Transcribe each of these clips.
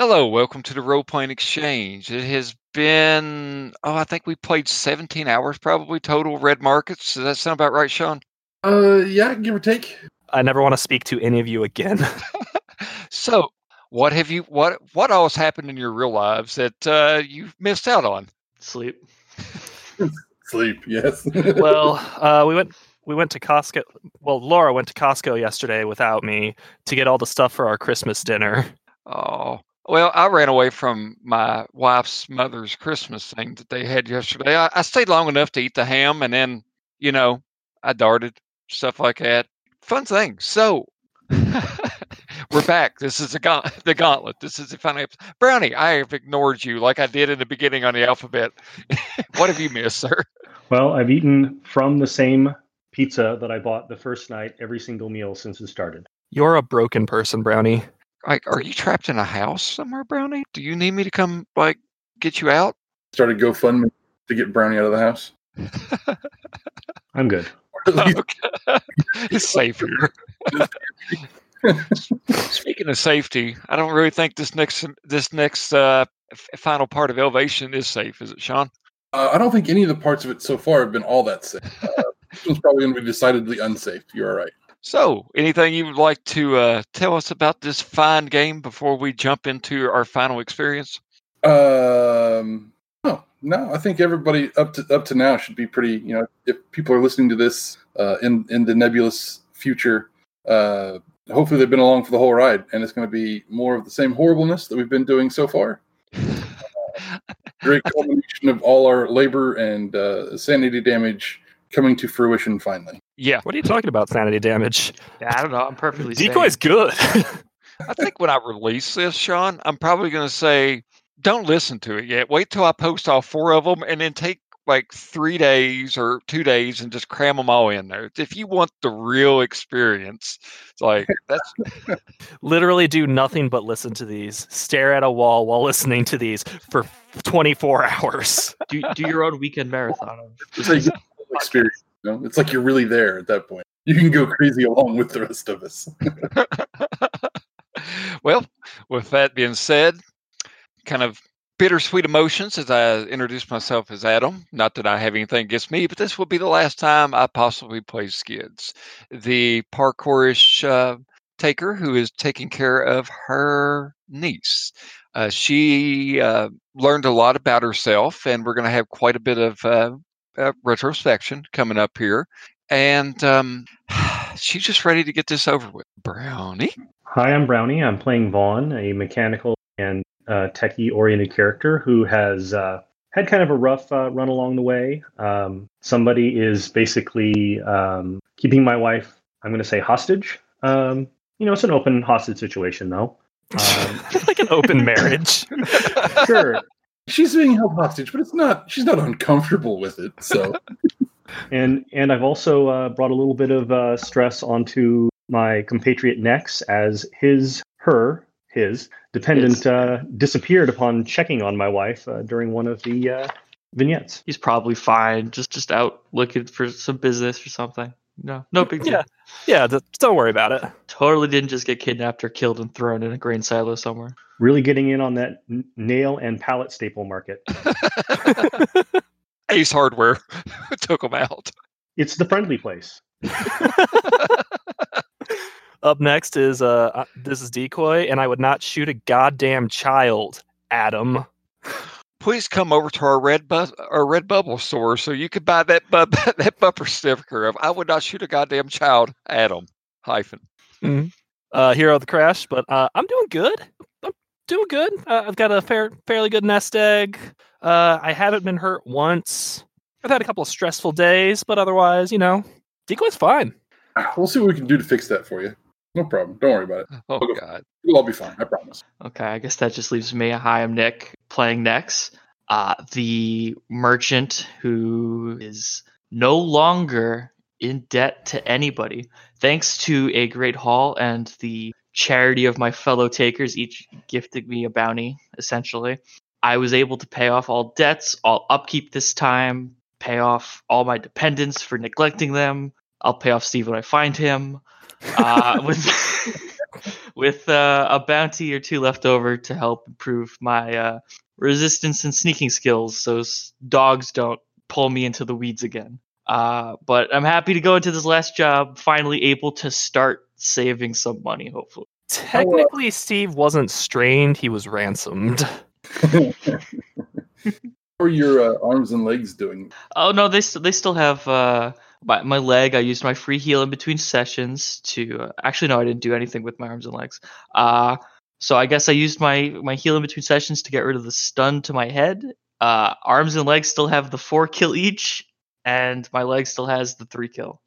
Hello, welcome to the Role Playing Exchange. It has been, oh, I think we played 17 hours probably total Red Markets. Does that sound about right, Sean? Uh, yeah, give or take. I never want to speak to any of you again. so, what have you, what, what all has happened in your real lives that uh, you've missed out on? Sleep. Sleep, yes. well, uh, we went we went to Costco. Well, Laura went to Costco yesterday without me to get all the stuff for our Christmas dinner. Oh, well, I ran away from my wife's mother's Christmas thing that they had yesterday. I, I stayed long enough to eat the ham, and then, you know, I darted stuff like that. Fun thing. So, we're back. This is the gaunt- the gauntlet. This is the final episode. Brownie, I have ignored you like I did in the beginning on the alphabet. what have you missed, sir? Well, I've eaten from the same pizza that I bought the first night every single meal since it started. You're a broken person, Brownie. Like, are you trapped in a house somewhere, Brownie? Do you need me to come, like, get you out? Started GoFundMe to get Brownie out of the house. I'm good. okay. it's safe here. Speaking of safety, I don't really think this next this next uh, f- final part of Elevation is safe, is it, Sean? Uh, I don't think any of the parts of it so far have been all that safe. Uh, this one's probably going to be decidedly unsafe. You're all right. So, anything you would like to uh, tell us about this fine game before we jump into our final experience? Um, no, no. I think everybody up to up to now should be pretty. You know, if people are listening to this uh, in in the nebulous future, uh, hopefully they've been along for the whole ride, and it's going to be more of the same horribleness that we've been doing so far. great culmination of all our labor and uh, sanity damage coming to fruition finally. Yeah. What are you talking about, sanity damage? Yeah, I don't know. I'm perfectly Decoy's sane. good. I think when I release this, Sean, I'm probably going to say, don't listen to it yet. Wait till I post all four of them and then take like three days or two days and just cram them all in there. If you want the real experience, it's like that's Literally do nothing but listen to these. Stare at a wall while listening to these for 24 hours. do, do your own weekend marathon. of- It's a experience. You know? It's like you're really there at that point. You can go crazy along with the rest of us. well, with that being said, kind of bittersweet emotions as I introduce myself as Adam. Not that I have anything against me, but this will be the last time I possibly play Skidz, the parkourish uh, taker who is taking care of her niece. Uh, she uh, learned a lot about herself, and we're going to have quite a bit of uh, retrospection coming up here. And um, she's just ready to get this over with. Brownie. Hi, I'm Brownie. I'm playing Von, a mechanical and uh, techie oriented character who has uh, had kind of a rough uh, run along the way. Um, somebody is basically um, keeping my wife, I'm going to say, hostage. Um, you know, it's an open hostage situation, though. Um, like an open marriage. sure. She's being held hostage, but it's not. She's not uncomfortable with it. So and and I've also uh, brought a little bit of uh, stress onto my compatriot Nex as his, her, his dependent His. uh, disappeared upon checking on my wife uh, during one of the uh, vignettes. He's probably fine. Just just out looking for some business or something. No, no big deal. Yeah. Yeah, th- don't worry about it. Totally didn't just get kidnapped or killed and thrown in a grain silo somewhere. Really getting in on that n- nail and pallet staple market. Ace Hardware took them out. It's the friendly place. Up next is uh, uh, this is Decoy, and I would not shoot a goddamn child, Adam. Please come over to our red bu- our Redbubble store so you could buy that bu- that bumper sticker of "I would not shoot a goddamn child." Adam hyphen. Uh, hero of the crash, but uh, I'm doing good. I'm doing good. Uh, I've got a fair, fairly good nest egg. Uh, I haven't been hurt once. I've had a couple of stressful days, but otherwise, you know, Decoy's fine. we'll see what we can do to fix that for you. No problem. Don't worry about it. Oh Okay. God. We'll all be fine. I promise. Okay, I guess that just leaves me. Hi, I'm Nick, playing Nex, uh, the merchant who is no longer in debt to anybody, thanks to a great haul and the charity of my fellow takers, each gifting me a bounty, essentially. I was able to pay off all debts, all upkeep this time, pay off all my dependents for neglecting them. I'll pay off Steve when I find him. Uh, with with uh, a bounty or two left over to help improve my uh, resistance and sneaking skills, so s- dogs don't pull me into the weeds again. Uh, but I'm happy to go into this last job, finally able to start saving some money. Hopefully, Technically, Steve wasn't strained; he was ransomed. How are your uh, arms and legs doing? oh no, they st- they still have uh, my my leg. I used my free heal in between sessions to uh, actually no, I didn't do anything with my arms and legs. Uh, so I guess I used my my heal in between sessions to get rid of the stun to my head. Uh, arms and legs still have the four kill each, and my leg still has the three kill.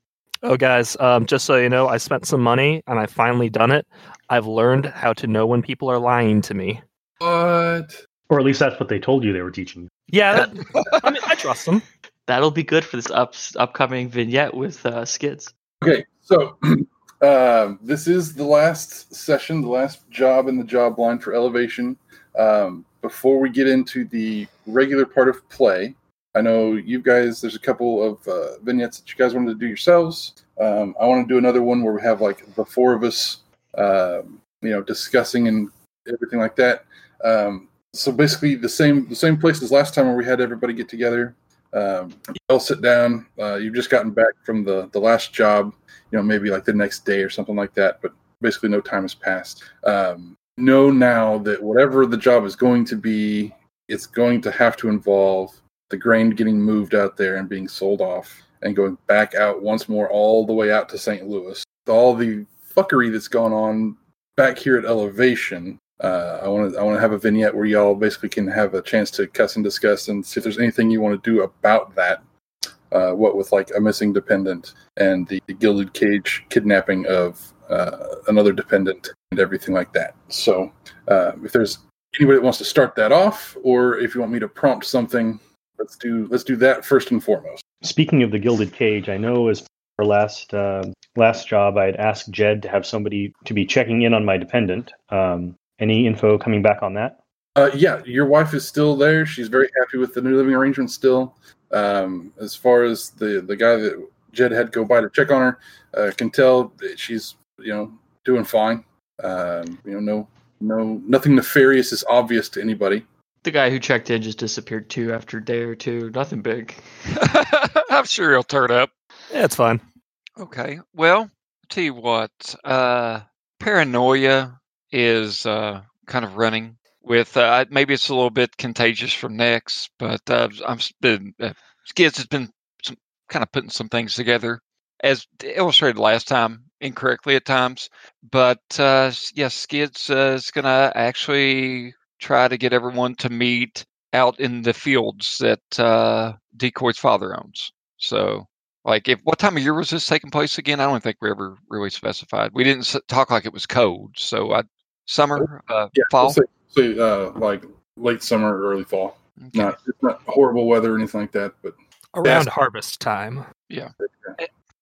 Oh, guys, um, just so you know, I spent some money and I finally done it. I've learned how to know when people are lying to me. What? Or at least that's what they told you they were teaching you. Yeah, that, I mean, I trust them. That'll be good for this up, upcoming vignette with uh, Skidz. Okay, so um, this is the last session, the last job in the job line for elevation. Um, before we get into the regular part of play, I know you guys. There's a couple of uh, vignettes that you guys wanted to do yourselves. Um, I want to do another one where we have like the four of us, um, you know, discussing and everything like that. Um, so basically, the same the same place as last time where we had everybody get together. Um, you all sit down. Uh, you've just gotten back from the the last job you know, maybe like the next day or something like that. But basically, no time has passed. Um, know now that whatever the job is going to be, it's going to have to involve the grain getting moved out there and being sold off and going back out once more, all the way out to St. Louis. All the fuckery that's gone on back here at Elevation. Uh, I want to I want to have a vignette where y'all basically can have a chance to cuss and discuss and see if there's anything you want to do about that uh, what with like a missing dependent and the, the gilded cage kidnapping of uh, another dependent and everything like that. So, uh, if there's anybody that wants to start that off, or if you want me to prompt something, let's do let's do that first and foremost. Speaking of the Gilded Cage, I know as our last uh, last job, I had asked Jed to have somebody to be checking in on my dependent. Um, any info coming back on that? Uh, yeah, your wife is still there. She's very happy with the new living arrangement still. Um, as far as the the guy that Jed had go by to check on her, uh, can tell that she's you know doing fine. Um, you know, no no nothing nefarious is obvious to anybody. The guy who checked in just disappeared too after a day or two. Nothing big. I'm sure he'll turn up. Yeah, it's fine. Okay. Well, tell you what, uh, paranoia is uh, kind of running with uh, maybe it's a little bit contagious from Nex, but uh, I'm been uh, Skidz has been some, kind of putting some things together as illustrated last time incorrectly at times. But uh, yes, Skidz uh, is going to actually try to get everyone to meet out in the fields that uh, Decoy's father owns. So like, if what time of year was this taking place again? I don't think we ever really specified. We didn't talk like it was cold. So, I, summer, uh, Yeah, fall. say, say uh, like late summer, early fall. Okay. Not not horrible weather or anything like that, but Around Yes. harvest time. Yeah,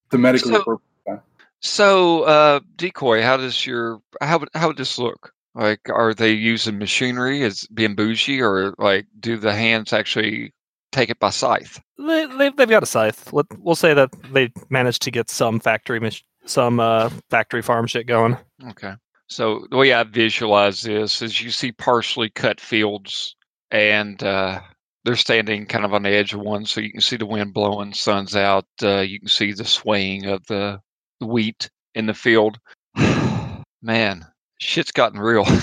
thematically So- appropriate. So, uh, decoy, how does your how would- how would this look? Like, are they using machinery as being bougie, or like do the hands actually take it by scythe? They, they, they've got a scythe. Let, we'll say that they managed to get some factory, mach- some uh, factory farm shit going. Okay. So the way I visualize this is you see partially cut fields and uh, they're standing kind of on the edge of one, so you can see the wind blowing, sun's out. Uh, you can see the swaying of the, the wheat in the field. Man, shit's gotten real.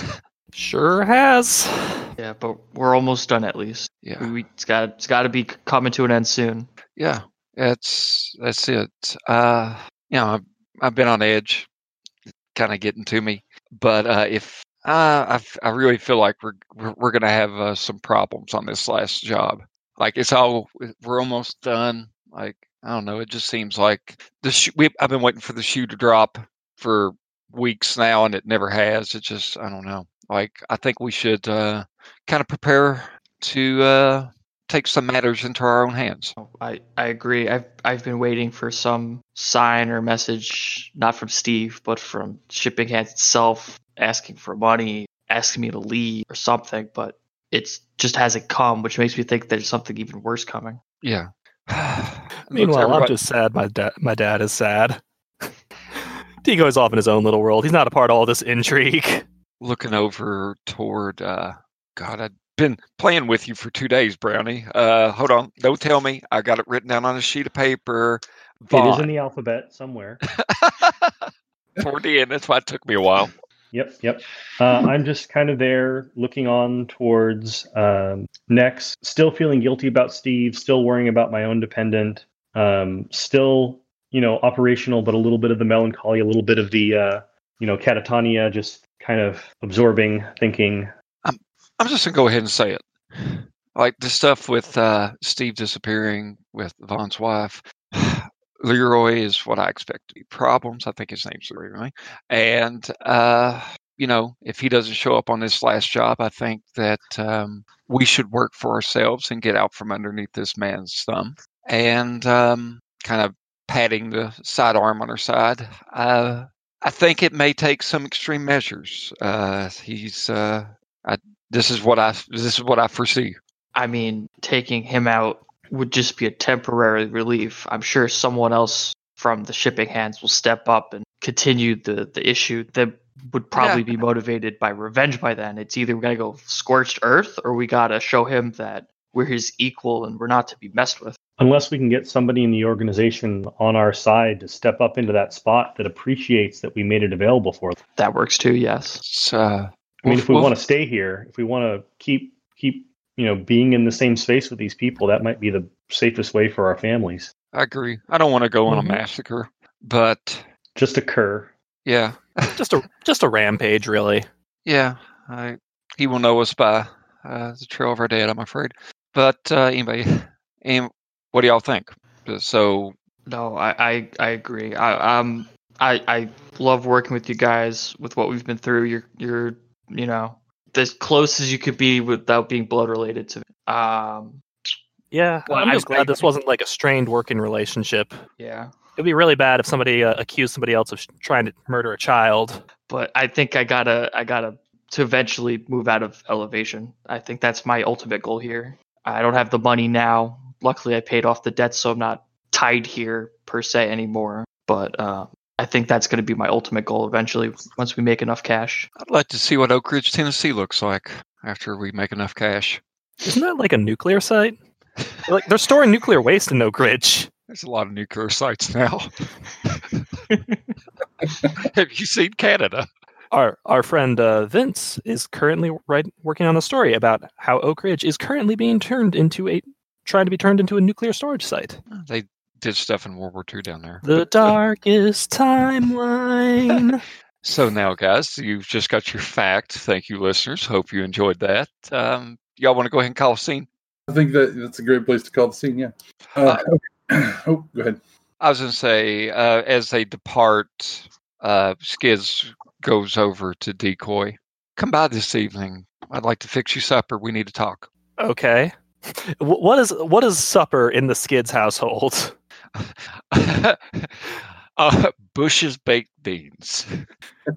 Sure has. Yeah, but we're almost done at least. yeah, We, it's got it's got to be coming to an end soon. yeah. That's that's it. Uh, you know, I've, I've been on edge, kind of getting to me. But uh, if uh, I, I really feel like we're we're, we're gonna have uh, some problems on this last job. Like it's all we're almost done. Like I don't know. It just seems like the sh- we I've been waiting for the shoe to drop for weeks now, and it never has. It just I don't know. Like I think we should uh, kind of prepare to uh, take some matters into our own hands. I, I agree. I've I've been waiting for some sign or message, not from Steve, but from Shipping Hands itself, asking for money, asking me to leave or something. But it's just hasn't come, which makes me think there's something even worse coming. Yeah. Looks Meanwhile, I'm just sad. My dad, my dad is sad. D goes off in his own little world. He's not a part of all this intrigue. Looking over toward uh God, I've been playing with you for two days, Brownie. Uh hold on. Don't tell me. I got it written down on a sheet of paper. It is in the alphabet somewhere. Toward the end. That's why it took me a while. Yep, yep. Uh, I'm just kind of there looking on towards um, Nex, still feeling guilty about Steve, still worrying about my own dependent, um, still, you know, operational, but a little bit of the melancholy, a little bit of the, uh, you know, catatonia, just kind of absorbing, thinking, I'm just gonna go ahead and say it. Like the stuff with uh, Steve disappearing with Von's wife. Leroy is what I expect to be problems. I think his name's Leroy. And uh, you know, if he doesn't show up on this last job, I think that um, we should work for ourselves and get out from underneath this man's thumb. And um, kind of patting the sidearm on her side. Uh, I think it may take some extreme measures. Uh, he's. Uh, I, this is what I. This is what I foresee. I mean, taking him out would just be a temporary relief. I'm sure someone else from the shipping hands will step up and continue the, the issue that would probably be motivated by revenge by then. It's either we gotta go scorched earth or we gotta show him that we're his equal and we're not to be messed with. unless we can get somebody in the organization on our side to step up into that spot that appreciates that we made it available for them. That works too, yes. It's, uh, I mean, we'll- if we we'll- want to stay here, if we want to keep keep you know being in the same space with these people, that might be the safest way for our families. I agree. I don't want to go on Mhm. a massacre, but Just occur. yeah, Just a just a rampage, really. yeah, I, he will know us by uh, the trail of our dead. I'm afraid. But uh, anyway, and what do y'all think? Uh, So No, I, I, I agree. I um I I love working with you guys with what we've been through. You're you're you know as close as you could be without being blood related to me. Um Yeah, Well, I'm I- just glad I- this wasn't like a strained working relationship. yeah. It'd be really bad if somebody uh, accused somebody else of sh- trying to murder a child. But I think I gotta I gotta to eventually move out of elevation. I think that's my ultimate goal here. I don't have the money now. Luckily I paid off the debt so I'm not tied here per se anymore. But uh I think that's going to be my ultimate goal eventually once we make enough cash. I'd like to see what Oak Ridge, Tennessee looks like after we make enough cash. Isn't that like a nuclear site? like they're storing nuclear waste in Oak Ridge. There's a lot of nuclear sites now. Have you seen Canada? Our our friend uh, Vince is currently right, working on a story about how Oak Ridge is currently being turned into a trying to be turned into a nuclear storage site. They did stuff in World War II down there. The darkest timeline. So now, guys, you've just got your fact. Thank you, listeners. Hope you enjoyed that. Um, y'all want to go ahead and call a scene? I think that that's a great place to call the scene. Yeah. Uh, oh, go ahead. I was going to say, uh, as they depart, uh, Skidz goes over to Decoy. Come by this evening. I'd like to fix you supper. We need to talk. okay. What is what is supper in the Skidz household? uh, Bush's baked beans.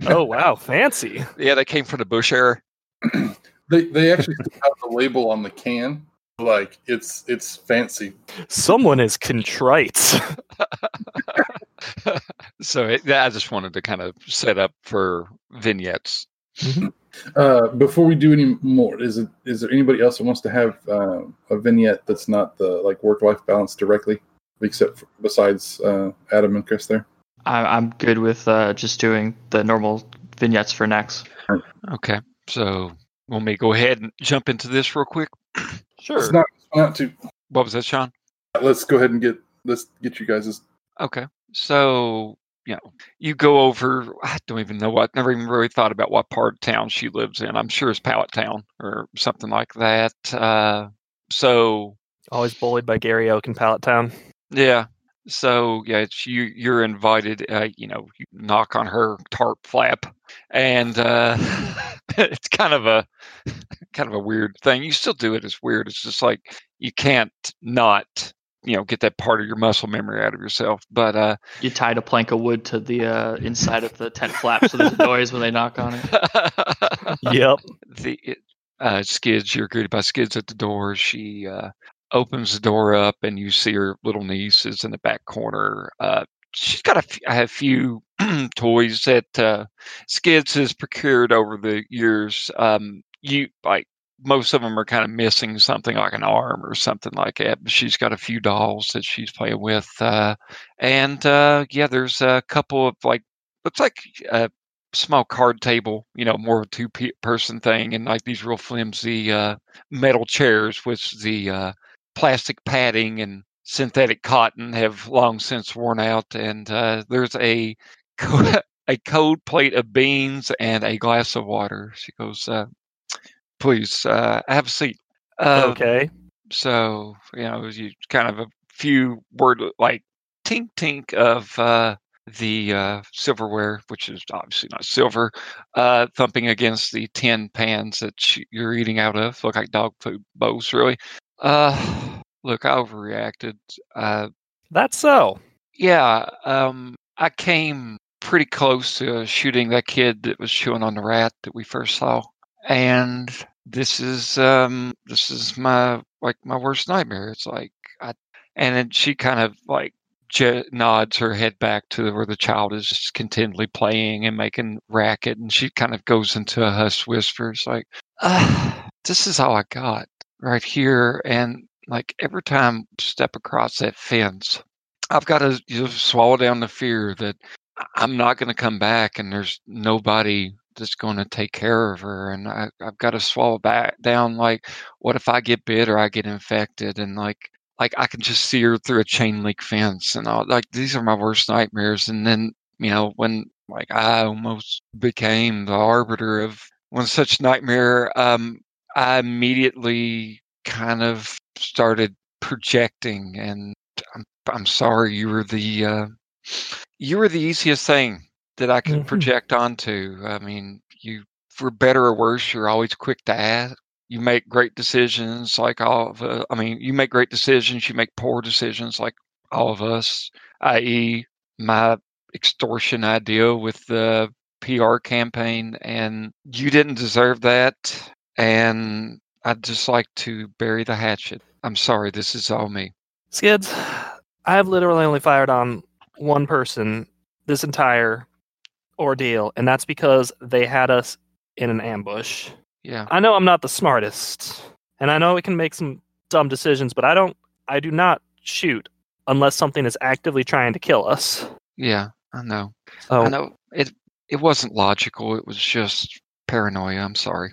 Oh wow, fancy. Yeah, they came from the Bush era. They they actually have the label on the can. Like it's it's fancy. Someone is contrite. so it, I just wanted to kind of set up for vignettes. Uh, before we do any more, is it is there anybody else that wants to have uh, a vignette that's not the like work life balance directly, except for, besides uh, Adam and Chris there? I, I'm good with uh, just doing the normal vignettes for Nex. Okay, so want me to go ahead and jump into this real quick? Sure. Let's not, not to. What was that, Sean? Let's go ahead and get let's get you guys. Okay. So, you know, you go over, I don't even know what, never even really thought about what part of town she lives in. I'm sure it's Pallet Town or something like that. Uh, so, Always bullied by Gary Oak in Pallet Town. Yeah. So, yeah, it's you, you're invited, uh, you know, you knock on her tarp flap and, uh, it's kind of a, kind of a weird thing. You still do it It's weird. It's just like, you can't not, you know, get that part of your muscle memory out of yourself. But, uh, You tied a plank of wood to the uh, inside of the tent flap so there's a noise when they knock on it. Yep. the it, uh, Skidz you're greeted by Skidz at the door she uh, opens the door up and you see her little niece is in the back corner uh, she's got a, f- a few toys that uh, Skidz has procured over the years. Um, you like most of them are kind of missing something like an arm or something like that. But she's got a few dolls that she's playing with, uh, and uh, yeah, there's a couple of like looks like a small card table, you know, more of a two pe- person thing, and like these real flimsy uh, metal chairs with the uh, plastic padding and synthetic cotton have long since worn out, and uh, there's a co- a cold plate of beans and a glass of water. She goes, uh, "Please uh, have a seat." Uh, okay. So you know, you kind of a few word like tink tink of uh, the uh, silverware, which is obviously not silver, uh, thumping against the tin pans that you're eating out of. Look like dog food bowls, really. Uh, look, I overreacted. Uh, That's so. yeah, um, I came pretty close to shooting that kid that was chewing on the rat that we first saw, and this is um, this is my like my worst nightmare. It's like I, and then she kind of like je- nods her head back to where the child is just continually playing and making racket, and she kind of goes into a hushed whisper. It's like, ah, this is all I got right here, and like every time I step across that fence. I've got to just swallow down the fear that I'm not going to come back and there's nobody that's going to take care of her. And I, I've got to swallow back down like, what if I get bit or I get infected? And like, like I can just see her through a chain link fence and all. Like these are my worst nightmares. And then you know when like I almost became the arbiter of one such nightmare, um, I immediately kind of started projecting and I'm I'm sorry you were the uh, you were the easiest thing that I could Mhm. project onto. I mean, you for better or worse, you're always quick to ask. You make great decisions like all of uh, I mean, you make great decisions, you make poor decisions like all of us, i.e. my extortion idea with the PR campaign and you didn't deserve that and I'd just like to bury the hatchet. I'm sorry, this is all me. Skidz, I've literally only fired on one person this entire ordeal, and that's because they had us in an ambush. Yeah. I know I'm not the smartest, and I know we can make some dumb decisions, but I don't I do not shoot unless something is actively trying to kill us. Yeah, I know. So I oh. know it it wasn't logical. It was just paranoia. I'm sorry.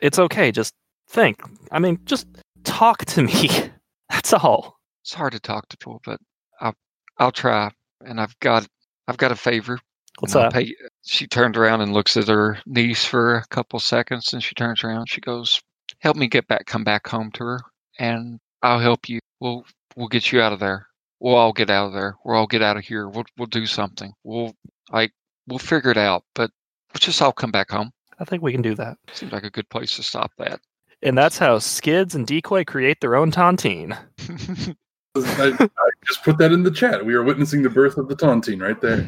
It's okay, just think. I mean, just talk to me. That's all. It's hard to talk to people, but I'll I'll try. And I've got I've got a favor. What's up? pay- she turned around and looks at her niece for a couple seconds, and she turns around. She goes, "Help me get back, come back home to her, and I'll help you. We'll we'll get you out of there. We'll all get out of there. We'll all get out of here. We'll we'll do something. We'll like we'll figure it out. But let's just all come back home. I think we can do that. Seems like a good place to stop that." And that's how Skidz and Decoy create their own tontine. I, I just put that in the chat. We are witnessing the birth of the Tontine right there.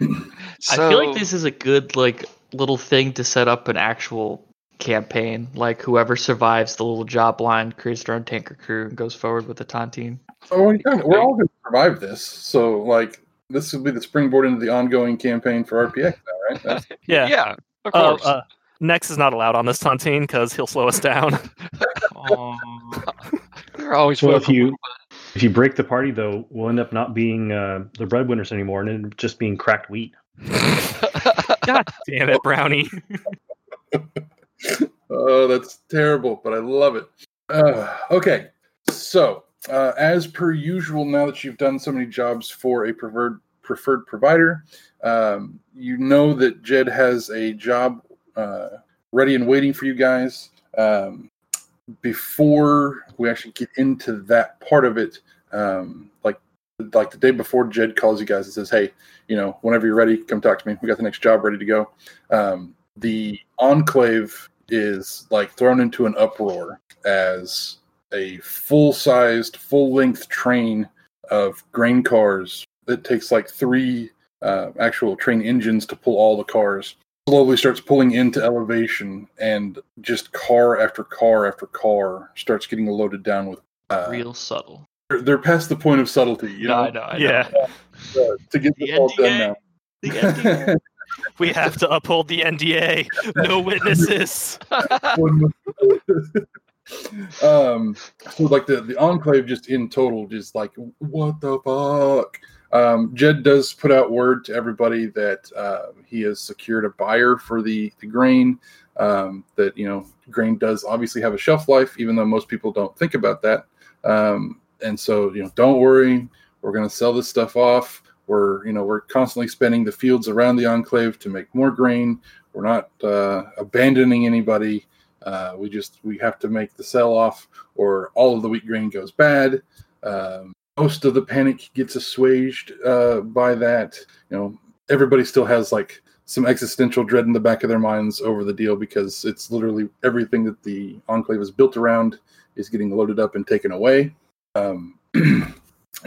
I feel like this is a good like little thing to set up an actual campaign. Like whoever survives the little job line creates their own taker crew and goes forward with the tontine. Oh, yeah, we're all going to survive this. So, like, this will be the springboard into the ongoing campaign for RPX now, right? That's, Yeah. yeah, of Oh, course. uh, Nex is not allowed on this tontine because he'll slow us down. You're always Well, if welcome. you if you break the party, though, we'll end up not being uh, the breadwinners anymore, and just being cracked wheat. God damn it, Brownie. oh, that's terrible, but I love it. Uh, okay, so uh, as per usual, now that you've done so many jobs for a preferred preferred provider, um, you know that Jed has a job uh, ready and waiting for you guys. Um, before we actually get into that part of it, um, like like the day before, Jed calls you guys and says, "Hey, you know, whenever you're ready, come talk to me. We got the next job ready to go." Um, the enclave is like thrown into an uproar as a full-sized, full-length train of grain cars that takes like three uh, actual train engines to pull all the cars slowly starts pulling into elevation and just car after car after car starts getting loaded down with uh, Real subtle. they're, they're past the point of subtlety you No, know I know. I know. Yeah. uh, to get The this all done NDA. now. The NDA. We have to uphold the NDA. No witnesses. Um so like the the enclave just in total just like what the fuck? Um jed does put out word to everybody that uh he has secured a buyer for the the grain. Um that you know grain does obviously have a shelf life even though most people don't think about that. Um and so you know don't worry. We're going to sell this stuff off. We're you know we're constantly spending the fields around the enclave to make more grain. We're not uh, abandoning anybody uh, we just we have to make the sell off, or all of the wheat grain goes bad. Um, most of the panic gets assuaged uh, by that. You know, everybody still has like some existential dread in the back of their minds over the deal because it's literally everything that the enclave is built around is getting loaded up and taken away. Um,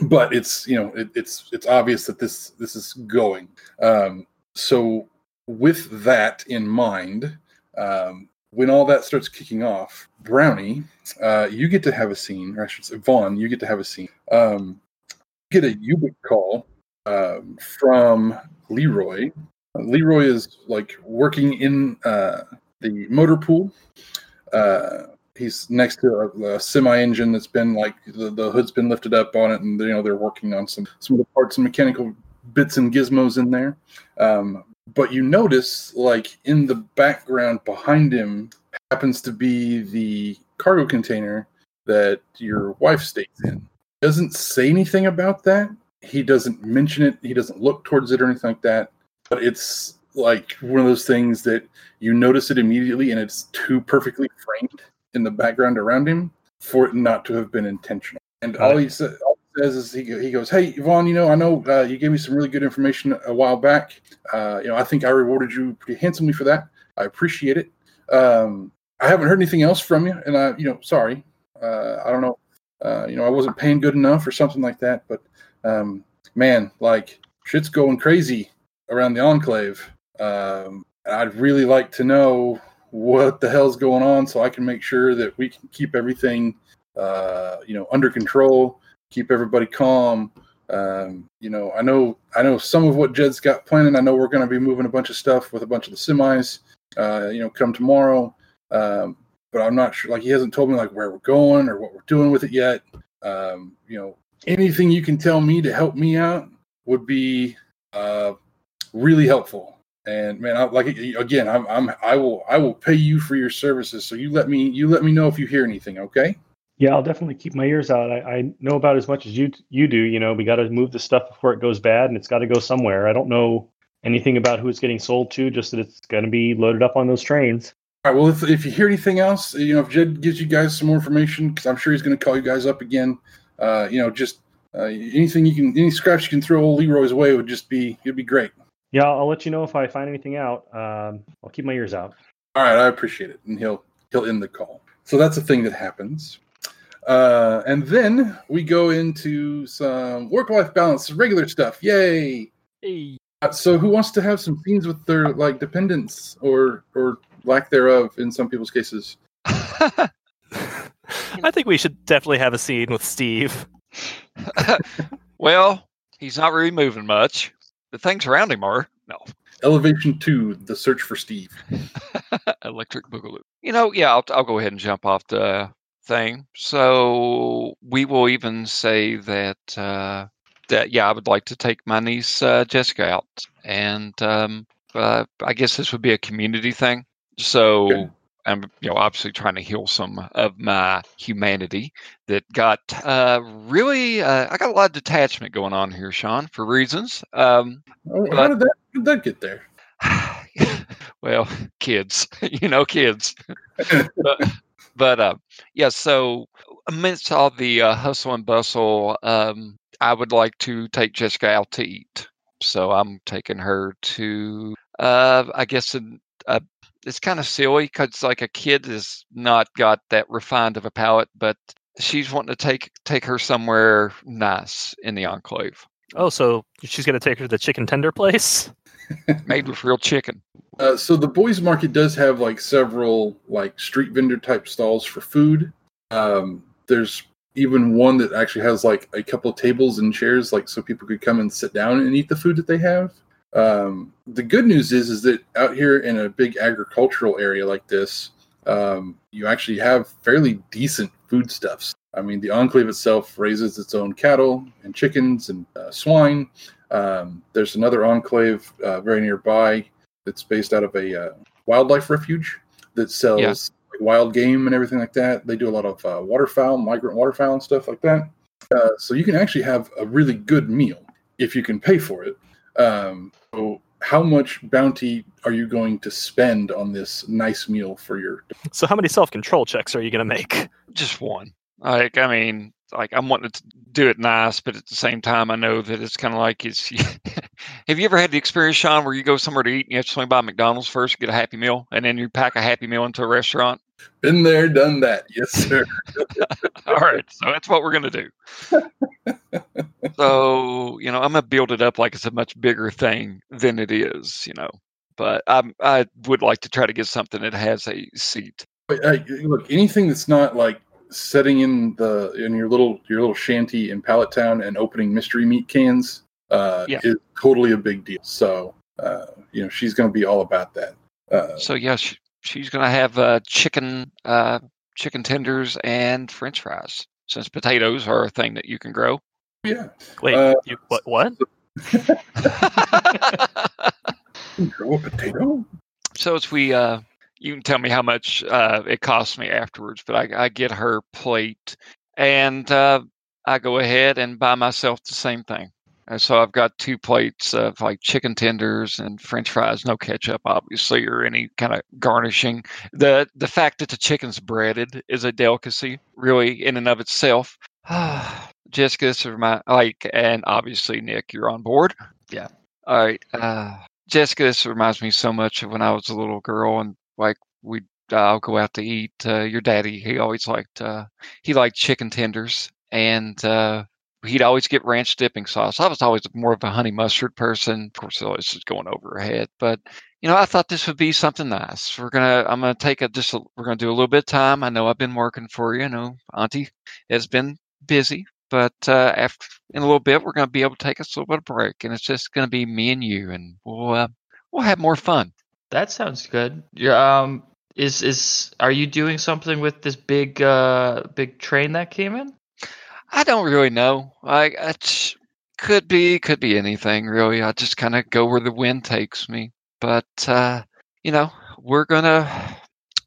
but it's you know it, it's it's obvious that this this is going. Um, so with that in mind. Um, when all that starts kicking off, Brownie, uh, you get to have a scene, or I should say, Von, you get to have a scene. Um, get a Ubiq call um, from Leroy. Leroy is like working in uh, the motor pool. Uh, he's next to a, a semi-engine that's been like the, the hood's been lifted up on it, and you know they're working on some some of the parts and mechanical bits and gizmos in there. Um, but you notice like in the background behind him happens to be the cargo container that your wife stays in. Doesn't say anything about that. He doesn't mention it. He doesn't look towards it or anything like that. But it's like one of those things that you notice it immediately and it's too perfectly framed in the background around him for it not to have been intentional. And all he said all he says is he, he goes hey yvonne you know i know uh, you gave me some really good information a while back. Uh, you know i think i rewarded you pretty handsomely for that. I appreciate it. Um, i haven't heard anything else from you and i you know sorry. Uh, i don't know. Uh, you know i wasn't paying good enough or something like that but um, man like shit's going crazy around the enclave. Um, i'd really like to know what the hell's going on so i can make sure that we can keep everything uh, you know under control keep everybody calm. Um, you know i know i know some of what jed's got planned i know we're going to be moving a bunch of stuff with a bunch of the semis uh, you know come tomorrow. Um, but i'm not sure like he hasn't told me like where we're going or what we're doing with it yet. Um, you know anything you can tell me to help me out would be uh, really helpful. And man I, like again I'm, I'm i will i will pay you for your services. So you let me you let me know if you hear anything okay Yeah, I'll definitely keep my ears out. I, I know about as much as you you do. You know, we got to move the stuff before it goes bad, and it's got to go somewhere. I don't know anything about who it's getting sold to, just that it's going to be loaded up on those trains. All right. Well, if, if you hear anything else, you know, if Jed gives you guys some more information, because I'm sure he's going to call you guys up again. Uh, you know, just uh, anything you can, any scraps you can throw old Leroy's way would just be, it'd be great. Yeah, I'll let you know if I find anything out. Um, I'll keep my ears out. All right, I appreciate it, and he'll he'll end the call. So that's a thing that happens. Uh, and then we go into some work-life balance, regular stuff. Yay! Hey. Uh, so who wants to have some scenes with their like dependents or or lack thereof in some people's cases? I think we should definitely have a scene with Steve. well, he's not really moving much. The things around him are. No. Elevation two: The Search for Steve. Electric Boogaloo. You know, yeah, I'll, I'll go ahead and jump off the thing. So we will even say that uh, that yeah, I would like to take my niece uh, Jessica out, and um, uh, I guess this would be a community thing. So Okay. I'm you know obviously trying to heal some of my humanity that got uh, really. Uh, I got a lot of detachment going on here, Sean, for reasons. Um, Oh, how did that, how did that get there? well, kids, you know, kids. but but uh, yeah, so amidst all the uh, hustle and bustle, um, I would like to take Jessica out to eat. So I'm taking her to, uh, I guess, an, uh, it's kind of silly because like a kid has not got that refined of a palate, but she's wanting to take take her somewhere nice in the enclave, Oh, so she's gonna take her to the chicken tender place? made with real chicken. Uh, so the boys market does have like several like street vendor type stalls for food. Um, there's even one that actually has like a couple of tables and chairs, like so people could come and sit down and eat the food that they have. Um, the good news is, is that out here in a big agricultural area like this, um, you actually have fairly decent foodstuffs. I mean, the enclave itself raises its own cattle and chickens and uh, swine. Um, there's another enclave uh, very nearby that's based out of a uh, wildlife refuge that sells Yeah. like, wild game and everything like that. They do a lot of uh, waterfowl, migrant waterfowl, and stuff like that. Uh, so you can actually have a really good meal if you can pay for it. Um, so how much bounty are you going to spend on this nice meal for your? So how many self control checks are you gonna make? Just one. Like, I mean, like I'm wanting to do it nice, but at the same time, I know that it's kind of like it's. have you ever had the experience, Sean, where you go somewhere to eat and you have to swing by McDonald's first, get a Happy Meal, and then you pack a Happy Meal into a restaurant? Been there, done that. Yes, sir. All right, so that's what we're gonna do. so you know, I'm gonna build it up like it's a much bigger thing than it is, you know. But I'm, I would like to try to get something that has a seat. Look, anything that's not like setting in the in your little your little shanty in Pallet Town and opening mystery meat cans uh, Yeah. is totally a big deal. So uh, you know she's going to be all about that. Uh, So yeah, she, she's gonna have uh, chicken, uh, chicken tenders and French fries. Since potatoes are a thing that you can grow. yeah, Wait, Uh, you, what? What? grow a potato. so as we, uh, you can tell me how much uh, it costs me afterwards, but I, I get her plate and uh, I go ahead and buy myself the same thing. And so I've got two plates of like chicken tenders and French fries, no ketchup, obviously, or any kind of garnishing. the The fact that the chicken's breaded is a delicacy, really, in and of itself. Jessica, this is my like, and obviously Nick, you're on board. Yeah. All right, uh, Jessica, this reminds me so much of when I was a little girl, and like we, uh, go out to eat. Uh, your daddy, he always liked, uh, he liked chicken tenders, and uh, he'd always get ranch dipping sauce. I was always more of a honey mustard person. Of course, this is going over her head, but you know, I thought this would be something nice. We're gonna, I'm gonna take a just, a, we're gonna do a little bit of time. I know I've been working for you. I know Auntie has been busy, but uh, after in a little bit, we're gonna be able to take us a little bit of break, and it's just gonna be me and you, and we'll uh, we'll have more fun. That sounds good. Yeah. Um. Is is are you doing something with this big uh big train that came in? I don't really know. I, I j- could be, could be anything really. I just kind of go where the wind takes me. But uh, you know, we're gonna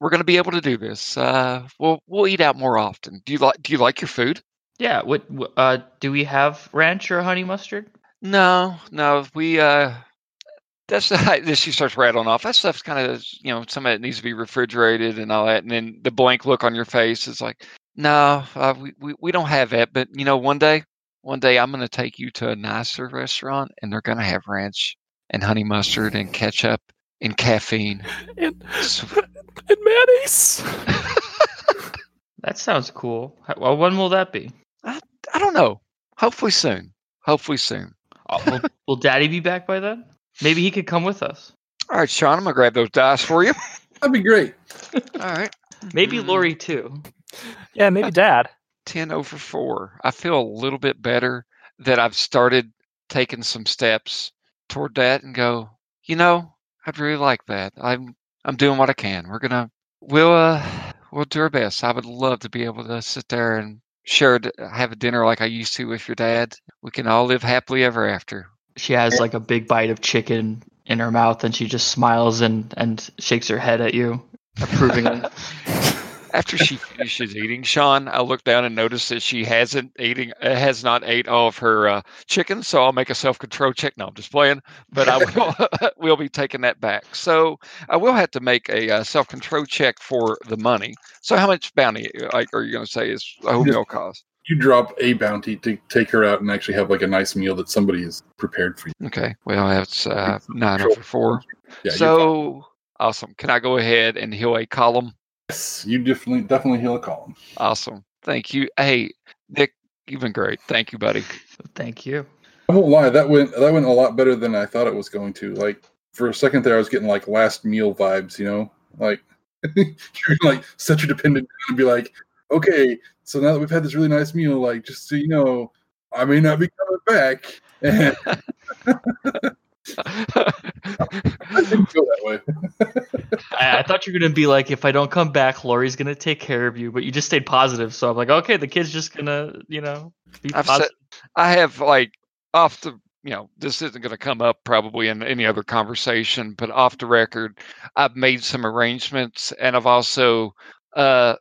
we're gonna be able to do this. Uh, we'll we'll eat out more often. Do you like Do you like your food? Yeah. What? Uh. Do we have ranch or honey mustard? No, no. We uh, that's this. She starts rattling off. That stuff's kind of you know some of it needs to be refrigerated and all that. And then the blank look on your face is like, no, uh, we, we we don't have that. But you know, one day, one day I'm gonna take you to a nicer restaurant, and they're gonna have ranch and honey mustard and ketchup and caffeine. And, So- and mayonnaise. That sounds cool. Well, when will that be? I don't know. Hopefully soon. Hopefully soon. Uh, will, will Daddy be back by then? Maybe he could come with us. All right, Sean, I'm gonna grab those dice for you. That'd be great. All right. Maybe Mm. Lori too. Yeah, maybe Dad. 10 over 4. I feel a little bit better that I've started taking some steps toward that and go, you know, I'd really like that. I'm I'm doing what I can. We're going to we'll uh we'll do our best. I would love to be able to sit there and share have a dinner like I used to with your dad. We can all live happily ever after. She has like a big bite of chicken in her mouth, and she just smiles and and shakes her head at you approvingly. After she finishes eating, Sean, I look down and notice that she hasn't eating uh, has not ate all of her uh, chicken. So I'll make a self control check. No, I'm just playing, but I will will be taking that back. So I will have to make a uh, self control check for the money. So how much bounty uh, like are you going to say is a whole meal cost? You drop a bounty to take her out and actually have like a nice meal that somebody has prepared for you. Okay, well that's uh, nine over four. Yeah, so awesome. Can I go ahead and heal a column? Yes, you definitely definitely heal a column. Awesome. Thank you. Hey, Nick, you've been great. Thank you, buddy. Thank you. I won't lie, that went that went a lot better than I thought it was going to. Like for a second there, I was getting like last meal vibes. You know, like you're like such a dependent and be like, okay, so now that we've had this really nice meal, like just so you know, I may not be coming back. I didn't feel that way. I, I thought you were gonna be like, if I don't come back, Lori's gonna take care of you. But you just stayed positive, so I'm like, okay, the kid's just gonna, you know, be I've said, positive. I have like off the, you know, this isn't going to come up probably in any other conversation, but off the record, I've made some arrangements, and I've also uh,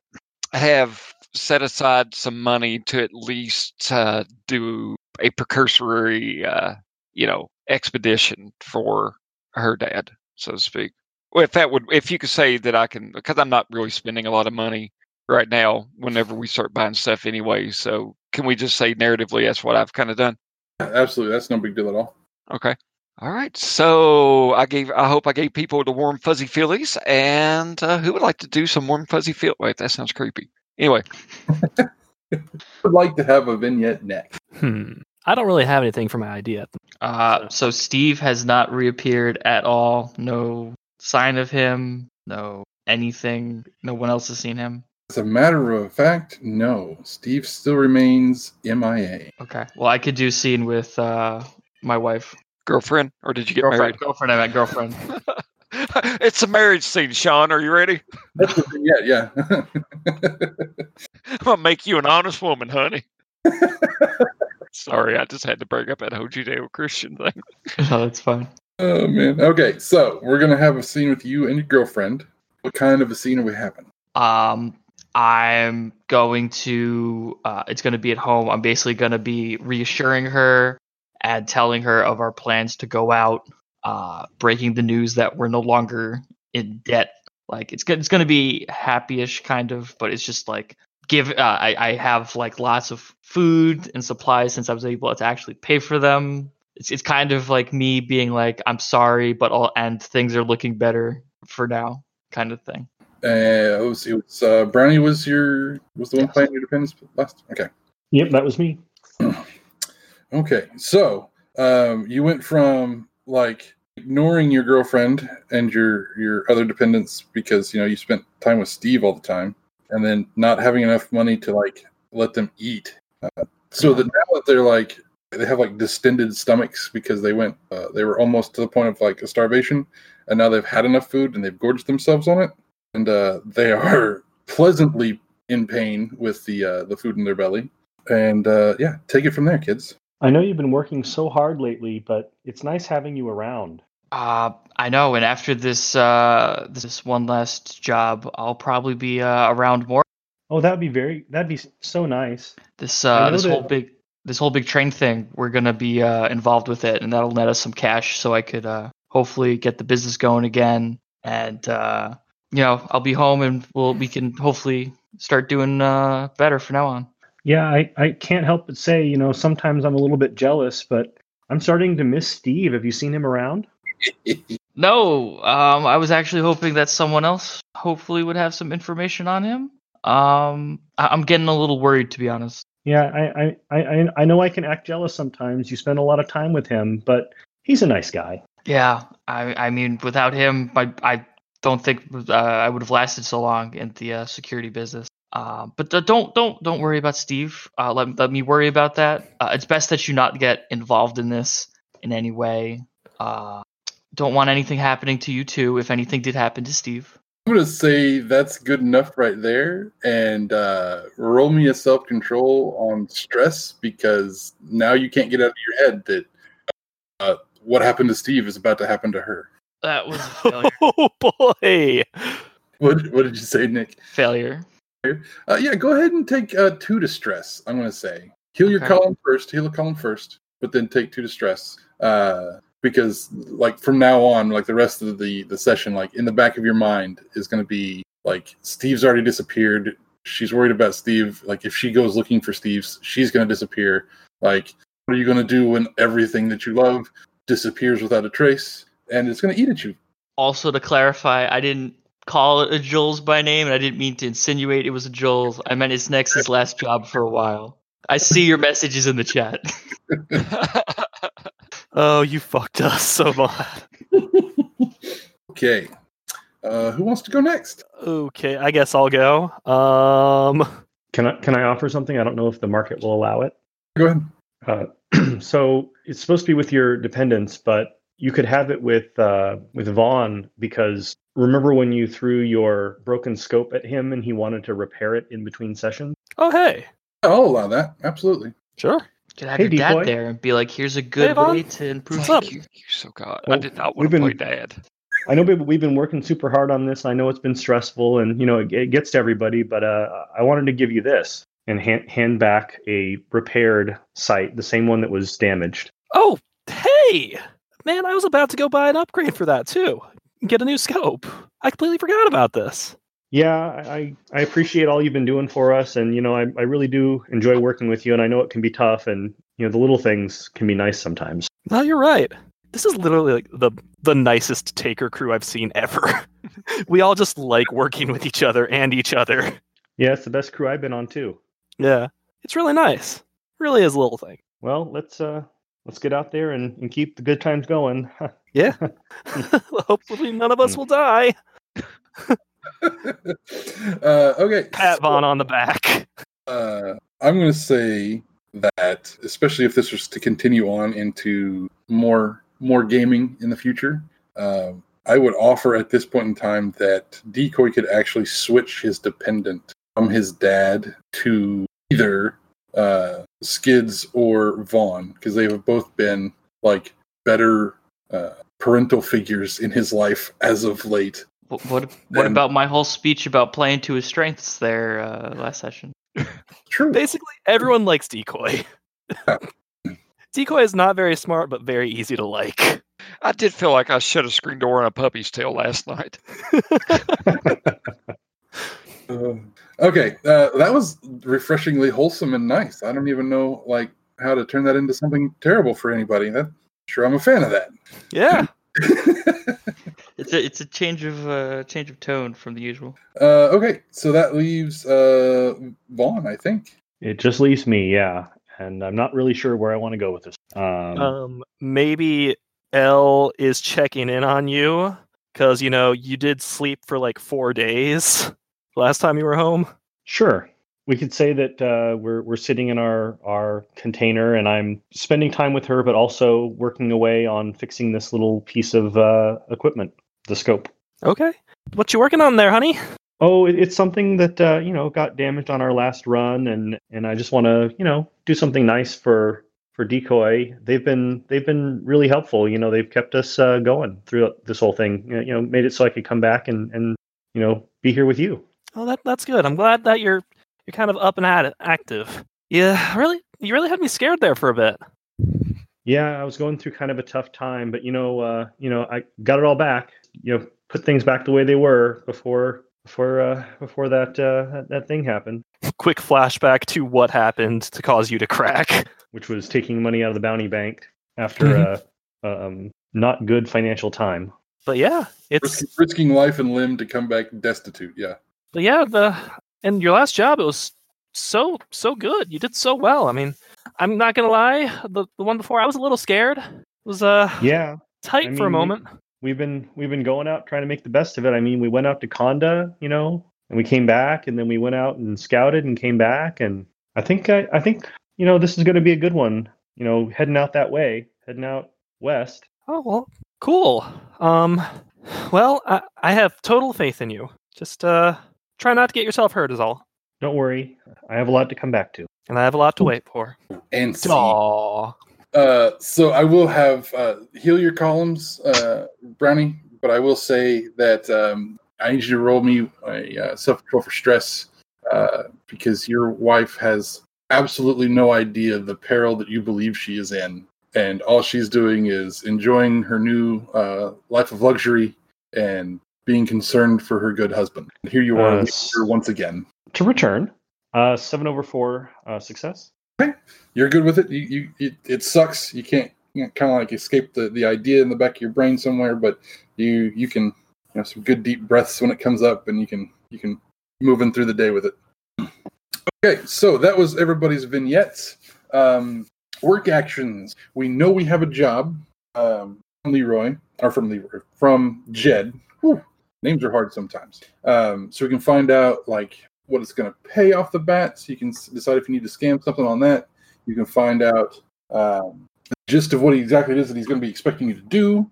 have set aside some money to at least uh, do a precursory, uh, you know, expedition for her dad, so to speak. Well, if that would, if you could say that I can, because I'm not really spending a lot of money right now. Whenever we start buying stuff anyway, so can we just say narratively that's what I've kind of done? Absolutely, that's no big deal at all. Okay. All right. So I gave. I hope I gave people the warm fuzzy feelies. And uh, who would like to do some warm fuzzy feel? Wait, that sounds creepy. Anyway, Would like to have a vignette next. Hmm. I don't really have anything for my idea. Uh, so Steve has not reappeared at all. No sign of him. No anything. No one else has seen him. As a matter of fact, no. Steve still remains MIA. Okay. Well, I could do scene with uh, my wife. Girlfriend, or did you get Girlfriend. Girlfriend. I meant girlfriend. it's a marriage scene, Sean. Are you ready? yeah, yeah. I'm gonna make you an honest woman, honey. Sorry, I just had to bring up that whole Judeo-Christian thing. no, that's fine. oh man. Okay, so we're gonna have a scene with you and your girlfriend. What kind of a scene are we having? Um, I'm going to. Uh, it's going to be at home. I'm basically going to be reassuring her and telling her of our plans to go out. Uh, breaking the news that we're no longer in debt. Like it's. It's going to be happy-ish kind of, but it's just like give. Uh, I I have like lots of food and supplies since I was able to actually pay for them. It's it's kind of like me being like I'm sorry, but all and things are looking better for now, kind of thing. Uh, it was, it was uh, Brownie was your was the one Yes. playing your dependence last. Okay. Yep, that was me. Okay, so um, you went from like ignoring your girlfriend and your your other dependents because you know you spent time with Steve all the time, and then not having enough money to like let them eat. Uh, so that now that they're like they have like distended stomachs because they went uh, they were almost to the point of like starvation, and now they've had enough food and they've gorged themselves on it, and uh, they are pleasantly in pain with the uh, the food in their belly. And uh, yeah, take it from there, kids. I know you've been working so hard lately, but it's nice having you around. Uh, I know, and after this uh this one last job, I'll probably be uh, around more. Oh, that'd be very that'd be so nice. This uh this whole big this whole big train thing, we're gonna be uh involved with it, and that'll net us some cash, so I could uh hopefully get the business going again, and uh you know I'll be home, and we'll we can hopefully start doing uh better from now on. Yeah, I, I can't help but say, you know, sometimes I'm a little bit jealous, but I'm starting to miss Steve. Have you seen him around? No, um, I was actually hoping that someone else hopefully would have some information on him. Um, I- I'm getting a little worried to be honest. Yeah, I, I, I, I know I can act jealous sometimes. You spend a lot of time with him, but he's a nice guy. Yeah, I I mean without him, I I don't think uh, I would have lasted so long in the uh, security business. Uh, but uh, don't don't don't worry about Steve. Uh, let let me worry about that. Uh, it's best that you not get involved in this in any way. Uh, don't want anything happening to you too. If anything did happen to Steve. I'm gonna say that's good enough right there, and uh, roll me a self control on stress because now you can't get out of your head that uh, what happened to Steve is about to happen to her. That was a failure. Oh boy! What What did you say, Nick? failure. Uh, yeah, go ahead and take uh, two to stress. I'm gonna say heal your Okay. column first, heal a column first, but then take two to stress. Uh, because like from now on, like the rest of the the session, like in the back of your mind is gonna be like Steve's already disappeared. She's worried about Steve. Like if she goes looking for Steve's, she's gonna disappear. Like what are you gonna do when everything that you love disappears without a trace? And it's gonna eat at you. Also, to clarify, I didn't call it a Jules by name, and I didn't mean to insinuate it was a Jules. I meant it's next his last job for a while. I see your messages in the chat. Oh, you fucked us so bad. Okay. Uh, who wants to go next? Okay, I guess I'll go. Um, Can I can I offer something? I don't know if the market will allow it. Go ahead. Uh, so it's supposed to be with your dependents, but you could have it with uh, with Von because remember when you threw your broken scope at him and he wanted to repair it in between sessions? Oh, hey. I'll allow that. Absolutely. Sure. You could have Hey, your dad Decoy. there and be like, "Here's a good Von. way to improve." What's up? Thank you're so God. I did not want to play been- dad. I know we- we've been working super hard on this. I know it's been stressful, and you know it, it gets to everybody. But uh, I wanted to give you this and hand, hand back a repaired sight, the same one that was damaged. Oh, hey. Man, I was about to go buy an upgrade for that too. Get a new scope. I completely forgot about this. Yeah, I, I appreciate all you've been doing for us, and you know I, I really do enjoy working with you. And I know it can be tough, and you know the little things can be nice sometimes. No, you're right. This is literally like the the nicest taker crew I've seen ever. we all just like working with each other and each other. Yeah, it's the best crew I've been on too. Yeah. It's really nice. Really is a little thing. Well, let's uh let's get out there and, and keep the good times going. Yeah. Hopefully none of us will die. uh, okay. Pat so, Von on the back. Uh, I'm going to say that, especially if this was to continue on into more more gaming in the future, um, I would offer at this point in time that Decoy could actually switch his dependent from his dad to either uh, Skidz or Von because they have both been like better uh, parental figures in his life as of late. What what, what And- about my whole speech about playing to his strengths there uh, last session? True. Basically, everyone likes Decoy. Decoy is not very smart, but very easy to like. I did feel like I shut a screen door on a puppy's tail last night. Uh, okay, uh, that was refreshingly wholesome and nice. I don't even know like how to turn that into something terrible for anybody. That sure, I'm a fan of that. Yeah. It's a it's a change of uh, change of tone from the usual. uh, okay, so that leaves uh, Von, I think. it just leaves me, yeah. And I'm not really sure where I want to go with this. Um, Um, maybe L is checking in on you because you know you did sleep for like four days last time you were home. Sure. We could say that uh, we're we're sitting in our our container, and I'm spending time with her, but also working away on fixing this little piece of uh, equipment, the scope. Okay. What you working on there, honey? Oh, it, it's something that uh, you know got damaged on our last run, and and I just want to you know do something nice for for decoy. They've been they've been really helpful. You know, they've kept us uh, going through this whole thing. You know, made it so I could come back and and you know be here with you. Oh, that that's good. I'm glad that you're you're kind of up and at it, active. Yeah, really, you really had me scared there for a bit. Yeah, I was going through kind of a tough time, but you know, uh, you know, I got it all back. You know, put things back the way they were before before uh, before that, uh, that that thing happened, Quick flashback to what happened to cause you to crack. which was taking money out of the bounty bank after uh, um, not good financial time. But yeah, it's Risk, risking life and limb to come back destitute. Yeah. but yeah the and your last job it was so so good. You did so well. I mean, I'm not gonna lie, the the one before I was a little scared. It was uh Yeah, tight I for a moment. we've been we've been going out trying to make the best of it. I mean, we went out to Conda, you know, and we came back, and then we went out and scouted and came back, and I think I, I think you know this is going to be a good one. You know, heading out that way, heading out west. Oh well, cool. Um, well, I, I have total faith in you. Just uh, try not to get yourself hurt, is all. Don't worry, I have a lot to come back to. And I have a lot to wait for. And see. Aw. Uh, so I will have uh, heal your columns, uh, Brownie, but I will say that um, I need you to roll me a uh, self control for stress uh, because your wife has absolutely no idea the peril that you believe she is in, and all she's doing is enjoying her new uh, life of luxury and being concerned for her good husband. And here you are, Uh, once again. To return, uh, seven over four uh, success. Okay, you're good with it. You, you it, it sucks. You can't, you kind of like escape the, the idea in the back of your brain somewhere, but you you can you know some good deep breaths when it comes up, and you can you can move in through the day with it. Okay, so that was everybody's vignettes. Um, work actions. We know we have a job um, from Leroy or from Leroy from Jed. Whew, names are hard sometimes. Um, so we can find out like what it's going to pay off the bat, so you can decide if you need to scam something on that. You can find out um, the gist of what exactly it is that he's going to be expecting you to do.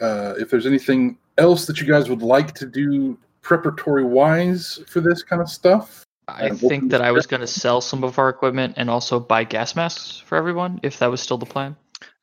Uh, if there's anything else that you guys would like to do preparatory wise for this kind of stuff, I And we'll think that I was going to sell some of our equipment and also buy gas masks for everyone, if that was still the plan.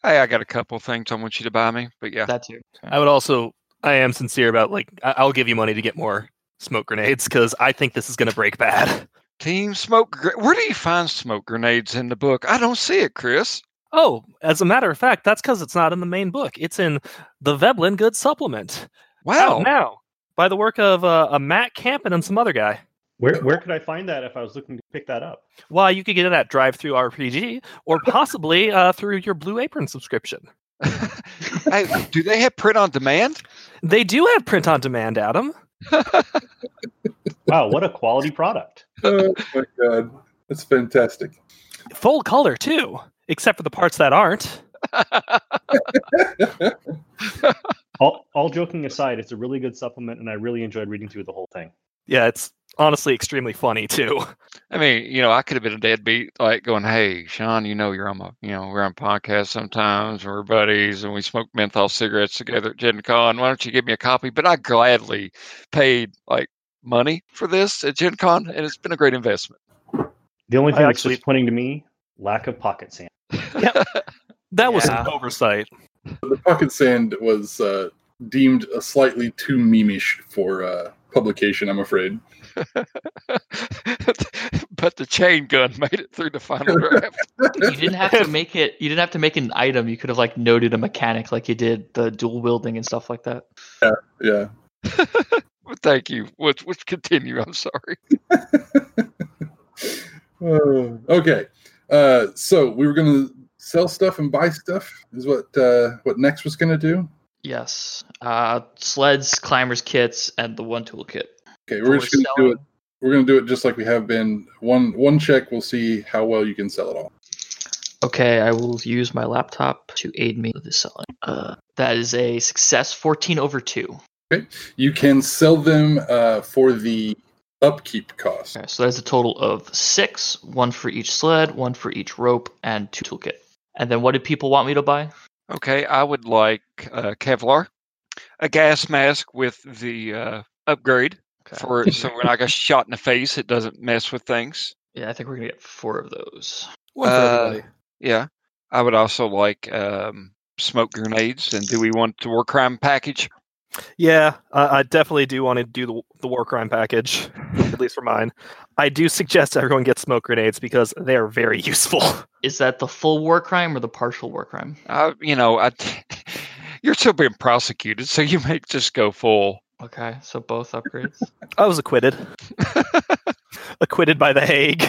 Hey, I got a couple things I want you to buy me, but yeah. That too. I would also, I am sincere about like, I- I'll give you money to get more smoke grenades because I think this is going to break bad. Team smoke. gre- Where do you find smoke grenades in the book? I don't see it, Chris. Oh, as a matter of fact, that's because it's not in the main book. It's in the Veblen Good Supplement. Wow. Out now by the work of uh, a Matt Campen and some other guy. Where where could I find that if I was looking to pick that up? Well, you could get it at DriveThruRPG or possibly uh, through your Blue Apron subscription. Hey, do they have print on demand? They do have print on demand, Adam. Wow, what a quality product! oh my god, that's fantastic. Full color, too, except for the parts that aren't. All, all joking aside, it's a really good supplement, and I really enjoyed reading through the whole thing. Yeah, it's honestly extremely funny, too. I mean, you know, I could have been a deadbeat, like going, "Hey, Sean, you know, you're on my, you know, we're on podcast sometimes, we're buddies, and we smoke menthol cigarettes together at Gen Con. Why don't you give me a copy?" But I gladly paid like money for this at Gen Con, and it's been a great investment. The only I thing that's actually- disappointing to me: lack of pocket sand. That was Yeah. an oversight. the pocket sand was uh, deemed a slightly too memeish for uh, publication. I'm afraid. but the chain gun made it through the final draft. You didn't have to make it. You didn't have to make an item. You could have like noted a mechanic, like you did the dual wielding and stuff like that. Yeah. But thank you. Let's, let's continue. I'm sorry. Uh, okay. Uh, so we were going to sell stuff and buy stuff. Is what uh, what Nex was going to do. Yes. Uh, sleds, climbers kits, and the one tool kit. Okay, we're just going to do it. We're going to do it just like we have been. One one check. We'll see how well you can sell it all. Okay, I will use my laptop to aid me with the selling. Uh, that is a success, 14 over 2. Okay, You can sell them uh, for the upkeep cost. Okay, so there's a total of six, one for each sled, one for each rope, and two toolkit. And then what did people want me to buy? Okay, I would like uh, Kevlar, a gas mask with the uh, upgrade Okay. For so when I get shot in the face, it doesn't mess with things. Yeah, I think we're gonna get four of those. One for Uh, everybody. Yeah, I would also like um, smoke grenades. And do we want the war crime package? Yeah, uh, I definitely do want to do the, the war crime package, at least for mine. I do suggest everyone get smoke grenades because they are very useful. Is that the full war crime or the partial war crime? Uh, you know, I, you're still being prosecuted, so you may just go full. Okay, so both upgrades. I was acquitted. acquitted by the Hague.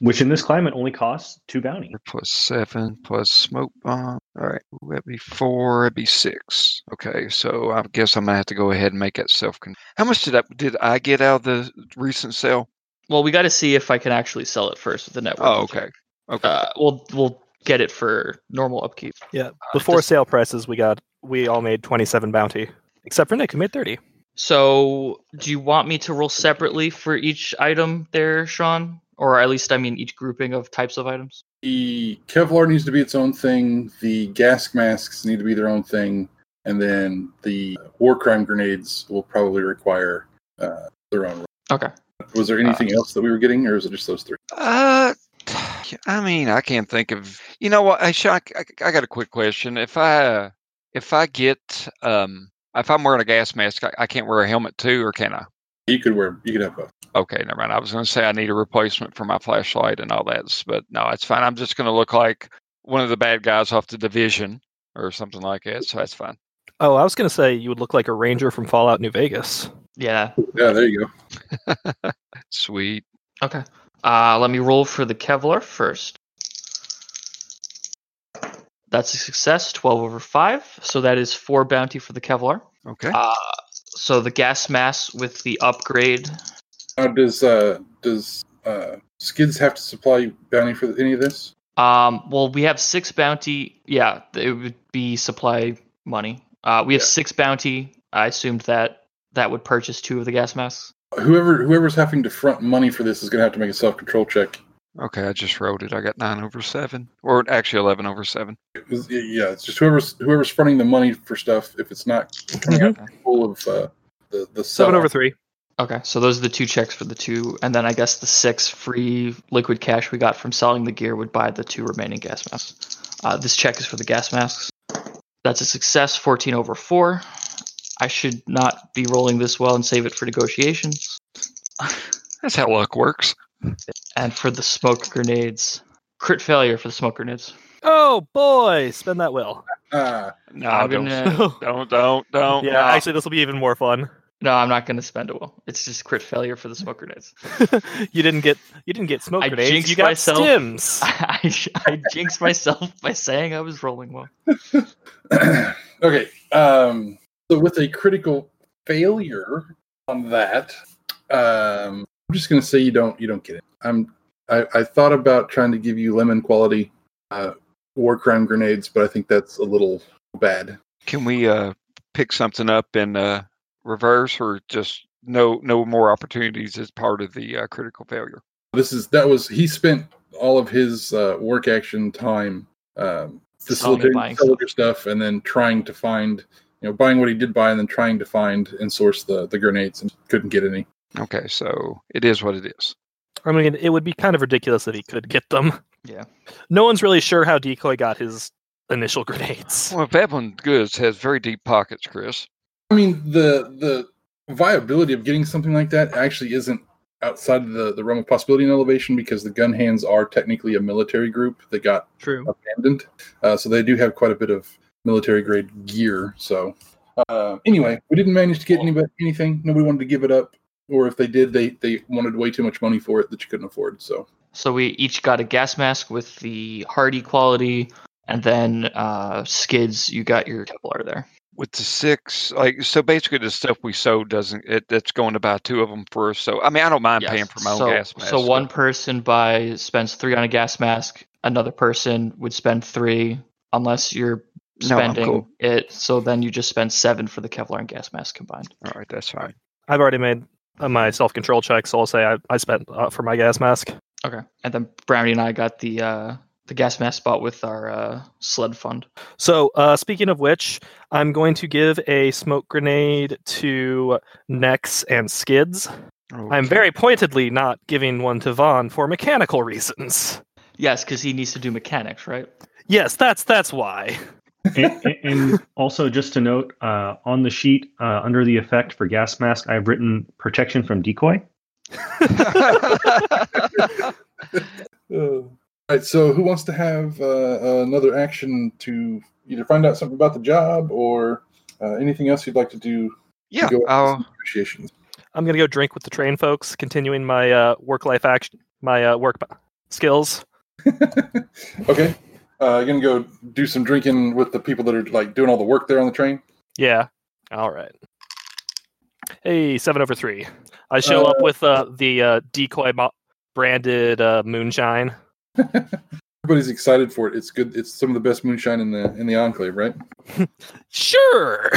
Which in this climate only costs two bounty. Plus seven, plus smoke bomb. All right, that'd be four. That'd be six. Okay, so I guess I'm gonna have to go ahead and make that self. Con- How much did I did I get out of the recent sale? well, we got to see if I can actually sell it first with the network. Oh, okay, okay. Uh, we'll we'll get it for normal upkeep. Yeah, before this- sale prices, we got we all made twenty seven bounty, except for Nick, who made thirty. So, do you want me to roll separately for each item there, Sean? Or at least, I mean, each grouping of types of items? The Kevlar needs to be its own thing. The gas masks need to be their own thing, and then the war crime grenades will probably require uh, their own. Okay. Was there anything else that we were getting, or is it just those three? Uh, I mean, I can't think of. You know what? I, Shock, I, I got a quick question. If I if I get um if I'm wearing a gas mask, I, I can't wear a helmet too, or can I? You could wear. You could have both. Okay, never mind. I was going to say I need a replacement for my flashlight and all that, but no, it's fine. I'm just going to look like one of the bad guys off the division or something like that, so that's fine. Oh, I was gonna say you would look like a ranger from Fallout New Vegas. Yeah. Yeah, there you go. Sweet. Okay. Uh, let me roll for the Kevlar first. That's a success, 12 over 5. So that is 4 bounty for the Kevlar. Okay. Uh, so the gas mass with the upgrade. Now, does uh, does uh, Skidz have to supply bounty for any of this? Um, well, we have 6 bounty. Yeah, it would be supply money. Uh, we have Yeah. 6 bounty. I assumed that that would purchase 2 of the gas masks. whoever whoever's having to front money for this is going to have to make a self control check. Okay, I just wrote it. I got nine over seven, or actually eleven over seven. It's- Yeah, it's just whoever's whoever's fronting the money for stuff. If it's not coming out full of uh, the the Seven over three. Okay, so those are the two checks for the two, and then I guess the six free liquid cash we got from selling the gear would buy the two remaining gas masks. Uh, this check is for the gas masks. That's a success, 14 over 4. I should not be rolling this well and save it for negotiations. That's how luck works. And for the smoke grenades, crit failure for the smoke grenades. Oh boy, spend that will. Ah, No, I'm don't, gonna- don't, don't, don't. yeah, no. actually, this will be even more fun. No, I'm not going to spend a will. It's just crit failure for the smoke grenades. you didn't get you didn't get smoke I grenades. jinxed You got myself. stims. I, I jinxed myself by saying I was rolling well. okay. Um, so with a critical failure on that, um, I'm just going to say you don't you don't get it. I'm I, I thought about trying to give you lemon quality uh, war crime grenades, but I think that's a little bad. Can we uh, pick something up in uh, reverse, or just no no more opportunities as part of the uh, critical failure? This is that was he spent all of his uh, work action time um, facilitating soldier stuff and then trying to find you know buying what he did buy and then trying to find and source the the grenades and couldn't get any. Okay, so it is what it is. I mean, it would be kind of ridiculous if he could get them. Yeah. No one's really sure how Decoy got his initial grenades. Well, Veblen Goods has very deep pockets, Chris. I mean, the the viability of getting something like that actually isn't outside of the, the realm of possibility and elevation because the gun hands are technically a military group that got True. abandoned. Uh, so they do have quite a bit of military grade gear. So uh, anyway, we didn't manage to get anybody anything. Nobody wanted to give it up, or if they did, they they wanted way too much money for it that you couldn't afford. So So we each got a gas mask with the hardy quality, and then uh, Skidz. You got your Kevlar there. With the six, like so, basically the stuff we sold doesn't it? That's going to buy two of them for us. So I mean, I don't mind Yes. paying for my own gas mask. So one person buys spends three on a gas mask. Another person would spend three, unless you're No, spending cool. it. So then you just spend seven for the Kevlar and gas mask combined. All right, that's fine. I've already made uh, my self control check, so I'll say I, I spent uh, for my gas mask. Okay. And then Brownie and I got the uh, the gas mask bought with our uh, sled fund. So, uh, speaking of which, I'm going to give a smoke grenade to Nex and Skidz. I'm very pointedly not giving one to Von for mechanical reasons. Yes, because he needs to do mechanics, right? Yes, that's that's why. And, and- and also, just to note, uh, on the sheet uh, under the effect for gas mask, I've written protection from decoy. All right. So who wants to have uh, another action to either find out something about the job or uh, anything else you'd like to do? yeah, to go I'll, some negotiations. I'm gonna go drink with the train folks, continuing my uh, work life action, my uh, work skills. okay. Uh, you're gonna go do some drinking with the people that are like doing all the work there on the train. Yeah. All right. Hey, seven over three. I show up Uh, with uh, the uh, decoy mo- branded uh, moonshine. Everybody's excited for it. It's good. It's some of the best moonshine in the in the enclave, right? Sure.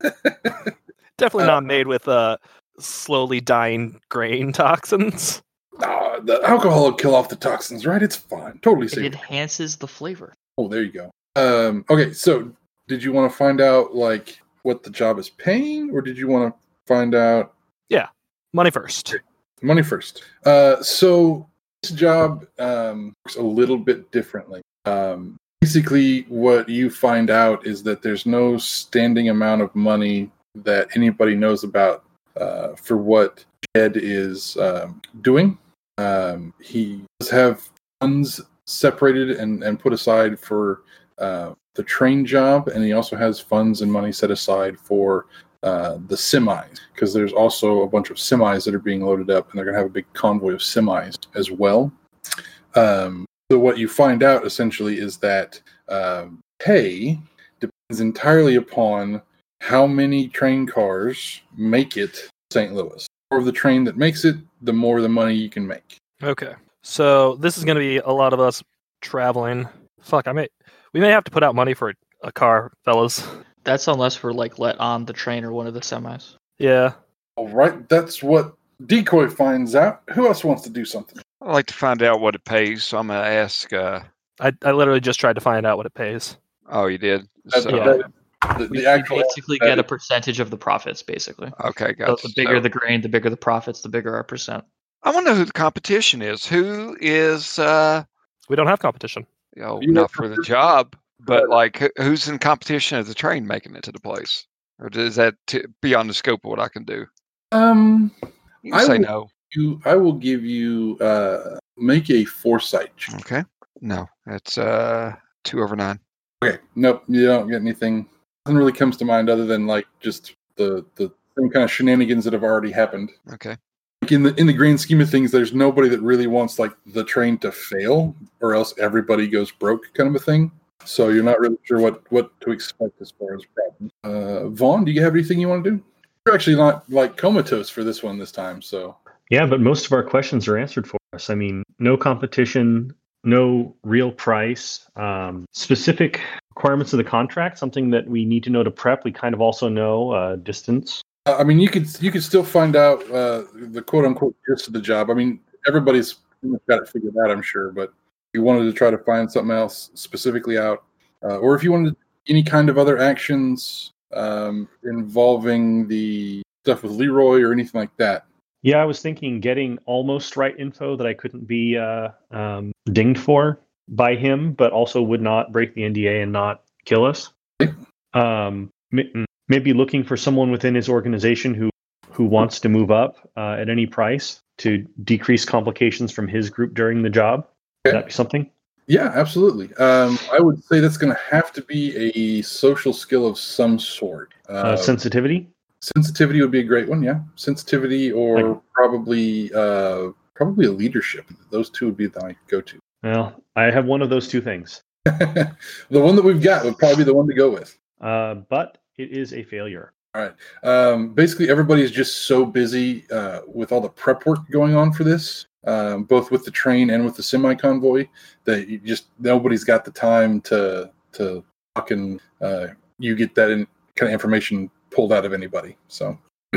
Definitely Uh, not made with uh, slowly dying grain toxins. Ah, the alcohol will kill off the toxins, right? It's fine. Totally safe. It enhances the flavor. Oh, there you go. Um, okay, so did you want to find out like what the job is paying, or did you want to find out Yeah, Money first. money first? Uh, so this job um, works a little bit differently. Um, basically, what you find out is that there's no standing amount of money that anybody knows about uh, for what Jed is um, doing. Um, he does have funds separated and, and put aside for uh, the train job, and he also has funds and money set aside for uh, the semis because there's also a bunch of semis that are being loaded up, and they're going to have a big convoy of semis as well. Um, so what you find out essentially is that um, pay depends entirely upon how many train cars make it St. Louis. The more of the train that makes it, the more the money you can make. Okay. So this is going to be a lot of us traveling. Fuck, I may we may have to put out money for a car, fellas. That's unless we're like let on the train or one of the semis. Yeah. All right, that's what Decoy finds out. Who else wants to do something? I'd like to find out what it pays, so I'm gonna ask. Uh, I, I literally just tried to find out what it pays. oh, you did. That- So, Yeah. That- the, We, the actual basically get a percentage of the profits, basically. Okay, So gotcha. the bigger So- the grain, the bigger the profits, the bigger our percent. I want to know who the competition is. Who is, uh, We don't have competition. you know, You not for the job, but like who's in competition as the train making it to the place, or is that t- beyond the scope of what I can do? um, You can I say would- no. you, I will give you uh, make a foresight. Okay, no, it's uh two over nine. Okay, nope, you don't get anything. Nothing really comes to mind other than like just the the same kind of shenanigans that have already happened. Okay, Like in the in the grand scheme of things, there's nobody that really wants like the train to fail, or else everybody goes broke, kind of a thing. So you're not really sure what what to expect as far as problems. Uh, Von, do you have anything you want to do? You're actually not like comatose for this one this time, so Yeah, but most of our questions are answered for us. I mean, no competition, no real price, um, specific requirements of the contract, something that we need to know to prep. We kind of also know uh, distance. Uh, I mean, you could you could still find out uh, the quote unquote gist of the job. I mean, everybody's got it figured out, I'm sure. But if you wanted to try to find something else specifically out, uh, or if you wanted any kind of other actions um, involving the stuff with Leroy or anything like that, Yeah, I was thinking getting almost right info that I couldn't be uh, um, dinged for by him, but also would not break the NDA and not kill us. Um, maybe looking for someone within his organization who who wants to move up uh, at any price to decrease complications from his group during the job. Would Okay. that be something? yeah, absolutely. Um, I would say that's going to have to be a social skill of some sort. Uh, Uh, sensitivity. sensitivity would be a great one. Yeah, sensitivity or Like- probably uh, probably a leadership. Those two would be my go-to. Well, I have one of those two things, the one that we've got would probably be the one to go with. uh, but it is a failure. All right. Um, basically, everybody is just so busy uh, with all the prep work going on for this, um, both with the train and with the semi convoy, that you just nobody's got the time to to talk and uh, you get that in, kind of information pulled out of anybody. So,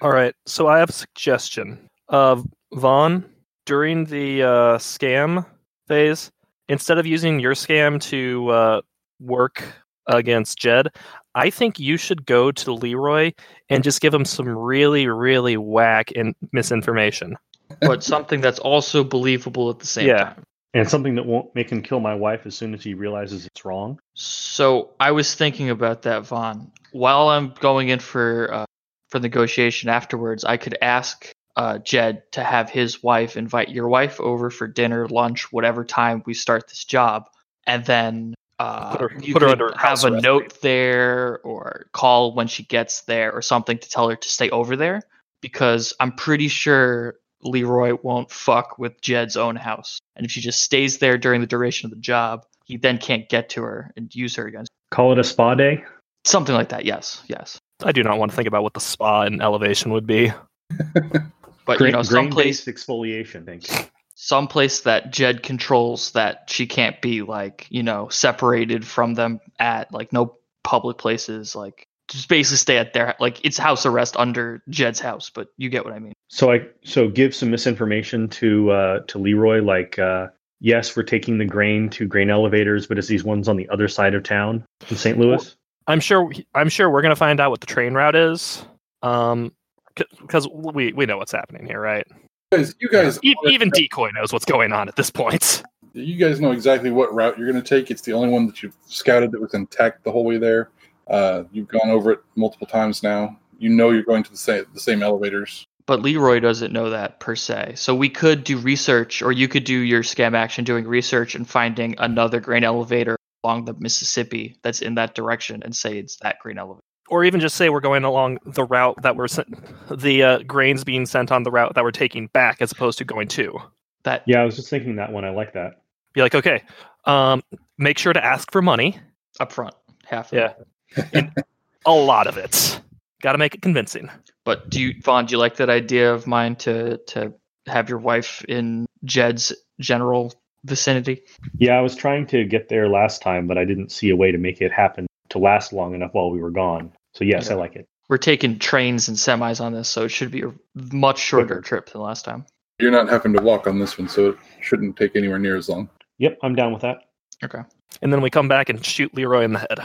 All right. So I have a suggestion. Uh, Von, during the uh, scam phase, instead of using your scam to uh, work against Jed, I think you should go to Leroy and just give him some really, really whack and misinformation. But something that's also believable at the same Yeah. time. And something that won't make him kill my wife as soon as he realizes it's wrong. So I was thinking about that, Von. While I'm going in for uh, for negotiation afterwards, I could ask uh, Jed to have his wife invite your wife over for dinner, lunch, whatever time we start this job, and then uh, Put her- you put her under have a arrest, note there or call when she gets there or something to tell her to stay over there because I'm pretty sure Leroy won't fuck with Jed's own house, and if she just stays there during the duration of the job, he then can't get to her and use her against. Call it a spa day. Something like that. Yes, yes. I do not want to think about what the spa and elevation would be. But Grain, you know, some place, exfoliation. Thank you. some place that Jed controls that she can't be like, you know, separated from them at like no public places. Like, just basically stay at their like it's house arrest under Jed's house. But you get what I mean. So I so give some misinformation to uh, to Leroy, like uh, yes, we're taking the grain to grain elevators, but it's these ones on the other side of town in St. Louis. I'm sure. I'm sure we're gonna find out what the train route is. Um, because we we know what's happening here, right? guys, you guys, E- even decoy knows what's going on at this point. you guys know exactly what route you're going to take. It's the only one that you've scouted that was intact the whole way there. Uh, you've gone over it multiple times now. You know you're going to the same the same elevators. But Leroy doesn't know that per se. So we could do research, or you could do your scam action doing research and finding another grain elevator along the Mississippi that's in that direction and say it's that grain elevator. Or even just say we're going along the route that we're sent, the uh, grains being sent on the route that we're taking back, as opposed to going to. That Yeah, I was just thinking that one. I like that. Be like, okay, um, make sure to ask for money, up front, half. Of Yeah. it. a lot of it. Got to make it convincing. But do you, Von? Do you like that idea of mine to to have your wife in Jed's general vicinity? Yeah, I was trying to get there last time, but I didn't see a way to make it happen to last long enough while we were gone. So yes, I like it. we're taking trains and semis on this, so it should be a much shorter trip than last time. You're not having to walk on this one, so it shouldn't take anywhere near as long. Yep, I'm down with that. Okay. And then we come back and shoot Leroy in the head.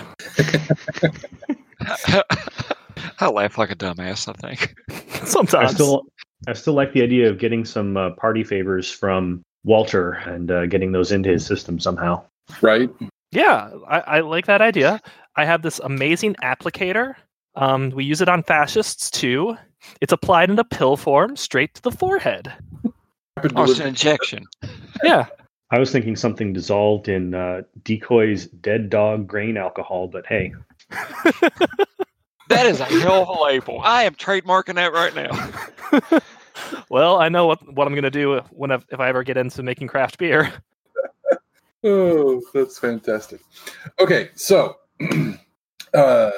I laugh like a dumbass. I think. sometimes. I still, I still like the idea of getting some uh, party favors from Walter and uh, getting those into his system somehow. Right? Yeah, I, I like that idea. I have this amazing applicator. Um, we use it on fascists too. It's applied in a pill form straight to the forehead. Rapid Oh, it's an injection. Yeah, I was thinking something dissolved in uh, Decoy's dead dog grain alcohol, but hey, That is a hell of a label. I am trademarking that right now. well, I know what, what I'm going to do when I, if I ever get into making craft beer. Oh, that's fantastic. Okay, so uh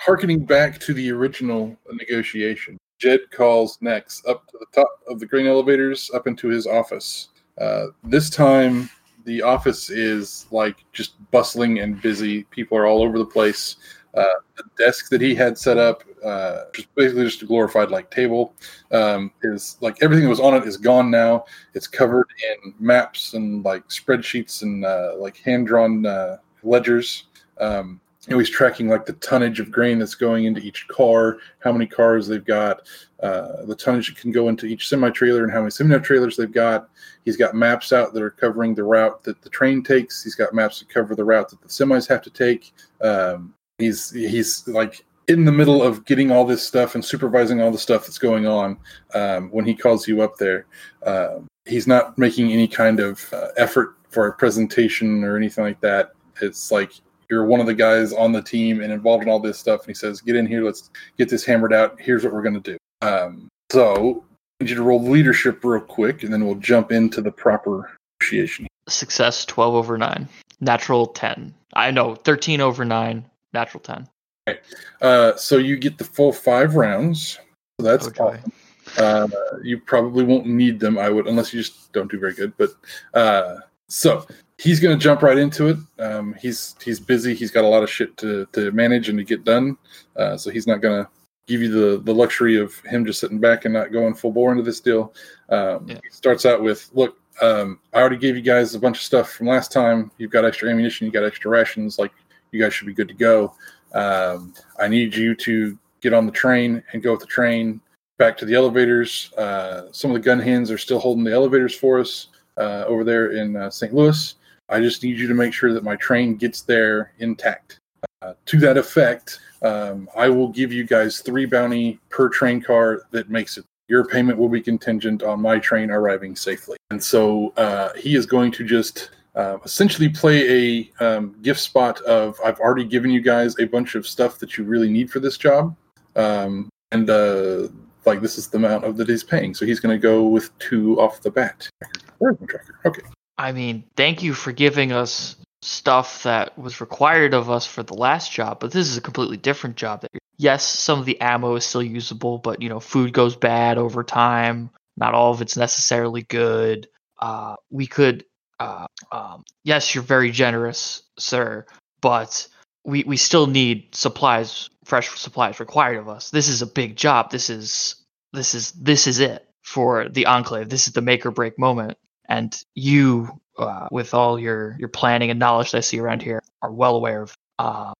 harkening back to the original negotiation, Jed calls Nex up to the top of the grain elevators up into his office. Uh, this time, the office is like just bustling and busy. People are all over the place. Uh, the desk that he had set up, uh, just basically just a glorified like table, um, is like everything that was on it is gone now. It's covered in maps and like spreadsheets and uh, like hand drawn uh, ledgers. Um, he's tracking like the tonnage of grain that's going into each car, how many cars they've got, uh, the tonnage that can go into each semi trailer, and how many semi trailers they've got. He's got maps out that are covering the route that the train takes. He's got maps that cover the route that the semis have to take. Um, he's he's like in the middle of getting all this stuff and supervising all the stuff that's going on um, when he calls you up there. Um, he's not making any kind of uh, effort for a presentation or anything like that. It's like you're one of the guys on the team and involved in all this stuff. And he says, "Get in here. Let's get this hammered out. Here's what we're going to do." Um, so I need you to roll leadership real quick, and then we'll jump into the proper negotiation. Success 12 over 9. Natural 10. I know 13 over 9. Natural 10. Uh, so you get the full five rounds. So that's joy. awesome. Uh, you probably won't need them. I would, unless you just don't do very good. But uh, so he's going to jump right into it. Um, he's he's busy. He's got a lot of shit to, to manage and to get done. Uh, so he's not going to give you the the luxury of him just sitting back and not going full bore into this deal. Um, Yeah. He starts out with, "Look, um, I already gave you guys a bunch of stuff from last time. You've got extra ammunition. You got extra rations. Like you guys should be good to go. Um, I need you to get on the train and go with the train back to the elevators. Uh, some of the gun hands are still holding the elevators for us uh, over there in uh, St. Louis. I just need you to make sure that my train gets there intact. Uh, to that effect, um, I will give you guys three bounty per train car that makes it. Your payment will be contingent on my train arriving safely. And so uh, he is going to just uh, essentially play a um, gift spot of I've already given you guys a bunch of stuff that you really need for this job, um, and uh, like this is the amount of that he's paying. So he's going to go with two off the bat. Okay. I mean, thank you for giving us stuff that was required of us for the last job, but this is a completely different job. That yes, some of the ammo is still usable, but you know, food goes bad over time. Not all of it's necessarily good. Uh, we could, uh, um, yes, you're very generous, sir, but we we still need supplies, fresh supplies required of us. This is a big job. This is this is this is it for the enclave. This is the make or break moment and you uh, with all your your planning and knowledge that I see around here are well aware of. Uh,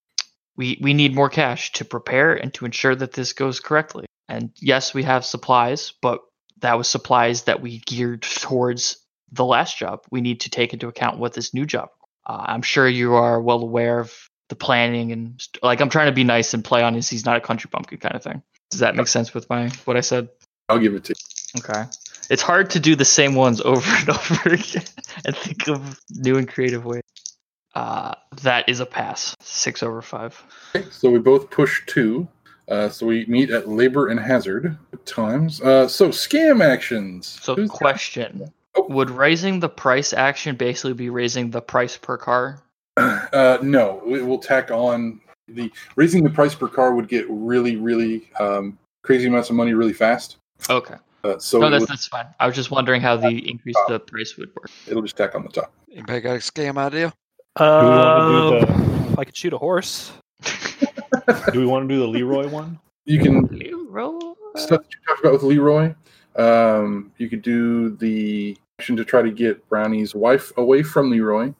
we we need more cash to prepare and to ensure that this goes correctly. And yes, we have supplies, but that was supplies that we geared towards the last job. We need to take into account what this new job. Uh, I'm sure you are well aware of the planning and st- like I'm trying to be nice and play on his he's not a country bumpkin kind of thing. Does that make sense with my what I said? I'll give it to you. Okay. It's hard to do the same ones over and over again and think of new and creative ways. Uh, that is a pass. Six over five. Okay, so we both push two. Uh, so we meet at labor and hazard times. Uh, so scam actions. So, Who's- question: Oh. Would raising the price action basically be raising the price per car? Uh, no, we will tack on the raising the price per car would get really, really um, crazy amounts of money really fast. Okay. Uh, so No, that's would- that's fine. I was just wondering how the increase the price would work. it'll just tack on the top. Anybody got a scam idea? Do we Uh, to do if I could shoot a horse. Do we want to do the Leroy one? you can Leroy. stuff that you talked about with Leroy. Um, you could do the action to try to get Brownie's wife away from Leroy.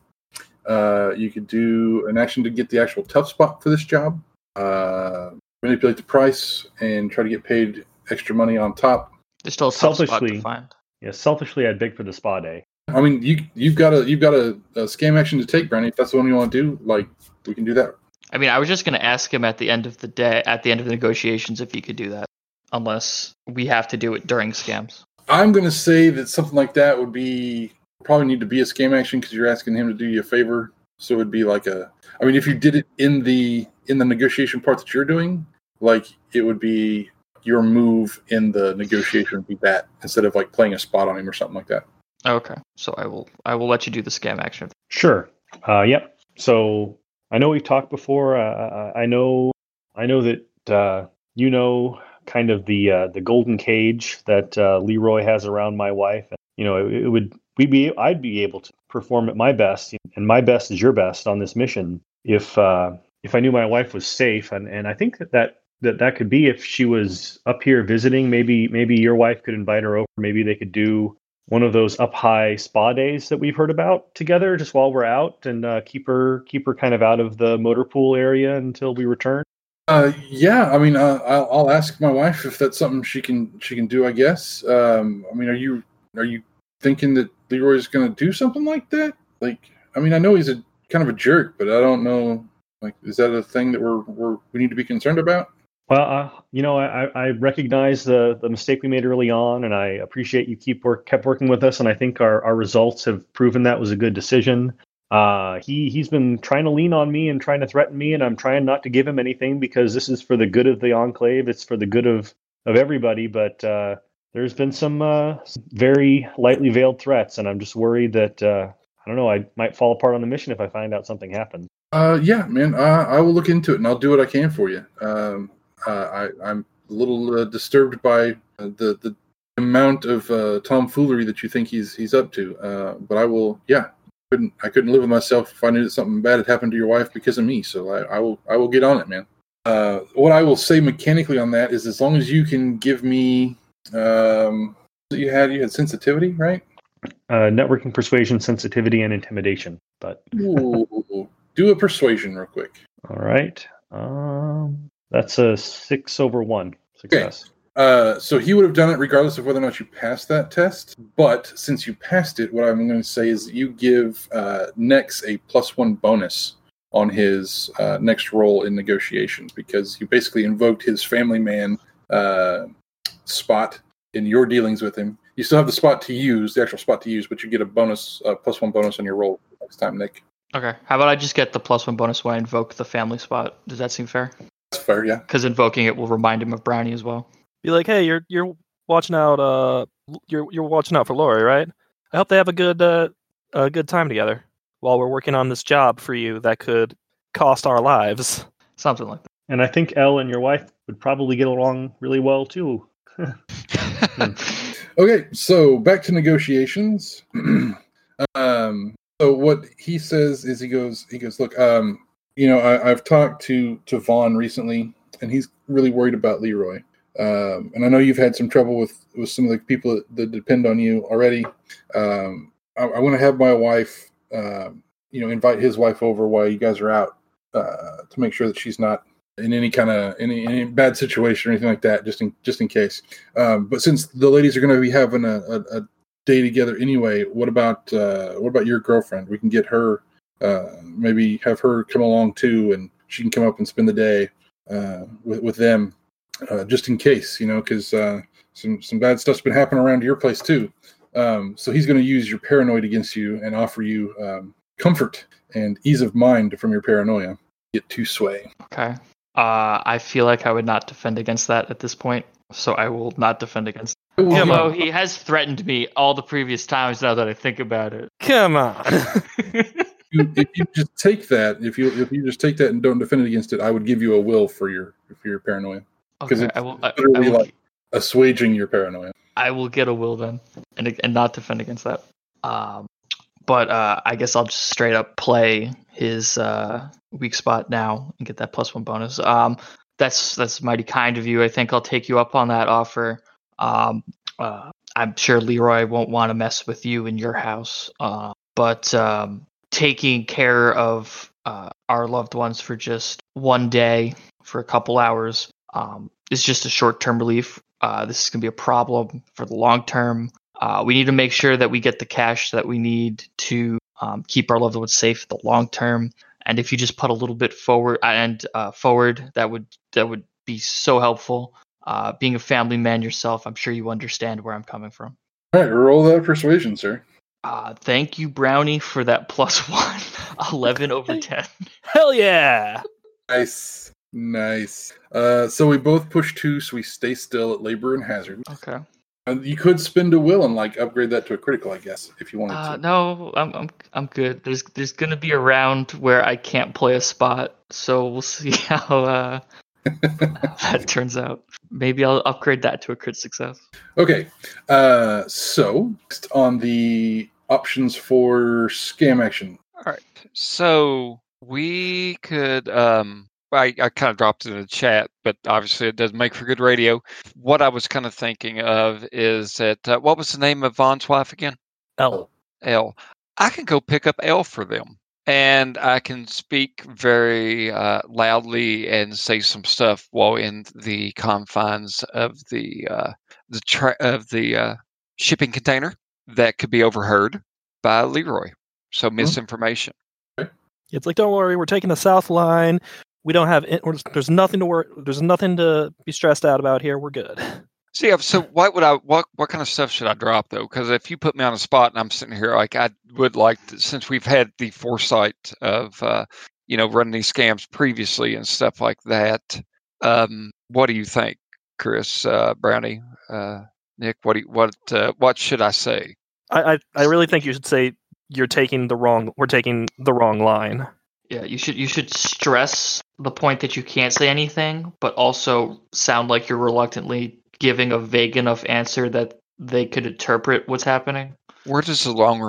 Uh, you could do an action to get the actual tough spot for this job. Uh, manipulate the price and try to get paid extra money on top. There's still a tough spot to Selfishly- find. Yeah, selfishly, I'd beg for the spa day. I mean, you you've got a you've got a, a scam action to take, Brownie. If that's the one you want to do, like we can do that. I mean, I was just going to ask him at the end of the day, at the end of the negotiations, if he could do that, unless we have to do it during scams. I'm going to say that something like that would be probably need to be a scam action because you're asking him to do you a favor. So it would be like a. I mean, if you did it in the in the negotiation part that you're doing, like it would be your move in the negotiation would be that instead of like playing a spot on him or something like that. Okay, so I will, I will let you do the scam action. Sure. Uh, yep. So I know we've talked before. Uh, I know, I know that uh, you know kind of the uh, the golden cage that uh, Leroy has around my wife. And, you know, it, it would we be I'd be able to perform at my best, and my best is your best on this mission if uh, if I knew my wife was safe. And and I think that that. That, that could be if she was up here visiting. Maybe maybe your wife could invite her over. Maybe they could do one of those up high spa days that we've heard about together just while we're out and uh, keep her keep her kind of out of the motor pool area until we return Uh, yeah, I mean, uh, I'll, I'll ask my wife if that's something she can she can do. I guess. Um, I mean, are you are you thinking that Leroy's going to do something like that? Like, I mean, I know he's a kind of a jerk, but I don't know. Like, is that a thing that we're, we're we need to be concerned about? well uh, you know I, I recognize the the mistake we made early on and i appreciate you keep work kept working with us and i think our, our results have proven that was a good decision uh, he he's been trying to lean on me and trying to threaten me and i'm trying not to give him anything because this is for the good of the enclave it's for the good of of everybody but uh, there's been some uh, very lightly veiled threats and i'm just worried that uh, i don't know i might fall apart on the mission if i find out something happened Uh, yeah, man. I will look into it and I'll do what I can for you. Um, uh, I, I'm a little disturbed by the the amount of tomfoolery that you think he's he's up to. But I will. Yeah, couldn't I couldn't live with myself if I knew that something bad had happened to your wife because of me. So I, I will I will get on it, man. Uh, what I will say mechanically on that is, as long as you can give me, um, you had you had sensitivity, right? uh, networking persuasion sensitivity and intimidation but Ooh, do a persuasion real quick. all right um, that's a six over one success Uh, so he would have done it regardless of whether or not you passed that test. But since you passed it, what I'm going to say is you give uh, Nex a plus one bonus on his uh, next roll in negotiations because you basically invoked his family man uh, spot in your dealings with him. You still have the spot to use, the actual spot to use, but you get a bonus, uh, plus one bonus on your roll next time, Nick. Okay, how about I just get the plus one bonus when I invoke the family spot? Does that seem fair? That's fair, yeah. Because invoking it will remind him of Brownie as well. Be like, hey, you're you're watching out. Uh, you're you're watching out for Lori, right? I hope they have a good uh a good time together while we're working on this job for you that could cost our lives. Something like that. and i think elle and your wife would probably get along really well too. Okay, so back to negotiations. um, so what he says is he goes, he goes, look, um, you know, I, I've talked to to Von recently, and he's really worried about Leroy. Um, and I know you've had some trouble with with some of the people that, that depend on you already. Um, I, I want to have my wife, um, you know, invite his wife over while you guys are out uh, to make sure that she's not in any kind of any, any bad situation or anything like that, just in just in case. Um, but since the ladies are going to be having a, a, a day together anyway, what about uh, what about your girlfriend? We can get her, uh, maybe have her come along too, and she can come up and spend the day uh, with with them, uh, just in case, you know, because uh, some some bad stuff's been happening around your place too. Um, so he's going to use your paranoid against you and offer you um, comfort and ease of mind from your paranoia. Get to sway. okay. Uh, I feel like I would not defend against that at this point, so I will not defend against. Come Come Although on. he has threatened me all the previous times. Now that I think about it. Come on. you, if you just take that, if you if you just take that and don't defend it against it, I would give you a will for your for your paranoia, 'Cause okay, it's I will. I, I literally will like- assuaging your paranoia. I will get a will then, and and not defend against that. Um, but uh, I guess I'll just straight up play his uh, weak spot now and get that plus one bonus. Um, that's that's mighty kind of you. I think I'll take you up on that offer. Um, uh, I'm sure Leroy won't want to mess with you in your house, uh, but um, taking care of uh, our loved ones for just one day, for a couple hours, um, is just a short-term relief. Uh, this is going to be a problem for the long term. Uh, we need to make sure that we get the cash that we need to um, keep our loved ones safe in the long term. And if you just put a little bit forward and uh, forward, that would that would be so helpful. Uh, being a family man yourself, I'm sure you understand where I'm coming from. All right, roll that persuasion, sir. Uh, thank you, Brownie, for that plus one. 11 over 10. Hell yeah! Nice, nice. Uh, so we both push two, so we stay still at labor and hazard. Okay. Uh, you could spend a will and like upgrade that to a critical, I guess, if you wanted Uh, to. no, I'm, I'm I'm good. There's there's gonna be a round where I can't play a spot, so we'll see how uh, that turns out. Maybe I'll upgrade that to a crit success. Okay, uh, so next on the options for scam action. All right. So we could um I, I kind of dropped it in the chat, but obviously it doesn't make for good radio. What I was kind of thinking of is that uh, what was the name of Von's wife again? L. L. I can go pick up L for them, and I can speak very uh, loudly and say some stuff while in the confines of the uh, the tra- of the uh, shipping container that could be overheard by Leroy. So misinformation. It's like, don't worry, we're taking the South Line. We don't have. There's nothing to worry. There's nothing to be stressed out about here. We're good. See, so what would I what what kind of stuff should I drop though? Because if you put me on a spot and I'm sitting here, like I would like to, since we've had the foresight of uh, you know running these scams previously and stuff like that. Um, what do you think, Chris uh, Brownie, uh, Nick? What do you, what uh, what should I say? I, I I really think you should say you're taking the wrong. We're taking the wrong line. Yeah, you should you should stress the point that you can't say anything, but also sound like you're reluctantly giving a vague enough answer that they could interpret what's happening. Where does the long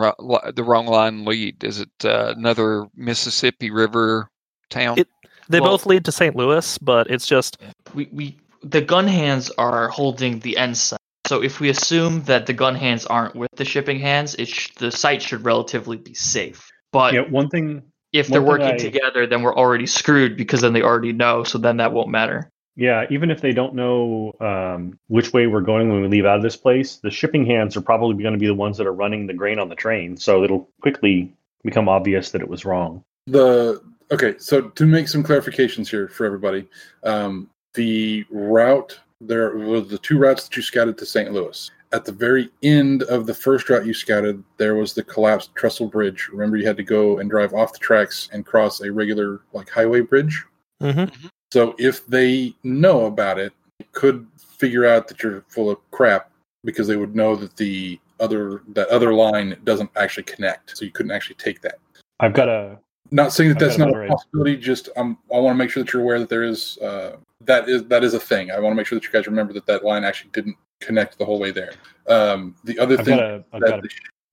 the wrong line lead? Is it uh, another Mississippi River town? It- They Well- both lead to St. Louis, but it's just we, we the gun hands are holding the end site. So if we assume that the gun hands aren't with the shipping hands, it sh- the site should relatively be safe. But yeah, one thing. If they're working I- together, then we're already screwed because then they already know. So then that won't matter. Yeah, even if they don't know um, which way we're going when we leave out of this place, the shipping hands are probably going to be the ones that are running the grain on the train. So it'll quickly become obvious that it was wrong. The okay, so to make some clarifications here for everybody, um, the route there were the two routes that you scouted to St. Louis. At the very end of the first route you scouted, there was the collapsed trestle bridge. Remember, you had to go and drive off the tracks and cross a regular like highway bridge. mhm. So if they know about it, they could figure out that you're full of crap because they would know that the other that other line doesn't actually connect. So you couldn't actually take that. I've got a Not saying that I've that's not a possibility. Just um, I want to make sure that you're aware that there is uh, that is that is a thing. I want to make sure that you guys remember that that line actually didn't connect the whole way there. Um, the other I've thing got a I've that got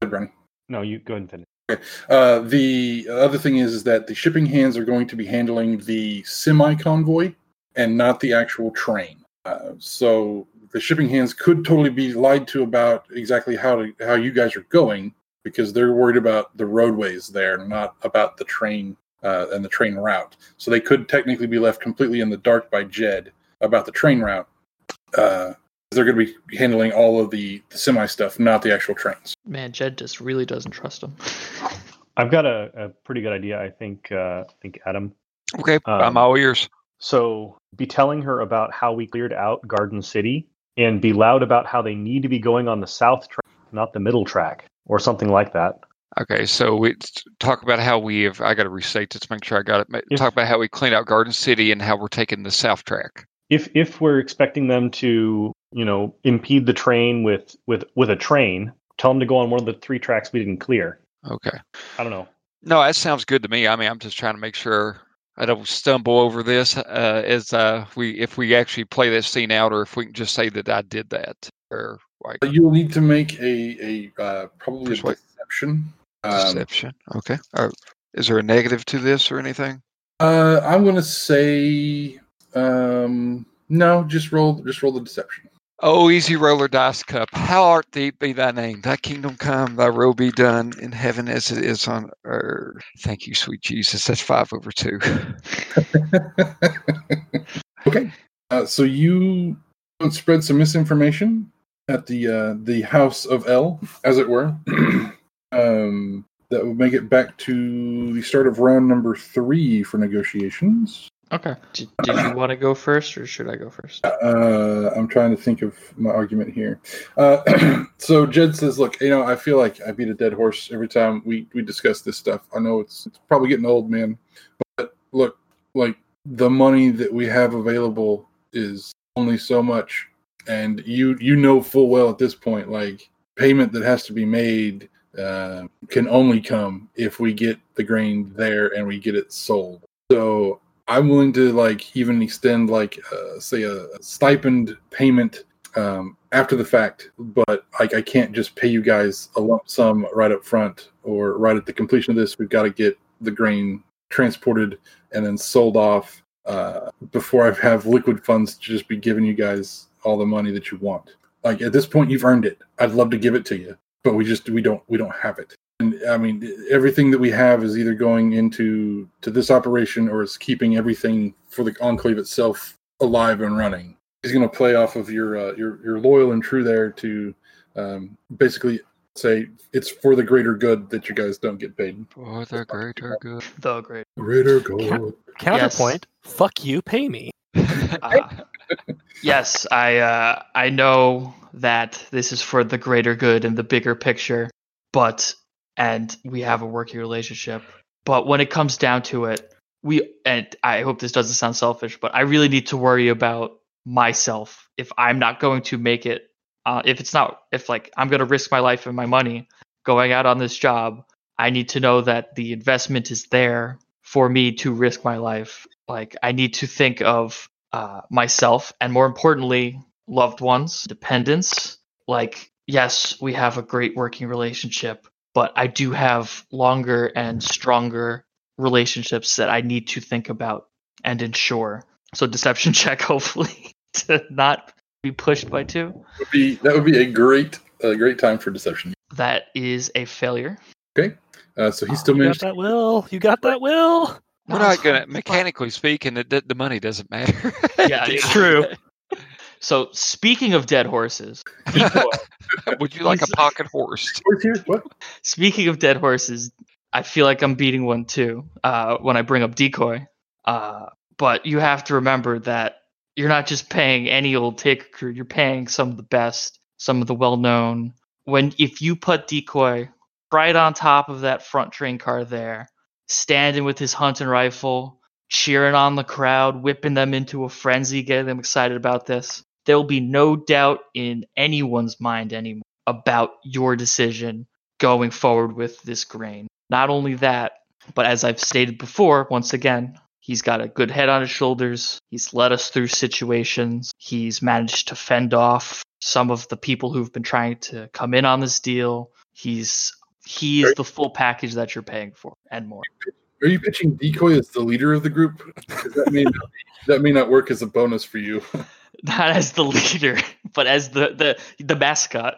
a Brennan. no. You go ahead and finish. Uh, the other thing is, is that the shipping hands are going to be handling the semi convoy and not the actual train. Uh, so the shipping hands could totally be lied to about exactly how to, how you guys are going because they're worried about the roadways there, not about the train uh, and the train route. So they could technically be left completely in the dark by Jed about the train route. They're going to be handling all of the, the semi stuff, not the actual trains. Man, Jed just really doesn't trust them. I've got a, a pretty good idea. I think uh, I think Adam. Okay, I'm Um, all ears. So be telling her about how we cleared out Garden City, and be loud about how they need to be going on the south track, not the middle track, or something like that. Okay, so we talk about how we have. I got to restate this, make sure I got it. If- Talk about how we cleaned out Garden City and how we're taking the south track. If if we're expecting them to, you know, impede the train with with with a train, tell them to go on one of the three tracks we didn't clear. Okay. I don't know. No, that sounds good to me. I mean, I'm just trying to make sure I don't stumble over this uh, as uh, we if we actually play that scene out, or if we can just say that I did that, or like But you'll need to make a, a uh, probably a Persuade. deception. Um, deception. Okay. Uh, is there a negative to this or anything? Uh, I'm going to say Um, no, just roll. Just roll the deception. Oh, easy roller dice cup. How art thee be thy name? Thy kingdom come, thy will be done in heaven as it is on earth. Thank you, sweet Jesus. That's five over two. okay. Uh, so you spread some misinformation at the uh, the House of L, as it were. um, that would make it back to the start of round number three for negotiations. Okay. Did, did you want to go first, or should I go first? Uh, I'm trying to think of my argument here. Uh, so Jed says, "Look, you know, I feel like I beat a dead horse every time we we discuss this stuff. I know it's it's probably getting old, man. But look, like the money that we have available is only so much, and you you know full well at this point, like payment that has to be made." Uh, can only come if we get the grain there and we get it sold. So I'm willing to like even extend like uh, say a, a stipend payment um, after the fact, but like I can't just pay you guys a lump sum right up front or right at the completion of this. We've got to get the grain transported and then sold off uh, before I have liquid funds to just be giving you guys all the money that you want. Like at this point, you've earned it. I'd love to give it to you, but we just we don't we don't have it. And I mean, everything that we have is either going into to this operation or it's keeping everything for the enclave itself alive and running. He's going to play off of your uh, your your loyal and true there to um, basically say it's for the greater good that you guys don't get paid. For the greater good. The great. Greater good. Counterpoint. Fuck you. Pay me. Uh, yes, I uh, I know that this is for the greater good and the bigger picture, but and we have a working relationship. But when it comes down to it, we and I hope this doesn't sound selfish, but I really need to worry about myself if I'm not going to make it. Uh, if it's not, if like I'm going to risk my life and my money going out on this job, I need to know that the investment is there for me to risk my life. Like I need to think of uh, myself and more importantly, loved ones, dependents. Like yes, we have a great working relationship, but I do have longer and stronger relationships that I need to think about and ensure. So deception check, hopefully, to not be pushed by two. Would be that would be a great a great time for deception. That is a failure. Uh, so he still You got managed. that will. You got that will. We're not gonna mechanically speaking. The, the, the money doesn't matter. Yeah, It's true. So speaking of dead horses, decoy. Would you like a pocket horse? Where's here? What? speaking of dead horses, I feel like I'm beating one too uh, when I bring up decoy. Uh, but you have to remember that you're not just paying any old taker crew. You're paying some of the best, some of the well-known. When if you put decoy right on top of that front train car there, standing with his hunting rifle, cheering on the crowd, whipping them into a frenzy, getting them excited about this, there will be no doubt in anyone's mind anymore about your decision going forward with this grain. Not only that, but as I've stated before, once again, he's got a good head on his shoulders. He's led us through situations. He's managed to fend off some of the people who've been trying to come in on this deal. He's he is the full package that you're paying for and more. Are you pitching decoy as the leader of the group? that may not, that may not work as a bonus for you. Not as the leader, but as the the the mascot.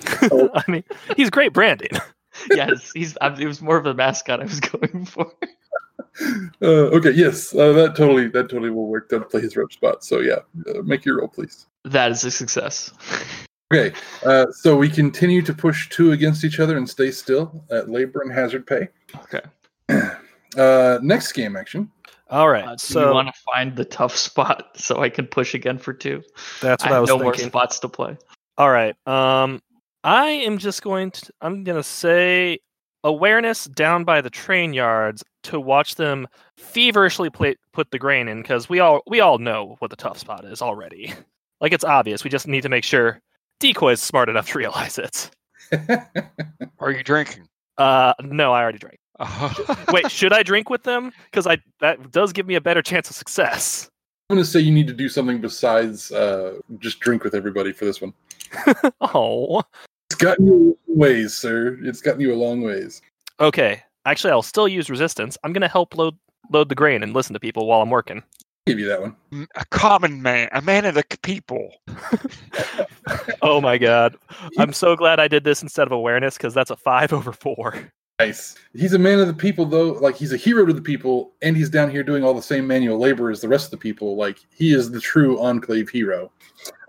I mean, he's great branding. yes, he's. I, it was more of a mascot I was going for. Uh, okay, yes, uh, that totally that totally will work. That'll play his rope spot. So yeah, uh, make your roll, please. That is a success. Okay, uh, so we continue to push two against each other and stay still at labor and hazard pay. Okay. Uh, next game action. All right. Uh, do so you want to find the tough spot so I can push again for two? that's what I, have was no more spots to play. All right. Um, I am just going to. I'm gonna say awareness down by the train yards to watch them feverishly play, put the grain in because we all we all know what the tough spot is already. Like it's obvious. We just need to make sure decoy is smart enough to realize it. Are you drinking? Uh, no, I already drank. Oh. Wait, should I drink with them? Because I that does give me a better chance of success. I'm going to say you need to do something besides uh, just drink with everybody for this one. Oh, It's gotten you a long ways, sir. It's gotten you a long ways. okay. Actually, I'll still use resistance. I'm gonna help load load the grain and listen to people while I'm working. give you that one. A common man, a man of the people. Oh my god. I'm so glad I did this instead of awareness because that's a five over four. Nice. He's a man of the people, though. Like he's a hero to the people, and he's down here doing all the same manual labor as the rest of the people. Like he is the true enclave hero.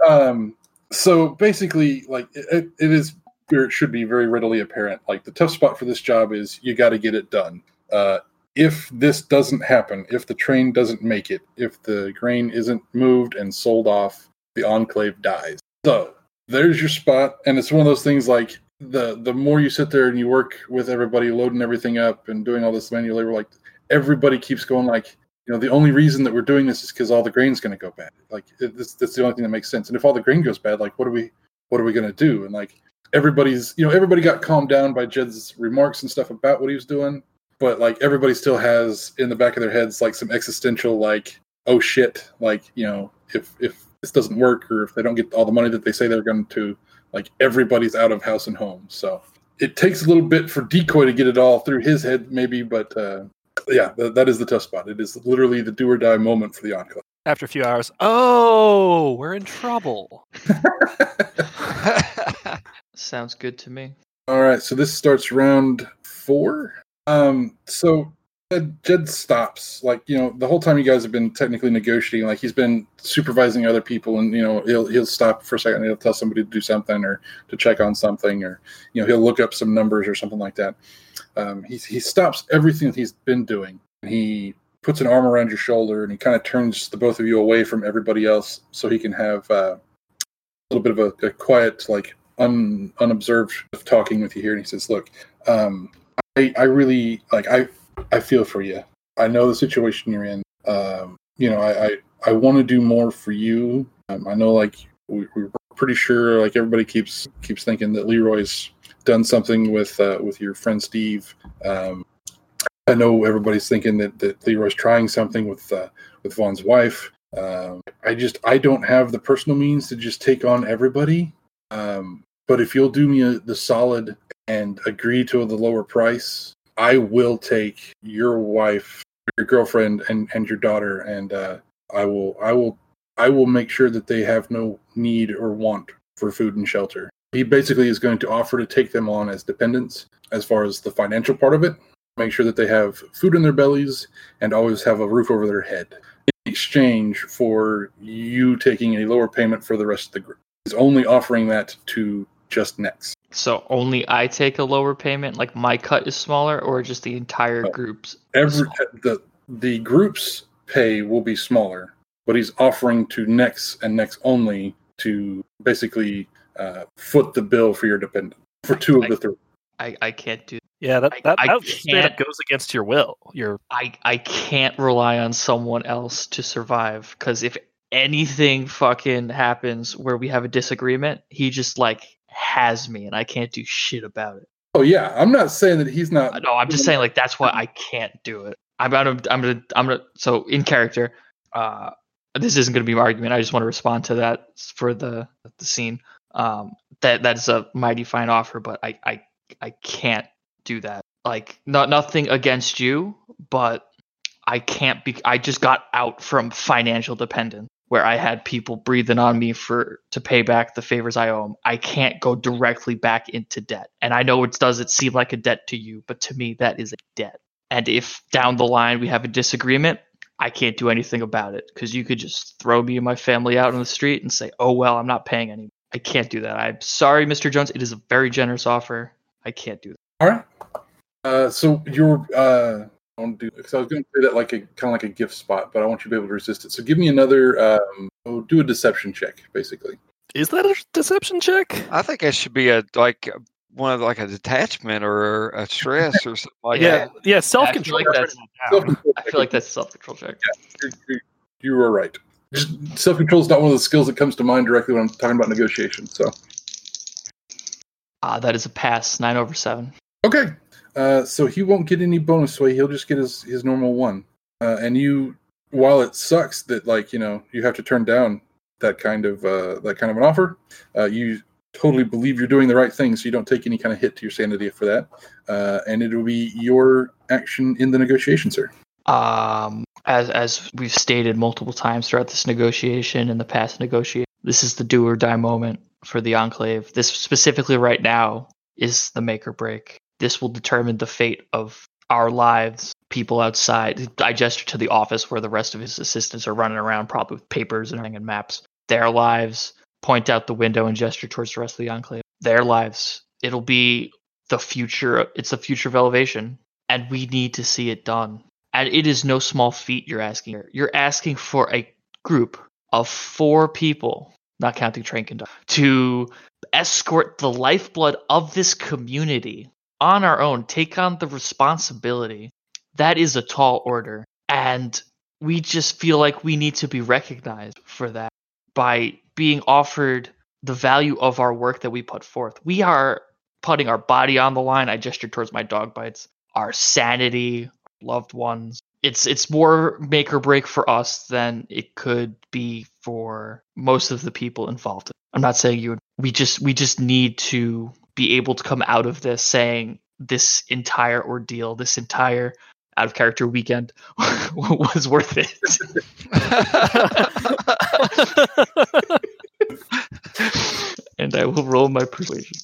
Um. So basically, like it, it is, it should be very readily apparent. Like the tough spot for this job is you got to get it done. Uh, if this doesn't happen, if the train doesn't make it, if the grain isn't moved and sold off, the enclave dies. So there's your spot, and it's one of those things like the the more you sit there and you work with everybody, loading everything up and doing all this manual labor, like everybody keeps going like. You know, the only reason that we're doing this is because all the grain's going to go bad. Like, it, this, that's the only thing that makes sense. And if all the grain goes bad, like, what are we, what are we going to do? And like, everybody's, you know, everybody got calmed down by Jed's remarks and stuff about what he was doing but like everybody still has in the back of their heads like some existential like oh shit like you know if if this doesn't work or if they don't get all the money that they say they're going to like everybody's out of house and home so it takes a little bit for decoy to get it all through his head maybe but uh yeah th- that is the tough spot it is literally the do or die moment for the enclave After a few hours, oh, we're in trouble. Sounds good to me. All right, so this starts round four. Um, so Jed, Jed stops. Like you know, the whole time you guys have been technically negotiating. Like he's been supervising other people, and you know, he'll he'll stop for a second. And he'll tell somebody to do something or to check on something, or you know, he'll look up some numbers or something like that. Um, he he stops everything that he's been doing. He puts an arm around your shoulder, and he kind of turns the both of you away from everybody else, so he can have uh, a little bit of a, a quiet, like un, unobserved talking with you here. And he says, "Look, um, I, I really like I I feel for you. I know the situation you're in. Um, you know, I I, I want to do more for you. Um, I know like we, we're pretty sure like everybody keeps keeps thinking that Leroy's done something with uh, with your friend Steve. Um, I know everybody's thinking that that Leroy's trying something with uh, with Von's wife. Um, I just I don't have the personal means to just take on everybody. Um, but if you'll do me a, the solid and agree to the lower price, I will take your wife, your girlfriend, and and your daughter, and uh, I will I will I will make sure that they have no need or want for food and shelter. He basically is going to offer to take them on as dependents as far as the financial part of it. Make sure that they have food in their bellies and always have a roof over their head in exchange for you taking a lower payment for the rest of the group. He's only offering that to just Nex. So only I take a lower payment, like my cut is smaller, or just the entire No. group's? Every the the group's pay will be smaller, but he's offering to Nex and Nex only to basically uh, foot the bill for your dependent for two of the three. I, I can't do. Yeah, that that, I that straight up can't- goes against your will. Your I I can't rely on someone else to survive because if anything fucking happens where we have a disagreement, he just like has me and I can't do shit about it. Oh yeah, I'm not saying that he's not. No, I'm just saying like that's why I can't do it. I'm gonna I'm gonna I'm gonna so in character, uh this isn't gonna be my argument. I just want to respond to that for the the scene. Um that that's a mighty fine offer, but I I I can't do that. Like not nothing against you, but I can't be I just got out from financial dependence where I had people breathing on me for to pay back the favors I owe them. I can't go directly back into debt. And I know it does it seem like a debt to you, but to me that is a debt. And if down the line we have a disagreement, I can't do anything about it because you could just throw me and my family out on the street and say, "Oh well, I'm not paying any." I can't do that. I'm sorry, Mr. Jones. It is a very generous offer. I can't do that. All right. Uh, so you're. Uh, I want to do because I was going to say that like a kind of like a gift spot, but I want you to be able to resist it. So give me another. Um, oh, do a deception check, basically. is that a deception check? I think it should be a like uh, one of like a detachment or a stress or something like yeah, that. yeah. Self control. like Self-control I feel like that's a self-control check. you're, you're, you were right. Self control is not one of the skills that comes to mind directly when I'm talking about negotiation. So Ah, that is a pass. Nine over seven. okay, uh, so he won't get any bonus way. He'll just get his his normal one. Uh, and you, while it sucks that like you know you have to turn down that kind of uh, that kind of an offer, uh, you totally believe you're doing the right thing, so you don't take any kind of hit to your sanity for that. Uh, and it will be your action in the negotiation, sir. Um, as as we've stated multiple times throughout this negotiation and the past negotiation, this is the do or die moment for the Enclave. This specifically right now is the make or break. This will determine the fate of our lives. People outside. I gesture to the office where the rest of his assistants are running around, probably with papers and and maps. Their lives. Point out the window and gesture towards the rest of the Enclave. Their lives. It'll be the future. It's the future of elevation, and we need to see it done. And it is no small feat you're asking. here. You're asking for a group of four people, not counting train conductor, to escort the lifeblood of this community on our own, take on the responsibility. That is a tall order. And we just feel like we need to be recognized for that by being offered the value of our work that we put forth. We are putting our body on the line. I gestured towards my dog bites, our sanity, loved ones. It's it's more make or break for us than it could be for most of the people involved. I'm not saying you would we just we just need to be able to come out of this saying this entire ordeal, this entire out of character weekend was worth it. and I will roll my persuasion.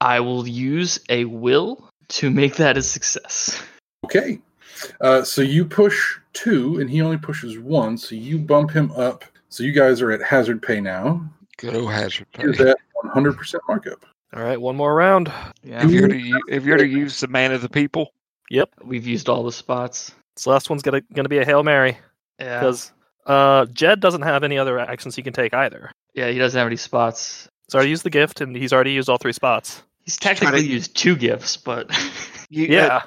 I will use a will to make that a success. Okay. Uh, so you push two, and he only pushes one. So you bump him up. So you guys are at hazard pay now. Good old hazard pay. You're at 100% markup. All right, one more round. Yeah, If you're to if you're to use the man of the people, Yep. we've used all the spots. This last one's gonna gonna be a hail mary Yeah, because uh, Jed doesn't have any other actions he can take either. yeah, he doesn't have any spots. He's already used the gift, and he's already used all three spots. He's trying to- technically used two gifts, but you, uh, Yeah,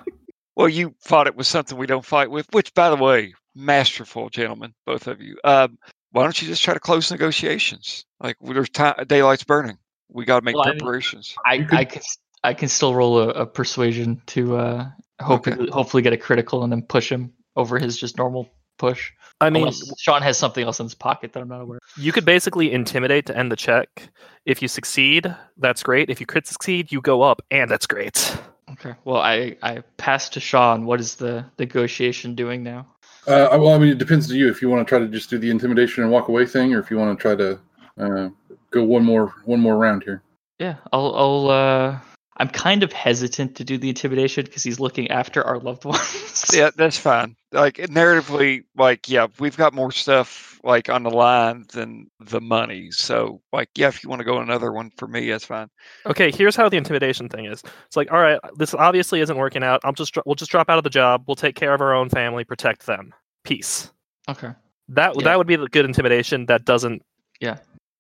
well, you fought it with something we don't fight with, which, by the way, masterful gentlemen, both of you. Um, why don't you just try to close negotiations? Like there's time, daylight's burning. We got to make Well, I mean- preparations. I, You I can I can still roll a, a persuasion to uh, hopefully hopefully get a critical and then push him over his just normal push. I mean, Unless Sean has something else in his pocket that I'm not aware. of. you could basically intimidate to end the check. If you succeed, that's great. If you crit succeed, you go up, and that's great. Okay. Well, I I pass to Sean. What is the negotiation doing now? Uh, well, I mean, it depends on you if you want to try to just do the intimidation and walk away thing, or if you want to try to uh, go one more one more round here. Yeah, I'll I'll uh I'm kind of hesitant to do the intimidation because he's looking after our loved ones. Yeah, that's fine. Like narratively, like yeah, we've got more stuff like on the line than the money. So like yeah, if you want to go another one for me, that's fine. Okay, here's how the intimidation thing is. It's like, all right, this obviously isn't working out. I'll just we'll just drop out of the job. We'll take care of our own family, protect them. Peace. Okay. That Yeah. that would be the good intimidation. That doesn't.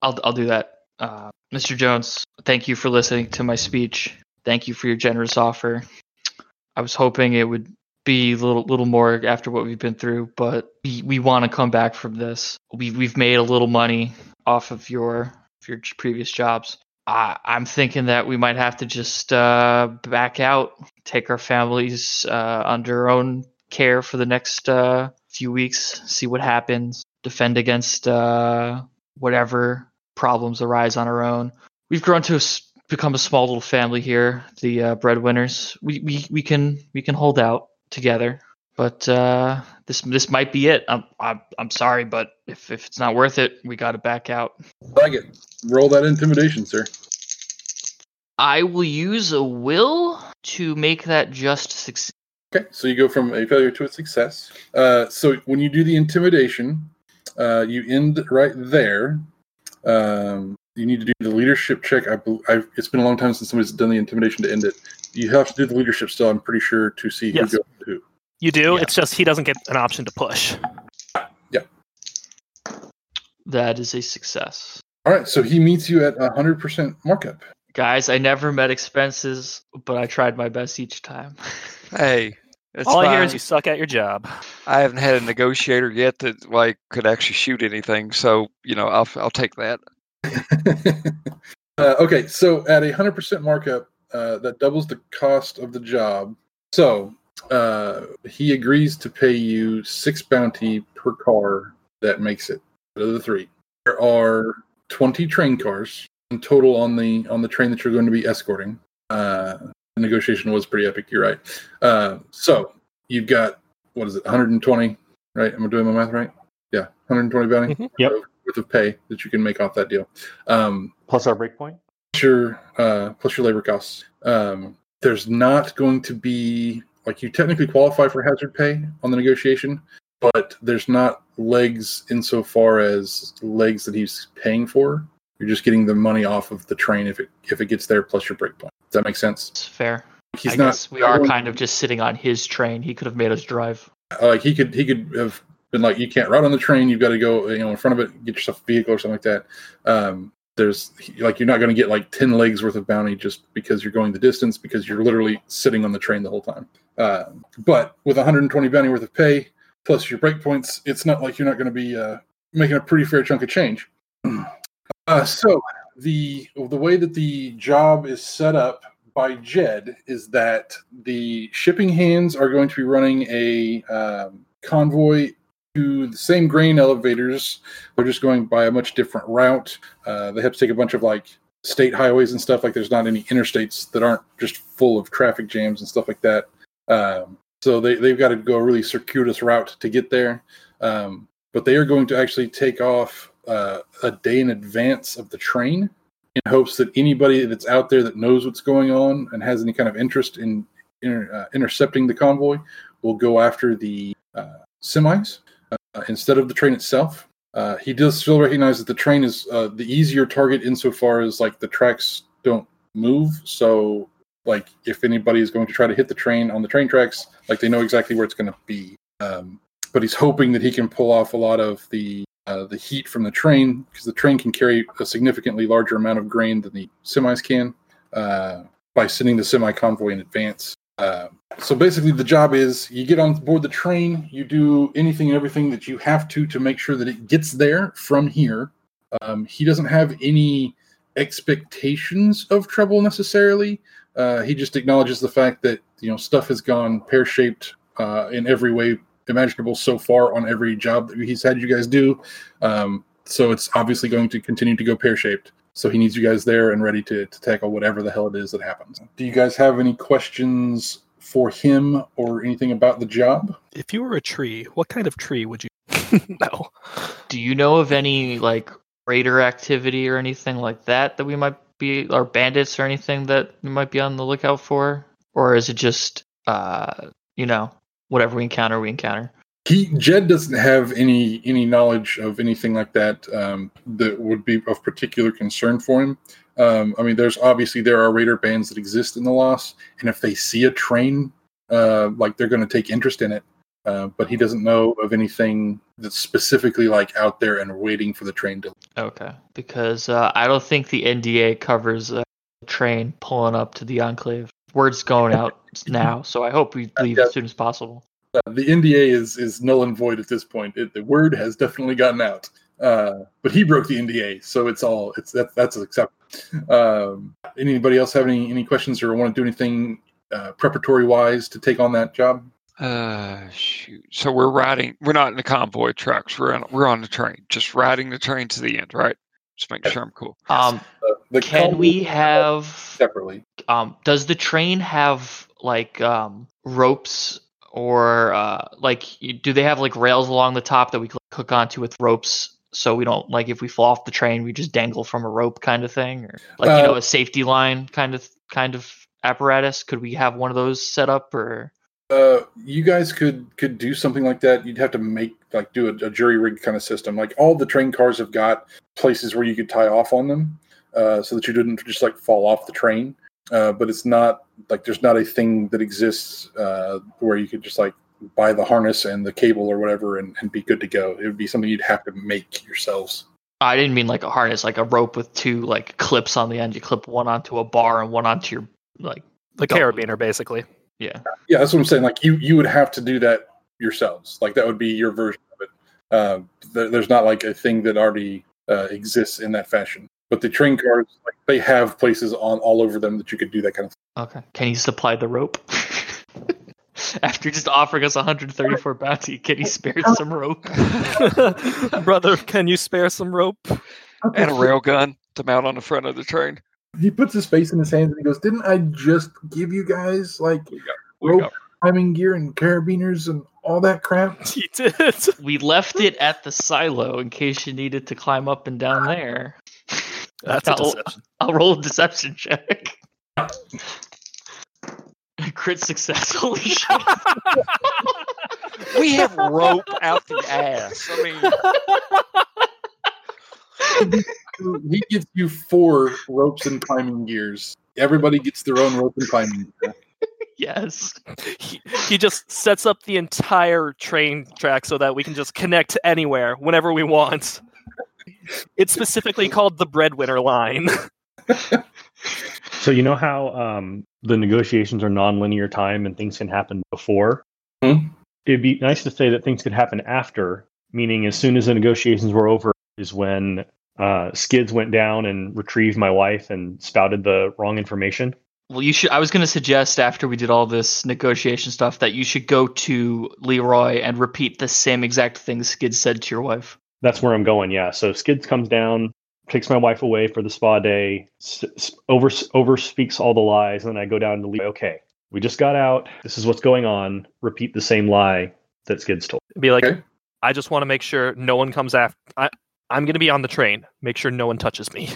I'll I'll do that. Uh, Mr. Jones, thank you for listening to my speech. Thank you for your generous offer. I was hoping it would be a little little more after what we've been through, but we, we want to come back from this. We we've made a little money off of your your previous jobs. I, I'm thinking that we might have to just uh, back out, take our families uh, under our own care for the next uh, few weeks, see what happens, defend against uh, whatever problems arise on our own. We've grown to a s become a small little family here, the uh, breadwinners. We, we we can we can hold out together, but uh, this this might be it. I'm I'm, I'm sorry, but if, if it's not worth it, we got to back out. Like it. Roll that intimidation, sir. I will use a will to make that just succeed. Okay, so you go from a failure to a success. Uh, so when you do the intimidation, uh, you end right there. Um, you need to do the leadership check. I, bel- I've, it's been a long time since somebody's done the intimidation to end it. You have to do the leadership still. I'm pretty sure to see Yes. who goes to who. You do. Yeah. It's just he doesn't get an option to push. Yeah. That is a success. All right, so he meets you at 100% markup. Guys, I never met expenses, but I tried my best each time. Hey, that's All I hear is you suck at your job. I haven't had a negotiator yet that like could actually shoot anything. So you know, I'll I'll take that. uh, okay, so at a 100% markup, uh, that doubles the cost of the job. So uh, he agrees to pay you six bounty per car that makes it out of the three. There are 20 train cars in total on the on the train that you're going to be escorting. Uh, the negotiation was pretty epic. You're right. Uh, so you've got what is it, 120 right? Am I doing my math right? Yeah, 120 bounty Mhm. Yep. worth of pay that you can make off that deal. Um, Plus our breakpoint. plus your uh, plus your labor costs. Um, there's not going to be like you technically qualify for hazard pay on the negotiation, but there's not legs insofar as legs that he's paying for. You're just getting the money off of the train if it if it gets there plus your breakpoint. That make sense? It's fair. He's I not. guess we are kind of just sitting on his train. He could have made us drive. uh, like he could he could have been like you can't ride on the train you've got to go you know in front of it get yourself a vehicle or something like that um there's like you're not going to get like 10 legs worth of bounty just because you're going the distance because you're literally sitting on the train the whole time uh, but with 120 bounty worth of pay plus your breakpoints it's not like you're not going to be uh, making a pretty fair chunk of change uh, so the the way that the job is set up by Jed is that the shipping hands are going to be running a um, convoy to the same grain elevators. They're just going by a much different route. Uh, they have to take a bunch of like state highways and stuff. Like there's not any interstates that aren't just full of traffic jams and stuff like that. Um, so they, they've got to go a really circuitous route to get there. Um, but they are going to actually take off uh, a day in advance of the train in hopes that anybody that's out there that knows what's going on and has any kind of interest in inter, uh, intercepting the convoy will go after the uh, semis uh, instead of the train itself. Uh, he does still recognize that the train is uh, the easier target insofar as like the tracks don't move. So like if anybody is going to try to hit the train on the train tracks, like they know exactly where it's going to be. Um, but he's hoping that he can pull off a lot of the uh, the heat from the train because the train can carry a significantly larger amount of grain than the semis can uh, by sending the semi convoy in advance. Uh, so basically, the job is you get on board the train, you do anything and everything that you have to to make sure that it gets there from here. Um, he doesn't have any expectations of trouble necessarily. Uh, he just acknowledges the fact that you know stuff has gone pear shaped uh, in every way imaginable so far on every job that he's had you guys do. Um, so it's obviously going to continue to go pear shaped. So he needs you guys there and ready to, to tackle whatever the hell it is that happens. Do you guys have any questions for him or anything about the job? If you were a tree, what kind of tree would you? no. Do you know of any like raider activity or anything like that that we might be, or bandits or anything that we might be on the lookout for, or is it just, uh, you know, whatever we encounter, we encounter? He Jed doesn't have any any knowledge of anything like that um, that would be of particular concern for him. Um, I mean, there's obviously there are raider bands that exist in the loss, and if they see a train, uh, like they're going to take interest in it. Uh, but he doesn't know of anything that's specifically like out there and waiting for the train to. Okay, because uh, I don't think the NDA covers a train pulling up to the enclave. Word's going out now, so I hope we leave Yeah. as soon as possible. Uh, the NDA is is null and void at this point. It, the word has definitely gotten out, uh, but he broke the NDA, so it's all it's that that's acceptable. Um, anybody else have any any questions or want to do anything uh, preparatory wise to take on that job? Uh, shoot. So we're riding. We're not in the convoy trucks. We're on. We're on the train. Just riding the train to the end, right? Just making sure I'm cool. Um, Uh, the can we have? separately? Um, does the train have like um, ropes or uh, like do they have like rails along the top that we could hook onto with ropes so we don't like if we fall off the train we just dangle from a rope kind of thing or like you know Uh, a safety line kind of kind of apparatus? Could we have one of those set up or? Uh, you guys could could do something like that. You'd have to make like do a, a jury rig kind of system. Like all the train cars have got places where you could tie off on them, uh, so that you didn't just like fall off the train. Uh, but it's not like there's not a thing that exists uh, where you could just like buy the harness and the cable or whatever and, and be good to go. It would be something you'd have to make yourselves. I didn't mean like a harness, like a rope with two like clips on the end. You clip one onto a bar and one onto your like The Double. carabiner, basically. Yeah. Yeah, that's what I'm saying. Like you, you would have to do that yourselves. Like that would be your version of it. Uh, there, there's not like a thing that already uh, exists in that fashion. But the train cars, like they have places on all over them that you could do that kind of. thing. Okay. Can you supply the rope? After just offering us 134 bounty, can you spare some rope? Brother, can you spare some rope? And a rail gun to mount on the front of the train. He puts his face in his hands and he goes, "Didn't I just give you guys like We rope got climbing gear and carabiners and all that crap? He did. We left it at the silo in case you needed to climb up and down there. That's a I'll, deception. I'll roll a deception check. Crit success. Holy shit. We have rope out the ass. I mean, he gives you four ropes and climbing gears. Everybody gets their own rope and climbing gear. yes. He, he just sets up the entire train track so that we can just connect anywhere whenever we want. It's specifically called the breadwinner line. So you know how um, the negotiations are non-linear time and things can happen before. Hmm. It'd be nice to say that things could happen after, meaning as soon as the negotiations were over is when uh, Skidz went down and retrieved my wife and spouted the wrong information. Well, you should. I was going to suggest after we did all this negotiation stuff that you should go to Leroy and repeat the same exact thing Skid said to your wife. That's where I'm going. Yeah. So Skidz comes down, takes my wife away for the spa day, s- s- over over speaks all the lies, and then I go down to Leroy. Okay, we just got out. This is what's going on. Repeat the same lie that Skidz told. Be like, Okay. I just want to make sure no one comes after. I, I'm going to be on the train. Make sure no one touches me.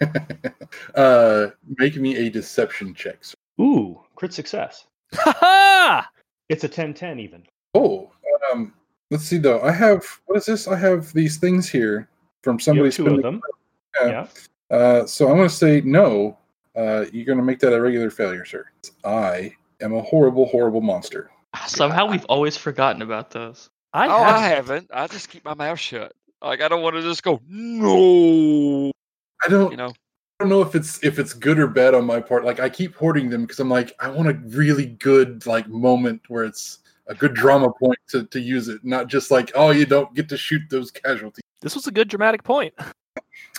uh, make me a deception check. sir. Ooh, crit success. Ha ha! It's a 10-10 even. Oh, um, let's see though. I have what is this? I have these things here from You somebody have two of them. Yeah. Yeah. Uh, so I'm going to say no. Uh, you're going to make that a regular failure, sir. I am a horrible, horrible monster. Somehow we've always forgotten about those. I oh, have I haven't. I just keep my mouth shut. Like I don't want to just go no. I don't. You know. I don't know if it's if it's good or bad on my part. Like I keep hoarding them because I'm like I want a really good like moment where it's a good drama point to to use it, not just like oh you don't get to shoot those casualties. This was a good dramatic point.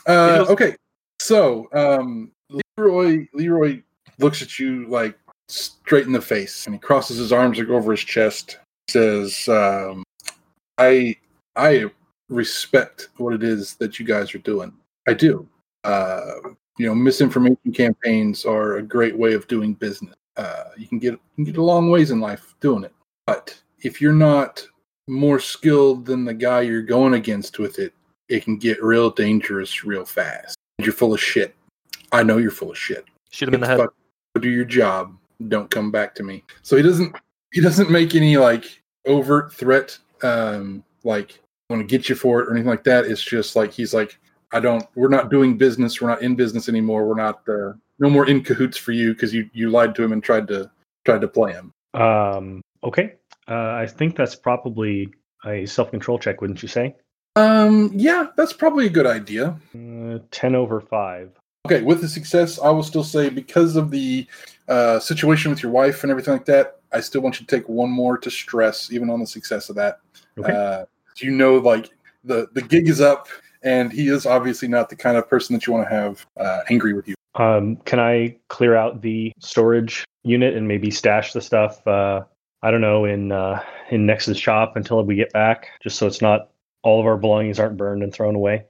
Uh, was- okay, so um, Leroy Leroy looks at you like straight in the face, and he crosses his arms like over his chest. Says, um, "I I respect what it is that you guys are doing. I do. Uh, you know, misinformation campaigns are a great way of doing business. Uh, you can get you can get a long ways in life doing it. But if you're not more skilled than the guy you're going against with it, it can get real dangerous real fast. You're full of shit. I know you're full of shit. Shoot him in the head. Fuck, Go do your job. Don't come back to me. So he doesn't. He doesn't make any like overt threat. Um, like want to get you for it or anything like that. It's just like he's like, I don't. We're not doing business. We're not in business anymore. We're not. Uh, no more in cahoots for you because you you lied to him and tried to tried to play him. Um, okay. Uh, I think that's probably a self-control check, wouldn't you say? Um, yeah, that's probably a good idea. Uh, 10 over 5. Okay, with the success, I will still say because of the uh, situation with your wife and everything like that, I still want you to take one more to stress, even on the success of that. Okay. Uh, you know, like the the gig is up, and he is obviously not the kind of person that you want to have uh, angry with you. Um, can I clear out the storage unit and maybe stash the stuff? Uh, I don't know in uh, in Nex's shop until we get back, just so it's not all of our belongings aren't burned and thrown away.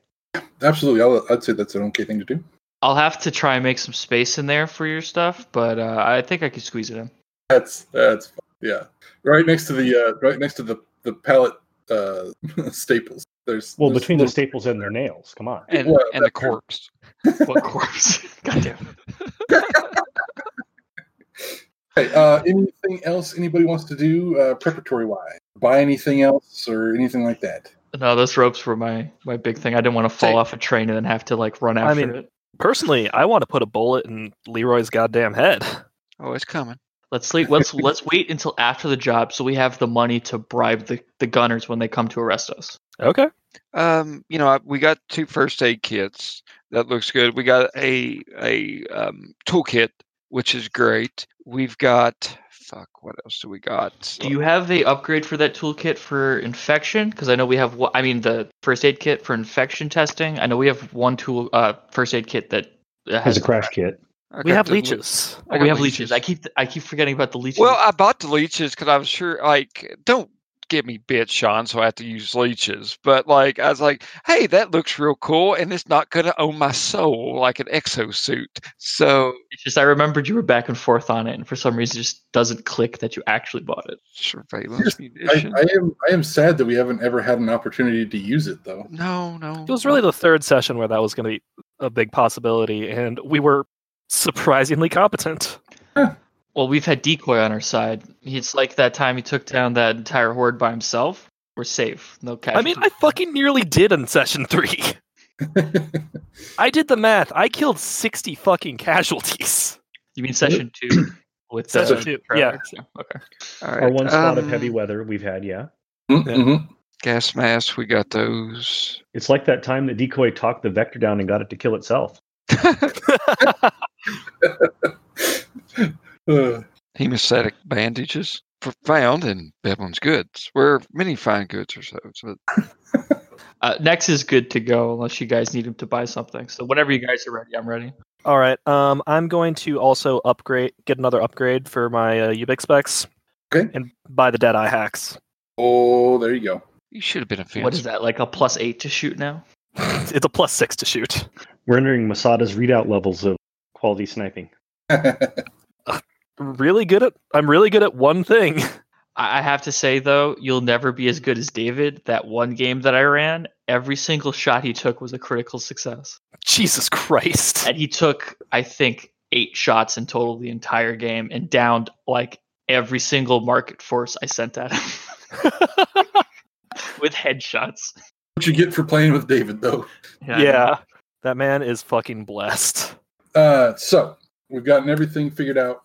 Absolutely, I'll, I'd say that's an okay thing to do. I'll have to try and make some space in there for your stuff, but uh, I think I could squeeze it in. That's that's fine. yeah, right next to the uh, right next to the the pallet uh, staples. There's Well, there's between the little- staples and their nails, come on. And Well, and the corpse. What corpse? Goddamn. Okay, uh, anything else anybody wants to do uh, preparatory wise? Buy anything else or anything like that? No, those ropes were my my big thing. I didn't want to fall Take- off a train and then have to like run I after mean- it. Personally, I want to put a bullet in Leroy's goddamn head. Oh, it's coming. Let's sleep. Let's let's wait until after the job so we have the money to bribe the, the gunners when they come to arrest us. Okay. Um, you know, we got two first aid kits. That looks good. We got a a um, toolkit, which is great. We've got fuck. What else do we got? Do you have the upgrade for that toolkit for infection? Because I know we have. one- I mean, the first aid kit for infection testing. I know we have one tool uh, first aid kit that uh, Has has a crash kit. I We have the le- leeches. Oh, we have leeches. I keep I keep forgetting about the leeches. Well, I bought the leeches because I was sure. Like, don't get me bit, Sean, so I have to use leeches. But like, I was like, hey, that looks real cool, and it's not going to own my soul like an exosuit. So It's just I remembered you were back and forth on it, and for some reason, it just doesn't click that you actually bought it. surveillance I, munition. I am I am sad that we haven't ever had an opportunity to use it though. no, no. It was really the third session where that was going to be a big possibility, and we were surprisingly competent. Well, we've had decoy on our side. It's like that time he took down that entire horde by himself. We're safe. No I mean, I fucking nearly did in session three. I did the math. I killed 60 fucking casualties. You mean session two with the Session two, yeah. trailers? Okay. All right. Our one spot of um, heavy weather we've had, yeah. Mhm. gas masks. We got those. It's like that time that decoy talked the vector down and got it to kill itself. Uh, Hemostatic bandages for found in Veblen's Goods, where many fine goods are sold. So Uh, Nex is good to go unless you guys need him to buy something. So whenever you guys are ready, I'm ready. All right. Um, I'm going to also upgrade, get another upgrade for my uh, Ubiq specs. Okay. And buy the Deadeye hacks. oh, there you go. you should have been a fan. What is that? Like a plus eight to shoot now? it's a plus six to shoot. We're entering Masada's readout levels of quality sniping. Really good at. I'm really good at one thing. I I have to say though, you'll never be as good as David. That one game that I ran, every single shot he took was a critical success, Jesus Christ. and he took, I think, eight shots in total the entire game, and downed like every single market force I sent at him with headshots. what you get for playing with David though. yeah. That man is fucking blessed. Uh, so we've gotten everything figured out.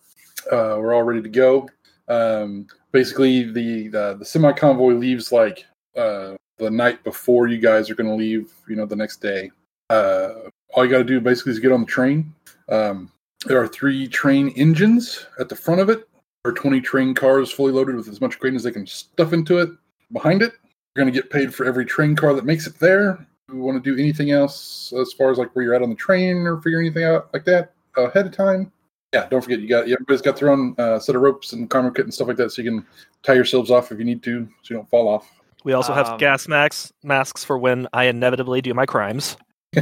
Uh, we're all ready to go. Um, basically, the the, the semi convoy leaves like uh, the night before you guys are going to leave. You know, the next day. Uh, all you got to do basically is get on the train. Um, there are three train engines at the front of it. There are 20 train cars fully loaded with as much grain as they can stuff into it. Behind it, you're going to get paid for every train car that makes it there. If you want to do anything else as far as like where you're at on the train or figure anything out like that ahead of time, yeah, don't forget you got everybody's got their own uh, set of ropes and karma kit and stuff like that, so you can tie yourselves off if you need to, so you don't fall off. We also have Um, gas masks masks for when I inevitably do my crimes.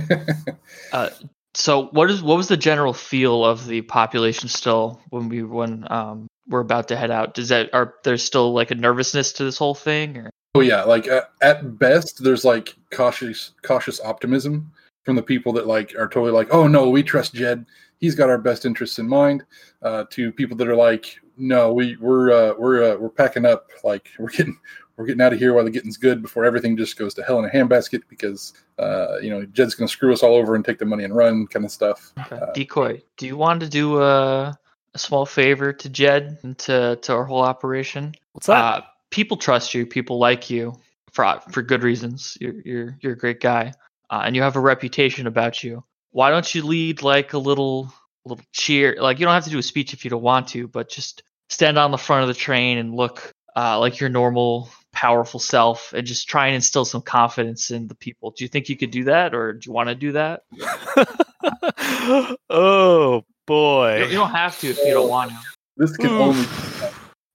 Uh, so what is what was the general feel of the population still when we when um we're about to head out? Does that are there still like a nervousness to this whole thing? Or? Oh yeah, like at, at best, there's like cautious cautious optimism from the people that like are totally like, oh no, we trust Jed. He's got our best interests in mind. Uh, to people that are like, no, we we're uh, we're uh, we're packing up. Like we're getting we're getting out of here while the getting's good before everything just goes to hell in a handbasket because uh, you know Jed's going to screw us all over and take the money and run kind of stuff. Okay. Uh, Decoy, do you want to do a, a small favor to Jed and to to our whole operation? What's that? Uh, people trust you. People like you for for good reasons. You're you're you're a great guy, uh, and you have a reputation about you. Why don't you lead like a little little cheer? Like you don't have to do a speech if you don't want to, but just stand on the front of the train and look uh, like your normal powerful self, and just try and instill some confidence in the people. Do you think you could do that, or do you want to do that? oh boy. don't, you don't have to if you don't want to. This can Oof. only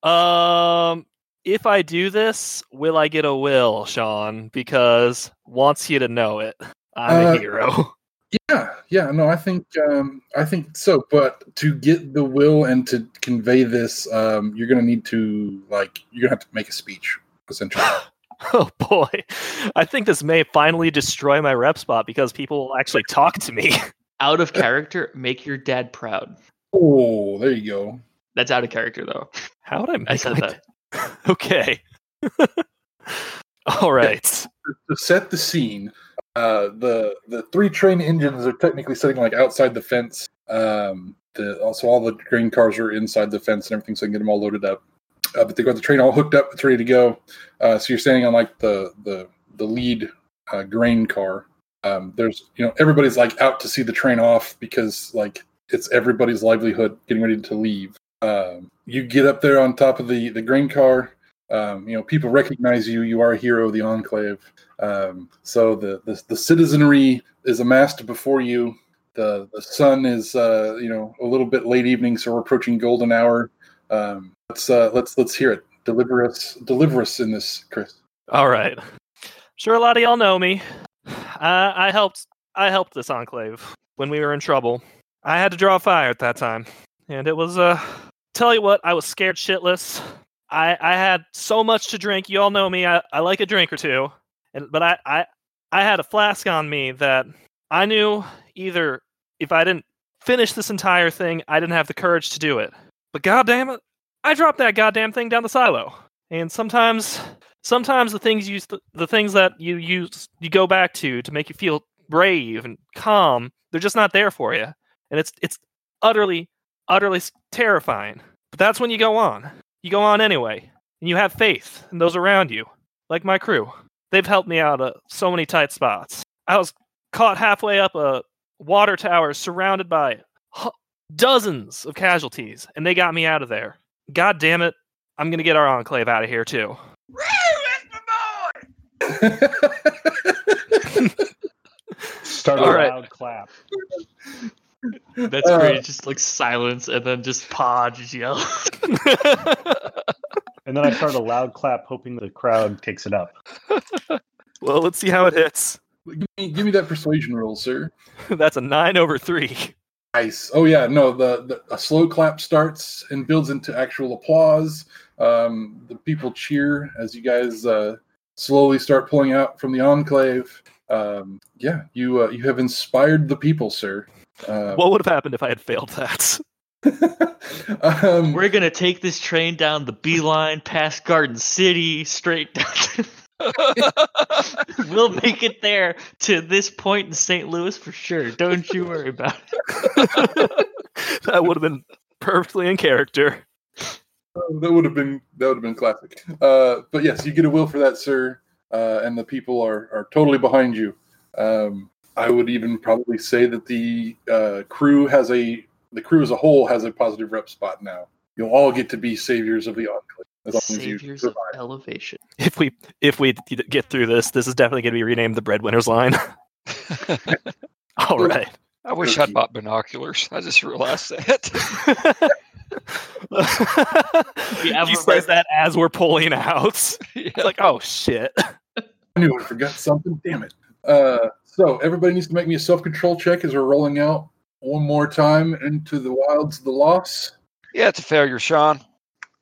Um, if I do this, will I get a will, Sean? Because wants you to know it. I'm Uh, a hero. Yeah, yeah, no, I think um, I think so. But to get the will and to convey this, um, you're gonna need to like you're gonna have to make a speech essentially. Oh boy, I think this may finally destroy my rep spot because people will actually talk to me. Out of character, make your dad proud. oh, there you go. That's out of character though. How would I make I said my that. Okay. All right. To set the scene, uh, the the three train engines are technically sitting like outside the fence. Um, the also all the grain cars are inside the fence and everything, so I can get them all loaded up. Uh, but they got the train all hooked up; it's ready to go. Uh, so you're standing on like the the the lead uh, grain car. Um, there's you know everybody's like out to see the train off because like it's everybody's livelihood getting ready to leave. Um, you get up there on top of the the grain car. Um, you know people recognize you. You are a hero of the enclave. Um, so the, the the citizenry is amassed before you. The the sun is uh, you know a little bit late evening, so we're approaching golden hour. Um, let's uh, let's let's hear it. deliver us deliver us in this, Chris. All right. Sure, a lot of y'all know me. I, I helped. I helped this enclave when we were in trouble. I had to draw fire at that time, and it was. Uh, tell you what, I was scared shitless. I I had so much to drink. You all know me. I, I like a drink or two, and but I I I had a flask on me that I knew either if I didn't finish this entire thing, I didn't have the courage to do it. But goddamn it, I dropped that goddamn thing down the silo. And sometimes, sometimes the things you the things that you use you go back to to make you feel brave and calm, they're just not there for you, and it's it's utterly utterly terrifying. But that's when you go on. You go on anyway, and you have faith in those around you, like my crew. They've helped me out of so many tight spots. I was caught halfway up a water tower surrounded by dozens of casualties, and they got me out of there. God damn it, I'm gonna get our enclave out of here too. Start a All right. loud clap. That's Uh, great. Just like silence, and then just Podge yell. And then I start a loud clap, hoping the crowd takes it up. well, let's see how it hits. give, me, give me that persuasion roll, sir. That's a nine over three. Nice. Oh yeah, no. The, the a slow clap starts and builds into actual applause. Um, the people cheer as you guys uh, slowly start pulling out from the enclave. Um, yeah, you uh, you have inspired the people, sir. Uh, What would have happened if I had failed that? um, We're gonna take this train down the beeline, past Garden City, straight down. To... we'll make it there to this point in St. Louis for sure. Don't you worry about it. that would have been perfectly in character. that would have been that would have been classic. Uh, but yes, you get a will for that, sir, uh, and the people are are totally behind you. Um, I would even probably say that the uh, crew has a the crew as a whole has a positive rep spot now. You'll all get to be saviors of the enclave as long as you Saviors of elevation. If we if we get through this, this is definitely going to be renamed the breadwinners line. All right. I wish I'd bought binoculars. I just realized that. Yeah, he but says that as we're pulling out. Yeah. It's like, oh shit. I knew I forgot something. Damn it. Uh, so everybody needs to make me a self control check as we're rolling out one more time into the wilds of the loss. yeah, it's a failure, Sean.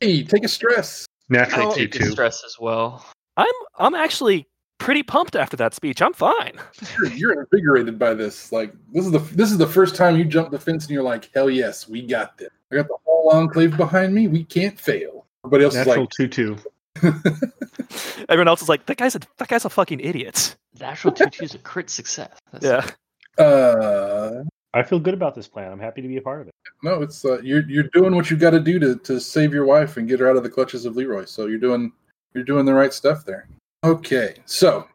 Hey, take a stress. Naturally, I'll two take a two. stress as well. I'm I'm actually pretty pumped after that speech. I'm fine. You're, you're invigorated by this. Like this is the this is the first time you jump the fence and you're like, hell yes, we got this. I got the whole enclave behind me. We can't fail. Everybody else Natural is two two. Like, Everyone else is like, that guy's a that guy's a fucking idiot. Natural two two is a crit success. That's Yeah. uh, I feel good about this plan. I'm happy to be a part of it. no, it's uh, you're you're doing what you've got to do to to save your wife and get her out of the clutches of Leroy. So you're doing you're doing the right stuff there. Okay, so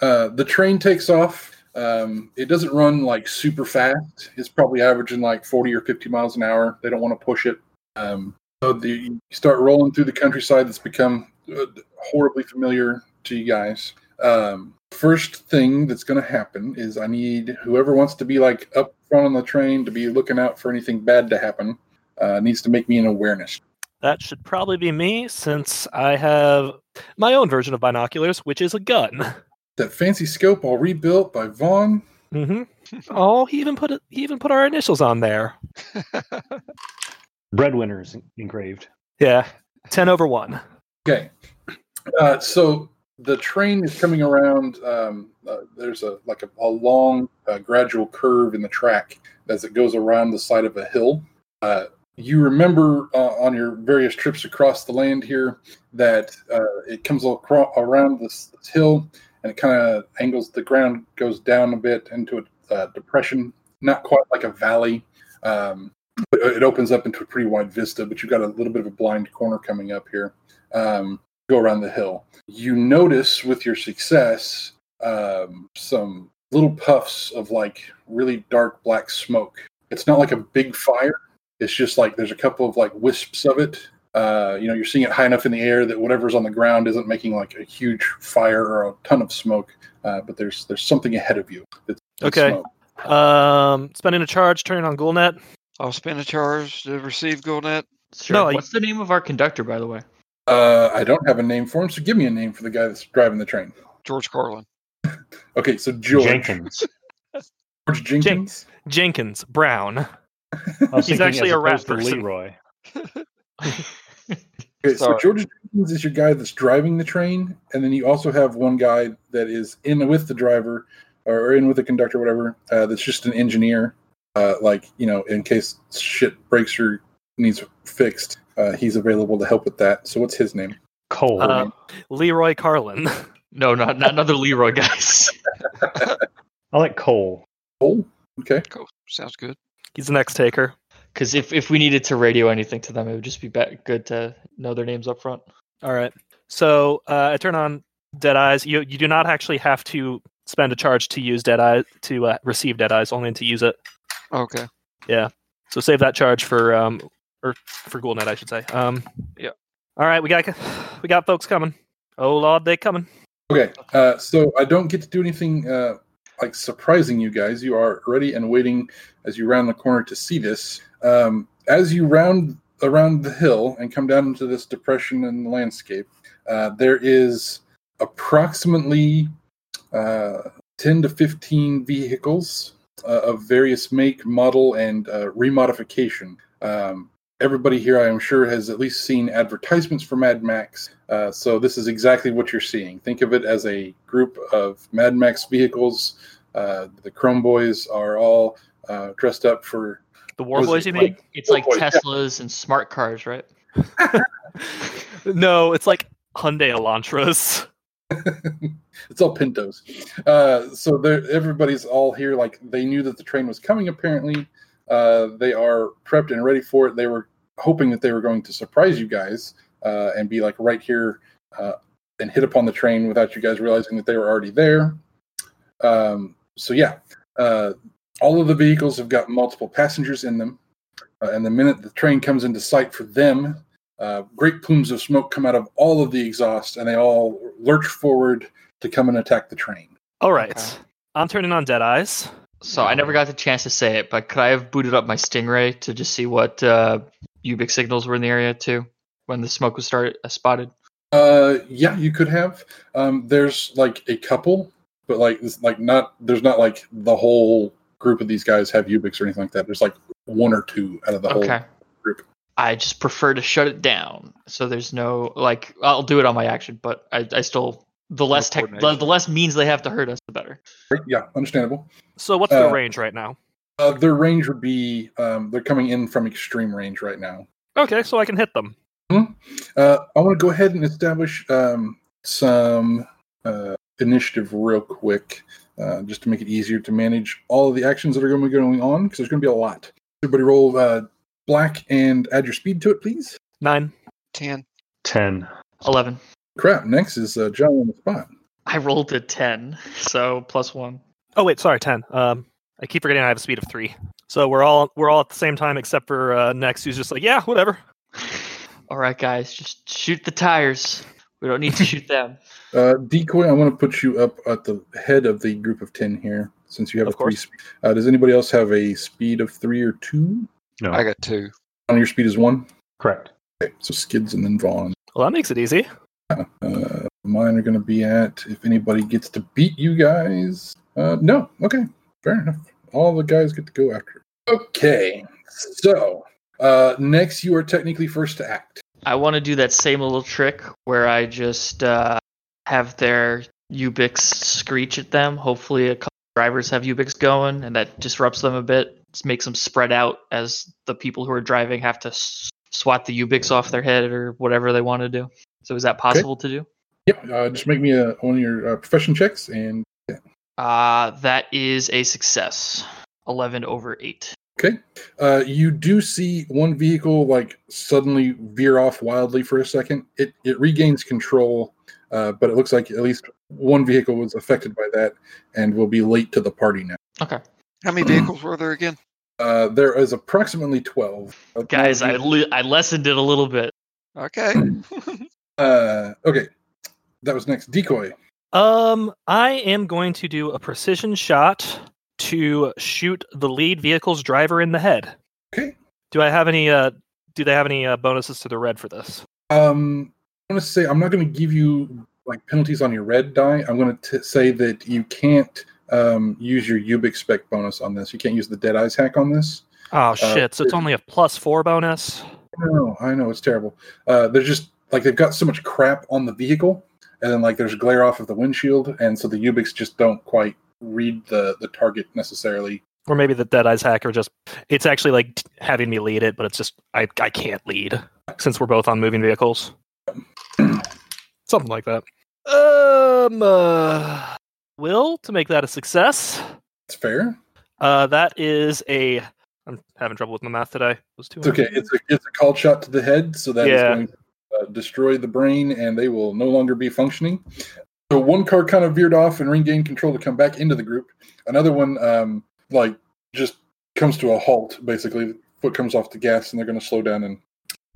uh, the train takes off. Um, it doesn't run like super fast. It's probably averaging like 40 or 50 miles an hour. They don't want to push it. Um, so the, you start rolling through the countryside that's become uh, horribly familiar to you guys. Um, first thing that's going to happen is I need whoever wants to be like up front on the train to be looking out for anything bad to happen. Uh, needs to make me an awareness. That should probably be me since I have my own version of binoculars, which is a gun. That fancy scope all rebuilt by Von. hmm Oh, he even put it. He even put our initials on there. Breadwinners engraved. Yeah, ten over one. Okay. Uh, so the train is coming around. Um, uh, there's a like a, a long, uh, gradual curve in the track as it goes around the side of a hill. Uh, you remember uh, on your various trips across the land here that uh, it comes acro- around this, this hill and it kind of angles. The ground goes down a bit into a uh, depression, not quite like a valley. Um, but it opens up into a pretty wide vista, but you've got a little bit of a blind corner coming up here. Um, go around the hill. You notice with your success um, some little puffs of like really dark black smoke. It's not like a big fire. It's just like there's a couple of like wisps of it. Uh, you know, you're seeing it high enough in the air that whatever's on the ground isn't making like a huge fire or a ton of smoke. Uh, but there's there's something ahead of you. That's, that's Okay. smoke. Um, spending a charge, turning on Ghoulnet. I'll spend a charge to receive GhoulNet. Sure. No, What's the name of our conductor, by the way? Uh, I don't have a name for him, so give me a name for the guy that's driving the train. George Carlin. Okay, so George Jenkins. George Jenkins. Jenkins Brown. He's actually a rap opposed person. Leroy. Okay, so George Jenkins is your guy that's driving the train, and then you also have one guy that is in with the driver or in with the conductor, whatever. Uh, that's just an engineer, uh, like you know, in case shit breaks or needs fixed, uh, he's available to help with that. So what's his name? Cole. Uh, Leroy Carlin. No, not not another Leroy, guys. I like Cole. Cole. Okay. Cool. Sounds good. He's the next taker. Because if, if we needed to radio anything to them, it would just be be- good to know their names up front. All right. So uh, I turn on Dead Eyes. You you do not actually have to spend a charge to use Dead Eye to uh, receive Dead Eyes, only to use it. Okay. Yeah. So save that charge for um or for GhoulNet, I should say. Um. Yeah. All right, we got we got folks coming. Oh lord, they coming. Okay. Uh, so I don't get to do anything uh, like surprising you guys. You are ready and waiting as you round the corner to see this. Um, as you round around the hill and come down into this depression in the landscape, uh, there is approximately uh, 10 to 15 vehicles uh, of various make, model, and uh, remodification. Um, everybody here, I am sure, has at least seen advertisements for Mad Max. Uh, so this is exactly what you're seeing. Think of it as a group of Mad Max vehicles. Uh, the Chrome Boys are all uh, dressed up for. The War Boys, it you mean? It's like boy, yeah. Teslas and smart cars, right? no, it's like Hyundai Elantras. it's all Pintos. Uh, so everybody's all here. Like they knew that the train was coming. Apparently, uh, they are prepped and ready for it. They were hoping that they were going to surprise you guys uh, and be like right here uh, and hit upon the train without you guys realizing that they were already there. Um, so yeah, uh, all of the vehicles have got multiple passengers in them. Uh, and the minute the train comes into sight for them, uh, great plumes of smoke come out of all of the exhaust, and they all lurch forward to come and attack the train. All right. Okay. I'm turning on Dead Eyes. So I never got the chance to say it, but could I have booted up my Stingray to just see what uh, Ubiq signals were in the area too when the smoke was started uh, spotted? Uh, yeah, you could have. Um, there's like a couple, but like it's like not. There's not like the whole group of these guys have Ubiq or anything like that. There's like one or two out of the Okay. whole group. I just prefer to shut it down, so there's no like. I'll do it on my action, but I, I still the less tech, the, the less means they have to hurt us, the better. Yeah, understandable. So what's the Uh, range right now? Uh, their range would be. Um, they're coming in from extreme range right now. Okay, so I can hit them. Uh, I want to go ahead and establish um, some uh, initiative real quick, uh, just to make it easier to manage all of the actions that are going to be going on, because there's going to be a lot. Everybody roll uh, black and add your speed to it, please. Nine. 10. 10. Eleven. Crap. Next is uh, John on the spot. I rolled a ten, so plus one. Oh wait, sorry, ten. Um, I keep forgetting I have a speed of three. So we're all we're all at the same time except for uh, Nex, who's just like, yeah, whatever. All right, guys, just shoot the tires. We don't need to shoot them. Uh, Decoy, I want to put you up at the head of the group of 10 here, since you have Of a three course. speed. Uh, does anybody else have a speed of three or two? No. I got two. On your speed is one. Correct. Okay, so Skidz and then Von. Well, that makes it easy. Uh, mine are going to be at if anybody gets to beat you guys. Uh, no, okay, fair enough. All the guys get to go after. Okay, so uh, Nex you are technically first to act. I want to do that same little trick where I just uh, have their Ubiq screech at them. Hopefully, a couple drivers have Ubiq going, and that disrupts them a bit. Just makes them spread out as the people who are driving have to swat the Ubiq off their head or whatever they want to do. So, is that possible to do? Yep, uh, just make me a, one of your uh, profession checks, and Uh, that is a success. 11 over 8. okay, uh, you do see one vehicle like suddenly veer off wildly for a second. It it regains control, uh, but it looks like at least one vehicle was affected by that, and will be late to the party now. Okay. How many vehicles were there again? Uh, there is approximately twelve. Guys, I, le- I lessened it a little bit. Okay. Uh, okay, that was Nex. Decoy. Um, I am going to do a precision shot to shoot the lead vehicle's driver in the head. Okay. Do I have any? Uh, do they have any uh, bonuses to the red for this? Um, I'm going to say I'm not going to give you like penalties on your red die. I'm going to say that you can't um, use your Ubiq spec bonus on this. You can't use the Dead Eyes hack on this. Oh shit! so it's only a plus four bonus. I know, I know, it's terrible. Uh, they're just like they've got so much crap on the vehicle, and then like there's glare off of the windshield, and so the Ubiq just don't quite read the the target necessarily. Or maybe the Dead Eyes hacker just it's actually like having me lead it, but it's just I I can't lead since we're both on moving vehicles. Something like that. Um uh, will to make that a success. It's fair. Uh that is a I'm having trouble with my math today. It was two It's okay. It's a it's a called shot to the head, so that is Yeah. going to uh, destroy the brain, and they will no longer be functioning. So one car kind of veered off and regained control to come back into the group. Another one, um, like, just comes to a halt. Basically, foot comes off the gas, and they're going to slow down and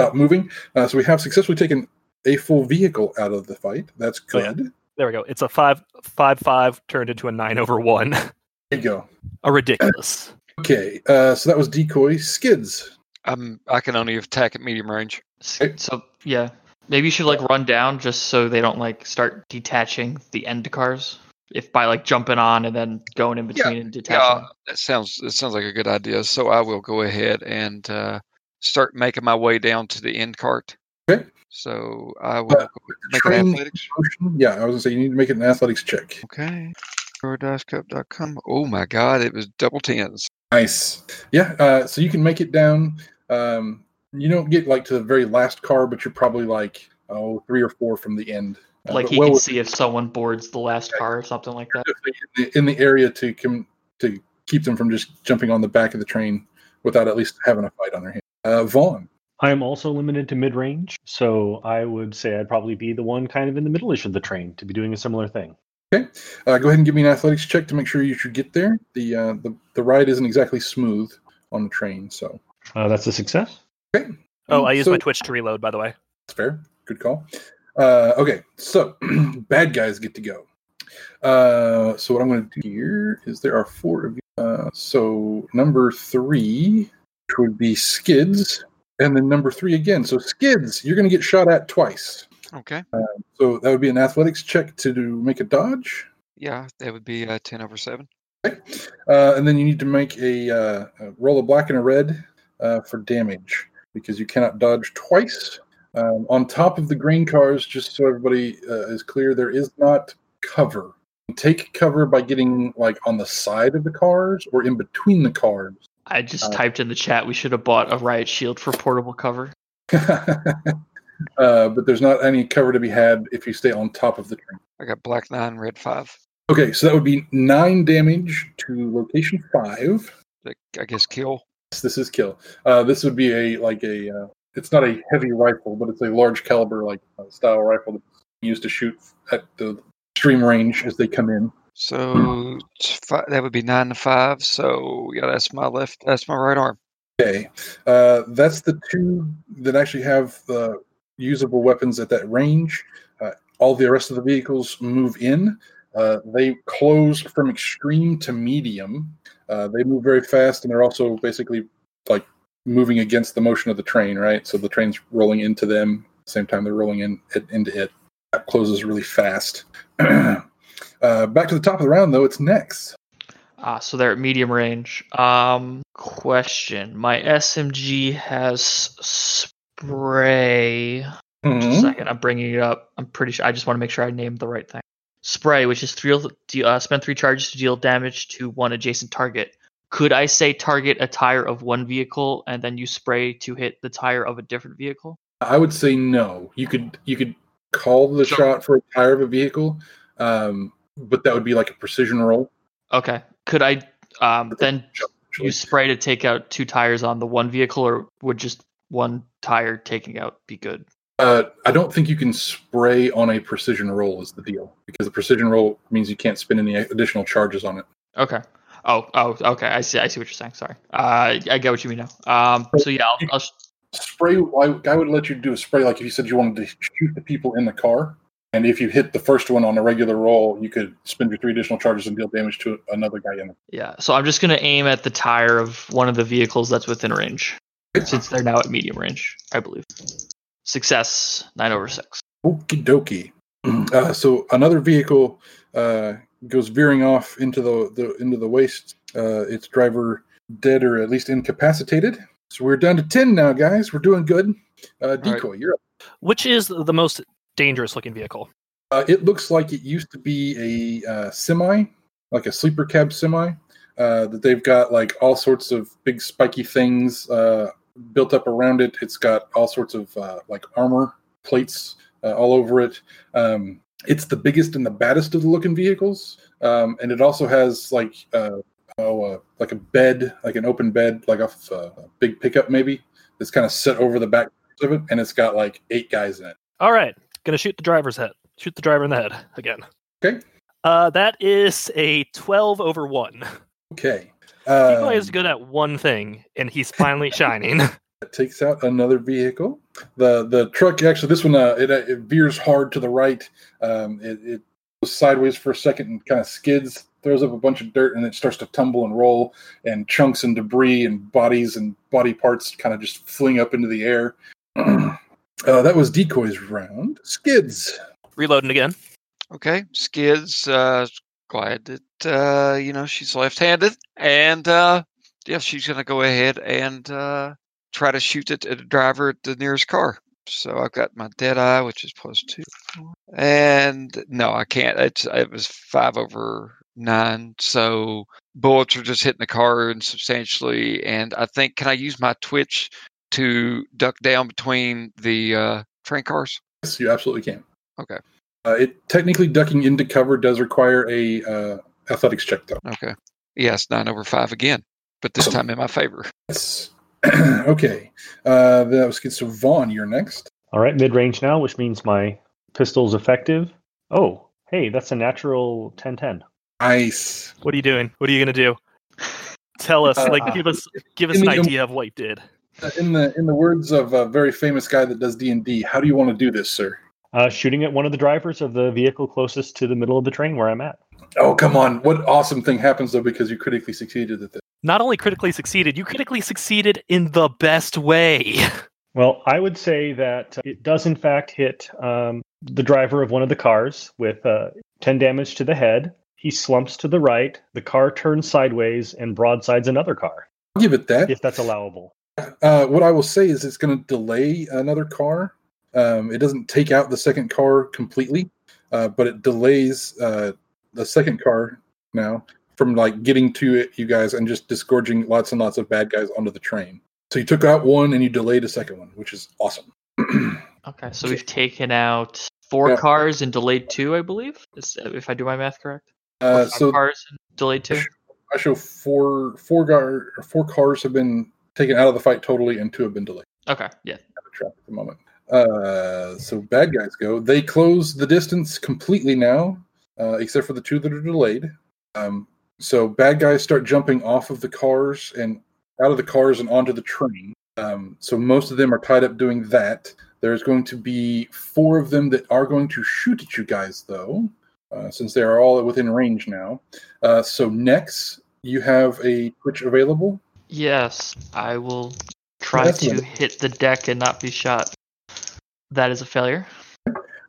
stop moving. Uh, so we have successfully taken a full vehicle out of the fight. That's Oh, yeah. Good. There we go. It's a five five five turned into a nine over one. There you go. a ridiculous. Okay, uh, so that was decoy Skidz. I'm I can only attack at medium range. Okay. So yeah, maybe you should like run down just so they don't like start detaching the end cars. If by like jumping on and then going in between and detaching. Yeah, that sounds that sounds like a good idea. So I will go ahead and uh, start making my way down to the end cart. Okay. So I will Uh, make an athletics. Motion. Yeah, I was gonna say you need to make it an athletics check. Okay. DiceCup.com. Oh my God! It was double tens. Nice. Yeah. Uh, so you can make it down. Um, you don't get like to the very last car, but you're probably like oh three or four from the end. Uh, like but he well can see if someone boards the last car or something like that. in the, in the area to com- to keep them from just jumping on the back of the train without at least having a fight on their hands. Uh, Von. I am also limited to mid range, so I would say I'd probably be the one kind of in the middle-ish of the train to be doing a similar thing. Uh, go ahead and give me an athletics check to make sure you should get there. The uh, the the ride isn't exactly smooth on the train, so Uh, that's a success. okay. Oh, I used So- my Twitch to reload, by the way. That's fair. Good call. Uh, okay, so bad guys get to go. Uh, so what I'm going to do here is there are four of you. Uh, so number three, which would be Skidz, and then number three again. So Skidz, you're going to get shot at twice. Okay. So that would be an athletics check to do, make a dodge, Yeah, that would be uh, ten over seven. uh, and then you need to make a, uh, a roll a black and a red uh, for damage because you cannot dodge twice. Um, on top of the green cars, just so everybody uh, is clear, there is not cover. Take cover by getting like on the side of the cars or in between the cars. I just Uh, typed in the chat we should have bought a riot shield for portable cover. uh, but there's not any cover to be had if you stay on top of the train. I got black nine, red five. Okay, so that would be nine damage to location five. That I guess kill. Yes, This is kill. Uh, this would be a like a. Uh, it's not a heavy rifle, but it's a large caliber like uh, style rifle that's used to shoot at the extreme range as they come in. So it's fi- that would be nine to five. So yeah, that's my left. That's my right arm. Okay, uh, that's the two that actually have uh, usable weapons at that range. Uh, all the rest of the vehicles move in. Uh, they close from extreme to medium. Uh, they move very fast, and they're also basically like moving against the motion of the train, right? So the train's rolling into them. Same time, they're rolling in into it. That closes really fast. uh, back to the top of the round, though. It's Nex. Ah, so they're at medium range. Um, question: My SMG has spray. Just a Mhm. second, I'm bringing it up. I'm pretty sure. I just want to make sure I named the right thing. Spray, which is three, de- uh, spend three charges to deal damage to one adjacent target. Could I say target a tire of one vehicle and then you spray to hit the tire of a different vehicle? I would say no. You could you could call the Sure. shot for a tire of a vehicle, um, but that would be like a precision roll. Okay. Could I um, then actually. use spray to take out two tires on the one vehicle, or would just one tire taking out be good? Uh, I don't think you can spray on a precision roll is the deal because the precision roll means you can't spend any additional charges on it. Okay. Oh, oh, okay. I see. I see what you're saying. Sorry. Uh, I get what you mean now. Um, so yeah, I'll, I'll Spray, I, I would let you do a spray like if you said you wanted to shoot the people in the car, and if you hit the first one on a regular roll, you could spend your three additional charges and deal damage to another guy in it. Yeah, so I'm just going to aim at the tire of one of the vehicles that's within range, since they're now at medium range, I believe. Success, 9 over 6. Okie dokie. Uh, so another vehicle uh, goes veering off into the, the into the waste. Uh, its driver dead or at least incapacitated. So we're down to ten now, guys. We're doing good. Uh, right. decoy, you're up. Which is the most dangerous looking vehicle? Uh, it looks like it used to be a uh, semi, like a sleeper cab semi. Uh, that they've got like all sorts of big spiky things uh, built up around it. It's got all sorts of uh, like armor plates uh, all over it. Um, it's the biggest and the baddest of the looking vehicles, um, and it also has like uh, oh uh, like a bed, like an open bed, like a, f- uh, a big pickup maybe that's kind of set over the back of it, and it's got like eight guys in it. All right, gonna shoot the driver's head. Shoot the driver in the head again. Okay. Uh, that is a twelve over one. Okay. Decoy Um, is good at one thing, and he's finally shining. It takes out another vehicle. The the truck actually this one uh, it, uh, it veers hard to the right. Um, it, it goes sideways for a second and kind of skids, throws up a bunch of dirt, and it starts to tumble and roll, and chunks and debris and bodies and body parts kind of just fling up into the air. uh, that was decoys round. Skidz. Reloading again. Okay, Skidz. Uh, glad that uh, you know she's left-handed, and uh, yeah, she's gonna go ahead and uh, try to shoot it at the driver at the nearest car. So I've got my dead eye, which is plus two, and no, I can't. It's it was five over nine, so bullets are just hitting the car insubstantially. And I think can I use my twitch to duck down between the uh, train cars? Yes, you absolutely can. Okay. Uh, it technically ducking into cover does require a uh, athletics check though. Okay. Yes, nine over five again, but this time in my favor. Yes. okay. Uh, that was good. So Von, you're next. All right, mid range now, which means my pistol's effective. Oh, hey, that's a natural 10-10. Nice. What are you doing? What are you gonna do? Tell us, like, Uh, give us, give us an idea of what you did. Uh, In the in the words of a very famous guy that does D and D, how do you want to do this, sir? Uh, shooting at one of the drivers of the vehicle closest to the middle of the train where I'm at. Oh come on! What awesome thing happens though because you critically succeeded at this? Not only critically succeeded, you critically succeeded in the best way. Well, I would say that it does in fact hit um, the driver of one of the cars with uh, 10 damage to the head. He slumps to the right. The car turns sideways and broadsides another car, I'll give it that. if that's allowable. Uh, what I will say is it's going to delay another car. Um, it doesn't take out the second car completely, uh, but it delays uh, the second car now from like getting to it, you guys, and just disgorging lots and lots of bad guys onto the train. So you took out one and you delayed a second one, which is awesome. Okay, so we've taken out four Yeah. cars and delayed two, I believe. If I do my math correct. Uh, so cars and delayed two. I show four four gar, four cars have been taken out of the fight totally, and two have been delayed. Okay, yeah. out of track at the moment. Uh, so bad guys go. They close the distance completely now, uh, except for the two that are delayed. Um, so bad guys start jumping off of the cars and out of the cars and onto the train. Um, so most of them are tied up doing that. There's going to be four of them that are going to shoot at you guys, though, uh, since they are all within range now. Uh, so Nex, you have a twitch available. Yes, I will try That's to nice. hit the deck and not be shot. That is a failure.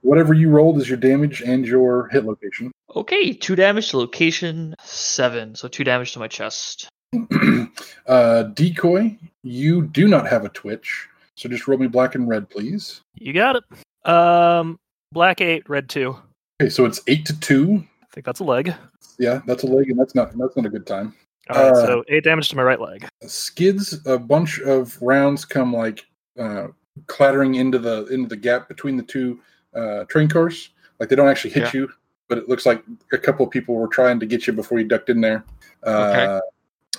Whatever you rolled is your damage and your hit location. Okay, two damage to location seven, so two damage to my chest. uh, decoy, you do not have a twitch, so just roll me black and red, please. You got it. Um, black eight, red two. Okay, so it's eight to two. I think that's a leg. Yeah, that's a leg, and that's not that's not a good time. All right, Uh, so eight damage to my right leg. Skidz, a bunch of rounds come like uh, clattering into the into the gap between the two uh, train cars. Like they don't actually hit Yeah. you, but it looks like a couple of people were trying to get you before you ducked in there. Uh, Okay.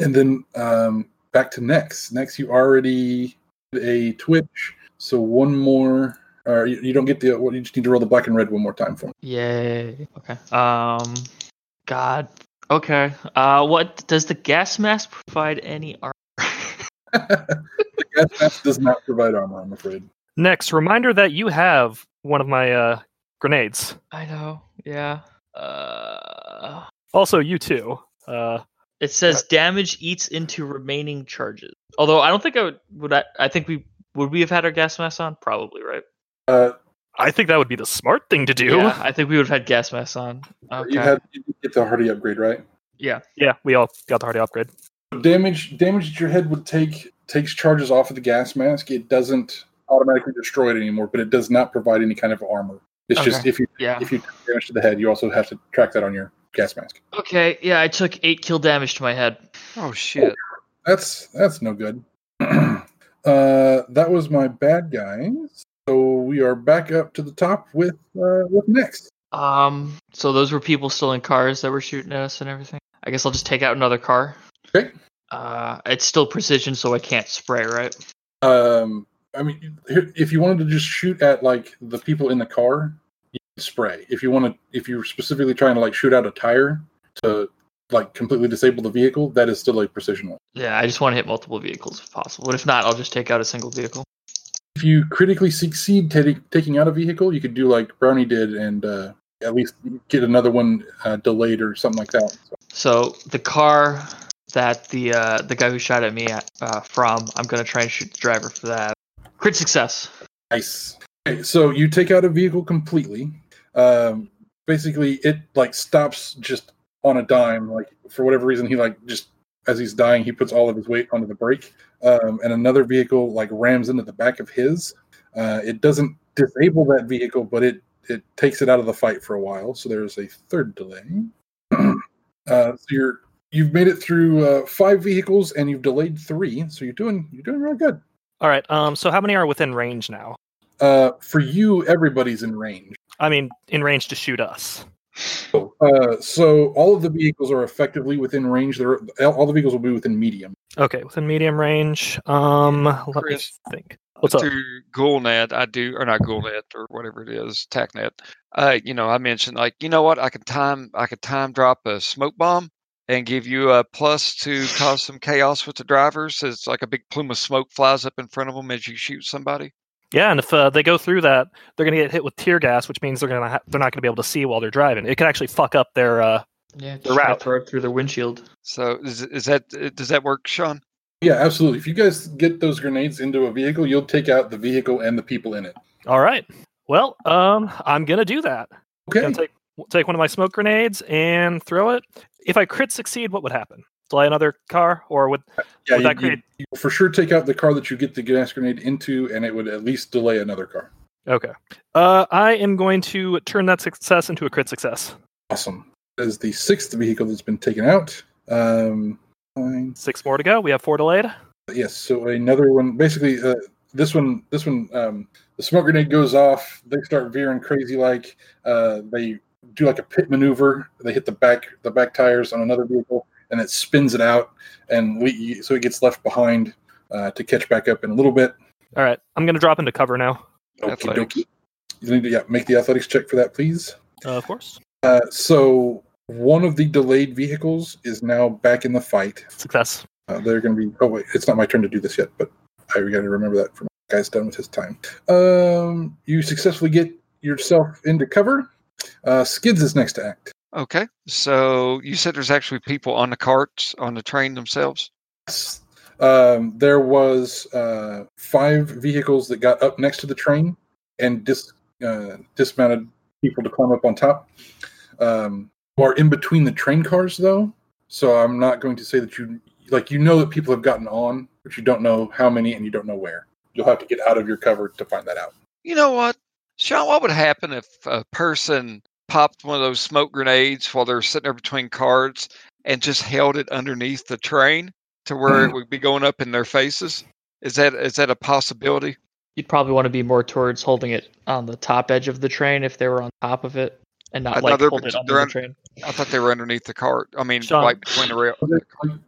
And then um, back to Nex. Nex, you already did a twitch, so one more. Or you, you don't get the. Well, you just need to roll the black and red one more time for me. Yay. Okay. Um, God. Okay. Uh, what does the gas mask provide any armor? the gas mask does not provide armor, I'm afraid. Nex, reminder that you have one of my uh, grenades. I know. Yeah. Uh, Also, you too. Uh, it says damage eats into remaining charges. Although I don't think I would. Would I? I think we would we have had our gas mask on? Probably, right? Uh, I think that would be the smart thing to do. Yeah, I think we would have had gas masks on. Okay. You had you get the hardy upgrade, right? yeah. Yeah, we all got the hardy upgrade. Damage damage that your head would take takes charges off of the gas mask. It doesn't automatically destroy it anymore, but it does not provide any kind of armor. It's just if you Yeah. if you take damage to the head, you also have to track that on your gas mask. Okay. Yeah, I took eight kill damage to my head. Oh shit. That's that's no good. uh, that was my bad guys. So we are back up to the top with uh, with Nex. Um. So those were people still in cars that were shooting at us and everything. I guess I'll just take out another car. Okay. Uh, it's still precision, so I can't spray, right? Um, I mean, if you wanted to just shoot at like the people in the car, you can spray. If you want to, if you're specifically trying to like shoot out a tire to like completely disable the vehicle, that is still a precision one. Yeah, I just want to hit multiple vehicles if possible. But if not, I'll just take out a single vehicle. If you critically succeed ta- taking out a vehicle, you could do like Brownie did and uh, at least get another one uh, delayed or something like that. So, So the car that the uh, the guy who shot at me at, uh, from, I'm gonna try and shoot the driver for that. Crit success. nice. Okay, so you take out a vehicle completely. Um, basically, it like stops just on a dime. Like for whatever reason, he like just as he's dying, he puts all of his weight onto the brake, um, and another vehicle like rams into the back of his. Uh, it doesn't disable that vehicle, but it it takes it out of the fight for a while. So there's a third delay. uh, so you're you've made it through uh, five vehicles and you've delayed three. So you're doing you're doing really good. All right. Um. So how many are within range now? Uh, for you, everybody's in range. I mean, in range to shoot us. Uh, so all of the vehicles are effectively within range. They're all the vehicles will be within medium. Okay, within medium range. Um. Let me Chris. think. What's up? through GhoulNet, I do, or not GhoulNet, or whatever it is, TACnet. Uh, you know, I mentioned like, you know what, I could time, I could time drop a smoke bomb and give you a plus to cause some chaos with the drivers. It's like a big plume of smoke flies up in front of them as you shoot somebody. Yeah, and if uh, they go through that, they're going to get hit with tear gas, which means they're going to ha- they're not going to be able to see while they're driving. It could actually fuck up their. Uh, Yeah, The route. throw it through their windshield. So is is that uh, does that work, Sean? Yeah, absolutely. If you guys get those grenades into a vehicle, you'll take out the vehicle and the people in it. all right. Well, um, I'm going to do that. Okay. Gonna take take one of my smoke grenades and throw it. If I crit succeed, what would happen? Delay another car, or would Yeah, would you, that you- create? you for sure take out the car that you get the gas grenade into, and it would at least delay another car. Okay. Uh, I am going to turn that success into a crit success. Awesome. That is the sixth vehicle that's been taken out. Um, fine. Six more to go. We have four delayed. Yes. So another one. Basically, uh, this one. This one. Um, the smoke grenade goes off. They start veering crazy. Like uh, they do like a pit maneuver. They hit the back the back tires on another vehicle, and it spins it out, and we, so it gets left behind uh, to catch back up in a little bit. All right. I'm going to drop into cover now. Okie Athletics. dokie. You need to yeah, make the athletics check for that, please. Uh, of course. Uh, so one of the delayed vehicles is now back in the fight. Success. Uh, they're going to be. Oh wait, it's not my turn to do this yet, but I got to remember that for my guy's done with his time. Um, you successfully get yourself into cover. Uh, Skidz is next to act. Okay. So you said there's actually people on the carts on the train themselves. Yes. Um, there was uh, five vehicles that got up next to the train and dis, uh, dismounted people to climb up on top. Um, are in between the train cars though, so I'm not going to say that you like you know that people have gotten on, but you don't know how many and you don't know where. You'll have to get out of your cover to find that out. You know what, Sean? What would happen if a person popped one of those smoke grenades while they're sitting there between carts and just held it underneath the train to where it would be going up in their faces? Is that is that a possibility? You'd probably want to be more towards holding it on the top edge of the train if they were on top of it, and not know like they're hold it under they're the train. I thought they were underneath the cart. I mean, Sean. right between the rail. The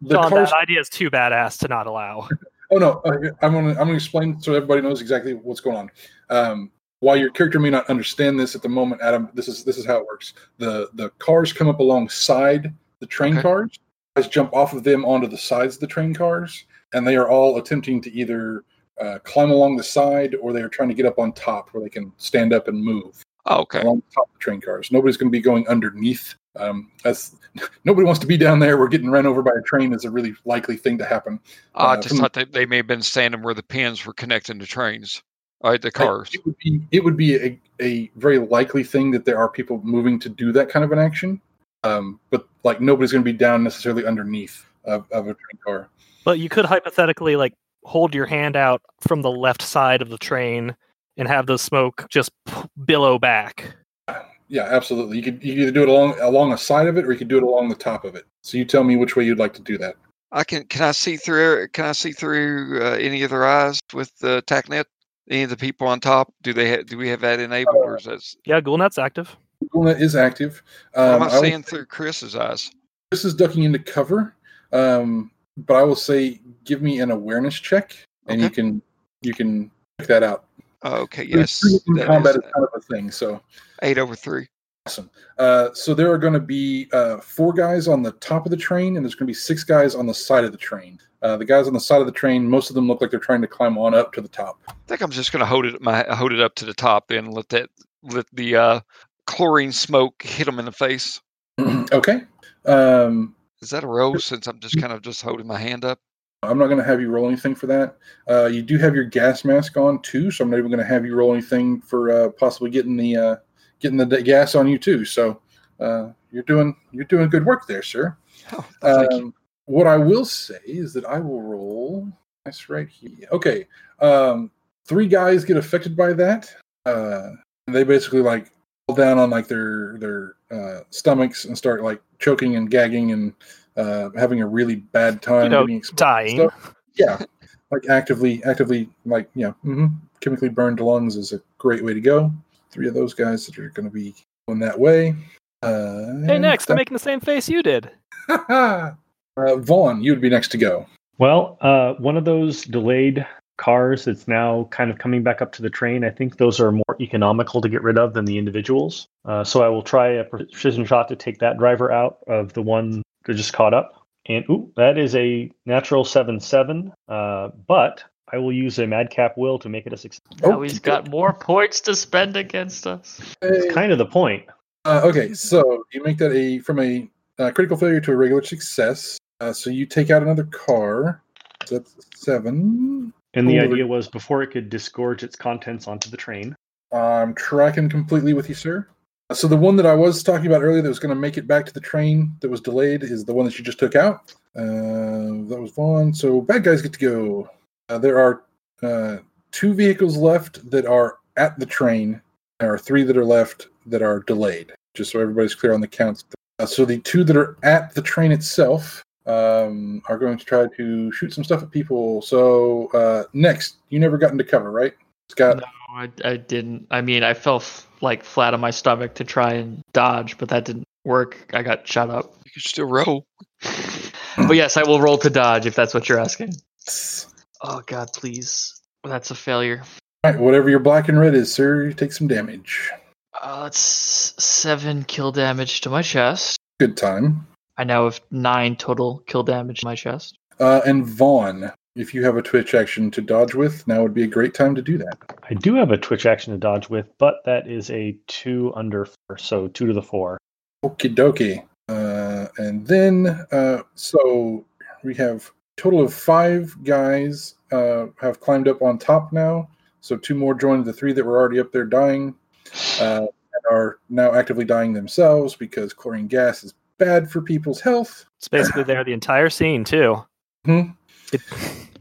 John, cars. that idea is too badass to not allow. Oh no, uh, I'm gonna I'm gonna explain so everybody knows exactly what's going on. Um, while your character may not understand this at the moment, Adam, this is this is how it works. The the cars come up alongside the train Okay. cars. Guys jump off of them onto the sides of the train cars, and they are all attempting to either uh, climb along the side or they are trying to get up on top where they can stand up and move Oh, okay. along the top of the train cars. Nobody's going to be going underneath. Um, that's nobody wants to be down there. We're getting run over by a train is a really likely thing to happen. I uh, just from- thought they, they may have been standing where the pins were connecting the trains. All right, the Like, cars. it would be it would be a, a very likely thing that there are people moving to do that kind of an action. Um, but like nobody's going to be down necessarily underneath of, of a train car. But you could hypothetically like hold your hand out from the left side of the train and have the smoke just billow back. Yeah, absolutely. You could you could either do it along along the side of it, or you could do it along the top of it. So you tell me which way you'd like to do that. I can. Can I see through? Can I see through uh, any of their eyes with the TACnet? Any of the people on top? Do they? Ha- do we have that enabled, or is that? Yeah, GhoulNet's active. Google is active. What am Um, I I will- seeing through Chris's eyes? this is ducking into cover, um, but I will say give me an awareness check, and you can you can check that out. Oh, okay, yes, that combat is is kind of a thing. So eight over three. awesome. Uh, so there are going to be uh, four guys on the top of the train, and there's going to be six guys on the side of the train. Uh, the guys on the side of the train, most of them look like they're trying to climb on up to the top. I think I'm just going to hold it my hold it up to the top and let that let the uh, chlorine smoke hit them in the face. okay. Um, Is that a roll? Since I'm just kind of just holding my hand up. I'm not going to have you roll anything for that. Uh, you do have your gas mask on too, so I'm not even going to have you roll anything for uh, possibly getting the uh, getting the gas on you too. So uh, you're doing you're doing good work there, sir. Oh, thank you. Um, what I will say is that I will roll. That's right here. Okay. Um, three guys get affected by that. Uh, they basically like fall down on like their their uh, stomachs and start like choking and gagging and uh, having a really bad time. You know, getting exposed to dying. stuff. Yeah, like actively, actively, like you know, hmm chemically burned lungs is a great way to go. Three of those guys that are going to be going that way. Uh, Hey, Nex, I'm making the same face you did. uh, Von, you would be next to go. Well, uh, one of those delayed cars that's now kind of coming back up to the train, I think those are more economical to get rid of than the individuals. Uh, so I will try a precision shot to take that driver out of the one that just caught up. And ooh, that is a natural 7 7. Uh, but I will use a madcap will to make it a success. Now Oh, he's got more points to spend against us. It's kind of the point. Uh, okay, so you make that a from a uh, critical failure to a regular success. Uh, so you take out another car. So that's seven. And the Ooh. idea was before it could disgorge its contents onto the train. I'm tracking completely with you, sir. Uh, So the one that I was talking about earlier that was going to make it back to the train that was delayed is the one that you just took out. Uh, that was Von. So bad guys get to go. Uh, there are uh, two vehicles left that are at the train. There are three that are left that are delayed. Just so everybody's clear on the counts. Uh, so the two that are at the train itself um, are going to try to shoot some stuff at people. So uh, Nex, you never got into cover, right, Scott? No, I, I didn't. I mean, I fell f- like flat on my stomach to try and dodge, but that didn't work. I got shot up. You can still roll. but yes, I will roll to dodge if that's what you're asking. Oh God, please. That's a failure. All right, whatever your black and red is, sir, you take some damage. Uh, that's seven kill damage to my chest. Good time. I now have nine total kill damage to my chest. Uh, and Von, if you have a twitch action to dodge with, now would be a great time to do that. I do have a twitch action to dodge with, but that is a two under four, so two to the four. Okie dokie. Uh, and then, uh, so we have a total of five guys uh, have climbed up on top now. So two more joined the three that were already up there dying uh, and are now actively dying themselves because chlorine gas is bad for people's health. It's basically there the entire scene too. Hmm. It,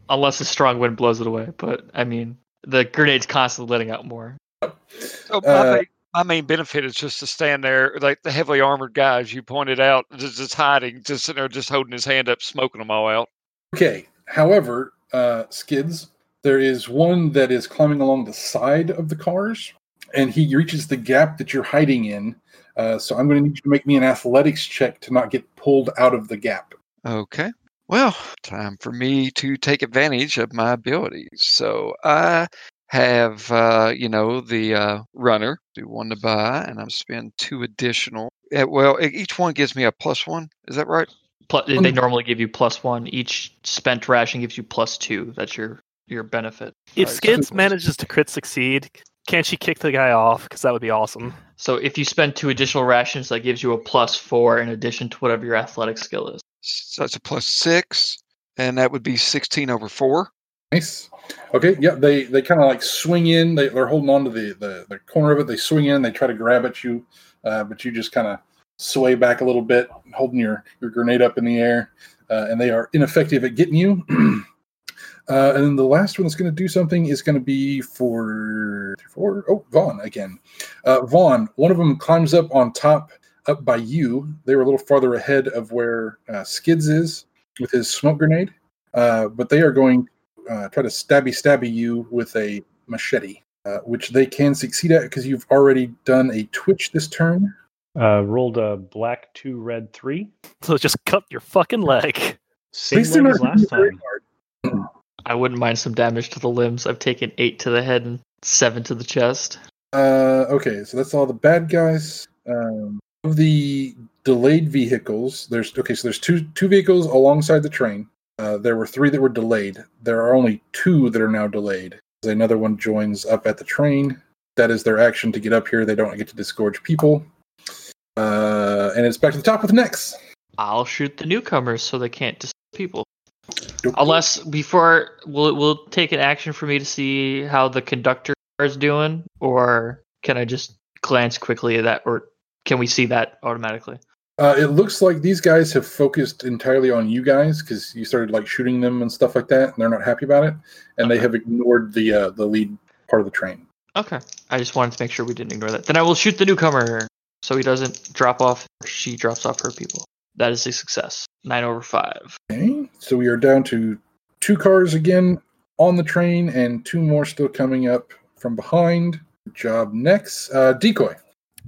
Unless a strong wind blows it away. But I mean, the grenade's constantly letting out more. So my, Uh, main, my main benefit is just to stand there, like the heavily armored guys you pointed out, just, just hiding, just sitting there, just holding his hand up, smoking them all out. Okay. However, uh, Skidz, there is one that is climbing along the side of the cars, and he reaches the gap that you're hiding in. Uh, so I'm going to need you to make me an athletics check to not get pulled out of the gap. Okay. Well, time for me to take advantage of my abilities. So I have, uh, you know, the uh, runner, do one to buy, and I'm spend two additional. eh, well, each one gives me a plus one. Is that right? Plus, they normally give you plus one. Each spent ration gives you plus two. That's your your benefit. if Right, Skidz manages to crit succeed, can't she kick the guy off? Because that would be awesome. So if you spend two additional rations, that gives you a plus four in addition to whatever your athletic skill is. So that's a plus six, and that would be 16 over four. Nice. Okay. Yeah. They they kind of like swing in. They they're holding on to the, the the corner of it. They swing in. They try to grab at you, uh, but you just kind of sway back a little bit, holding your your grenade up in the air, uh, and they are ineffective at getting you. uh, and then the last one that's going to do something is going to be for for oh Von again. Uh, Von, one of them climbs up on top, up by you. They were a little farther ahead of where uh, Skidz is with his smoke grenade, uh, but they are going uh, try to stabby stabby you with a machete, uh, which they can succeed at because you've already done a twitch this turn. Uh, rolled a black two, red three. So just cut your fucking leg. At Same least as last time. I wouldn't mind some damage to the limbs. I've taken eight to the head and seven to the chest. Uh, okay, so that's all the bad guys. Um, of the delayed vehicles, there's okay. So there's two two vehicles alongside the train. Uh, there were three that were delayed. There are only two that are now delayed. Another one joins up at the train. That is their action to get up here. They don't get to disgorge people. Uh, and it's back to the top with Nex. I'll shoot the newcomers so they can't disturb people. Unless before will will take an action for me to see how the conductor is doing, or can I just glance quickly at that, or can we see that automatically? Uh, it looks like these guys have focused entirely on you guys because you started like shooting them and stuff like that, and they're not happy about it, and they have ignored the uh, the lead part of the train. Okay, I just wanted to make sure we didn't ignore that. Then I will shoot the newcomer so he doesn't drop off. Or she drops off her people. That is a success. Nine over five. Okay, so we are down to two cars again on the train, and two more still coming up from behind. Good job Nex, uh, decoy.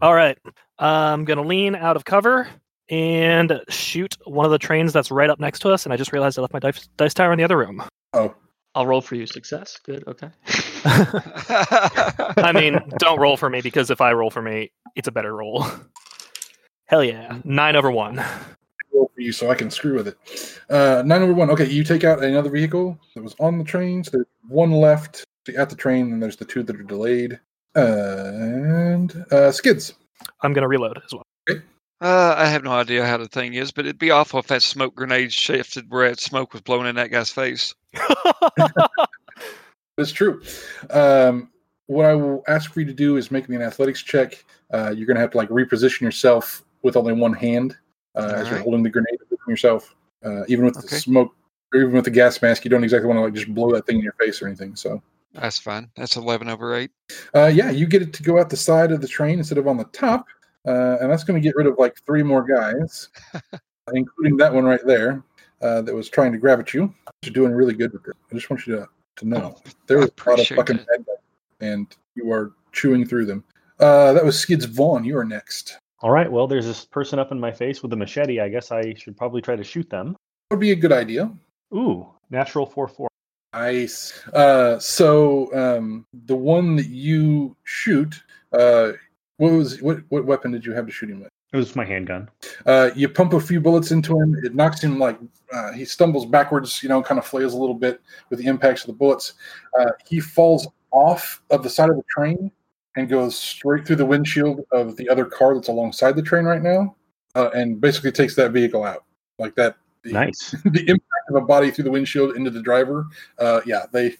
All right. I'm going to lean out of cover and shoot one of the trains that's right up next to us. And I just realized I left my dice, dice tower in the other room. Oh, I'll roll for you. Success. Good. Okay. I mean, don't roll for me because if I roll for me, it's a better roll. Hell yeah. Nine over one. Roll for you so I can screw with it. Uh, nine over one. Okay, you take out another vehicle that was on the train. So there's one left at the train, and there's the two that are delayed. And uh, Skidz. I'm going to reload as well. Uh, I have no idea how the thing is, but it'd be awful if that smoke grenade shifted where that smoke was blown in that guy's face. That's true. Um, what I will ask for you to do is make me an athletics check. Uh, you're going to have to like reposition yourself with only one hand uh, as you're holding the grenade yourself. Uh, even with the smoke, or even with the gas mask, you don't exactly want to like just blow that thing in your face or anything. So, That's fine. That's 11 over 8. uh, yeah, you get it to go out the side of the train instead of on the top, uh, and that's going to get rid of like three more guys, including that one right there uh, that was trying to grab at you. You're doing really good with it. I just want you to to know there was a lot of fucking bad guys, and you are chewing through them. Uh, that was Skidz Von. You are next. All right. Well, there's this person up in my face with a machete. I guess I should probably try to shoot them. Would be a good idea. Ooh, natural four four. Nice. Uh, so um, the one that you shoot, uh, what was what what weapon did you have to shoot him with? It was my handgun. Uh, you pump a few bullets into him. It knocks him like uh, he stumbles backwards, you know, kind of flails a little bit with the impacts of the bullets. Uh, he falls off of the side of the train and goes straight through the windshield of the other car that's alongside the train right now, uh, and basically takes that vehicle out like that. The, Nice. the impact of a body through the windshield into the driver. Uh, yeah, they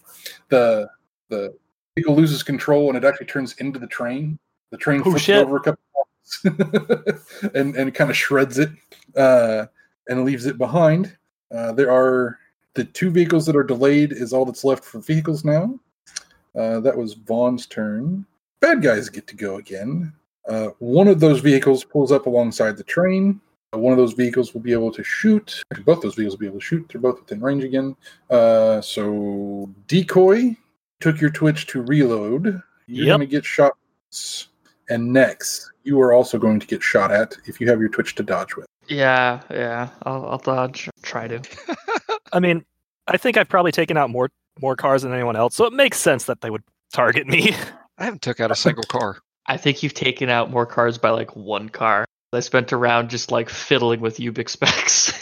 the the vehicle loses control and it actually turns into the train. The train Oh, flips over a couple of times and and kind of shreds it uh, and leaves it behind. Uh, there are the two vehicles that are delayed is all that's left for vehicles now. Uh, that was Von's turn. Bad guys get to go again. Uh, one of those vehicles pulls up alongside the train. Uh, one of those vehicles will be able to shoot. Actually, both those vehicles will be able to shoot. They're both within range again. Uh, so decoy took your twitch to reload. You're Yep. going to get shot. And Nex, you are also going to get shot at if you have your twitch to dodge with. Yeah, yeah. I'll, I'll dodge. Try to. I mean, I think I've probably taken out more more cars than anyone else, so it makes sense that they would target me. I haven't took out a single car. I think you've taken out more cars by like one car. I spent a round just like fiddling with Ubiq's specs.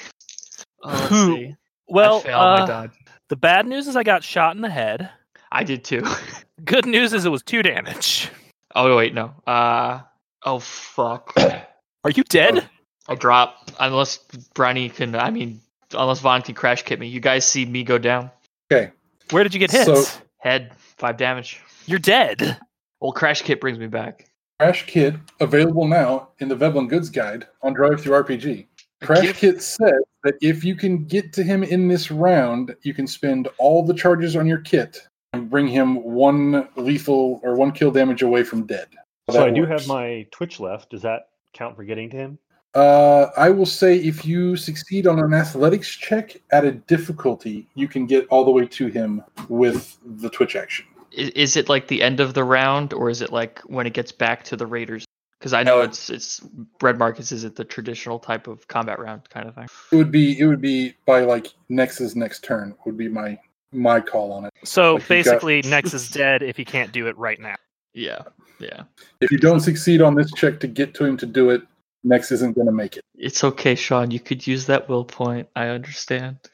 oh, let's Who- see. well, I failed my uh, dodge. the bad news is I got shot in the head. I did too. Good news is it was two damage. oh wait, no. Uh oh fuck. Are you dead? I drop unless Brownie can. I mean, unless Von can crash kit me. You guys see me go down. Okay. Where did you get hit? So- Head, five damage. You're dead. Old crash kit brings me back. Crash Kit available now in the Veblen Goods Guide on DriveThruRPG. Crash gift? Kit says that if you can get to him in this round, you can spend all the charges on your kit and bring him one lethal or one kill damage away from dead. So That I do have my Twitch left. Does that count for getting to him? Uh, I will say if you succeed on an athletics check at a difficulty, you can get all the way to him with the Twitch action. Is, is it like the end of the round, or is it like when it gets back to the Raiders? Because I know it's it's Red Markets is it the traditional type of combat round kind of thing. It would be it would be by like Nex's next turn would be my my call on it. So Like you got- basically, Nex is dead if he can't do it right now. Yeah, yeah. If you don't succeed on this check to get to him to do it, Nex isn't going to make it. It's okay, Sean. You could use that will point. I understand.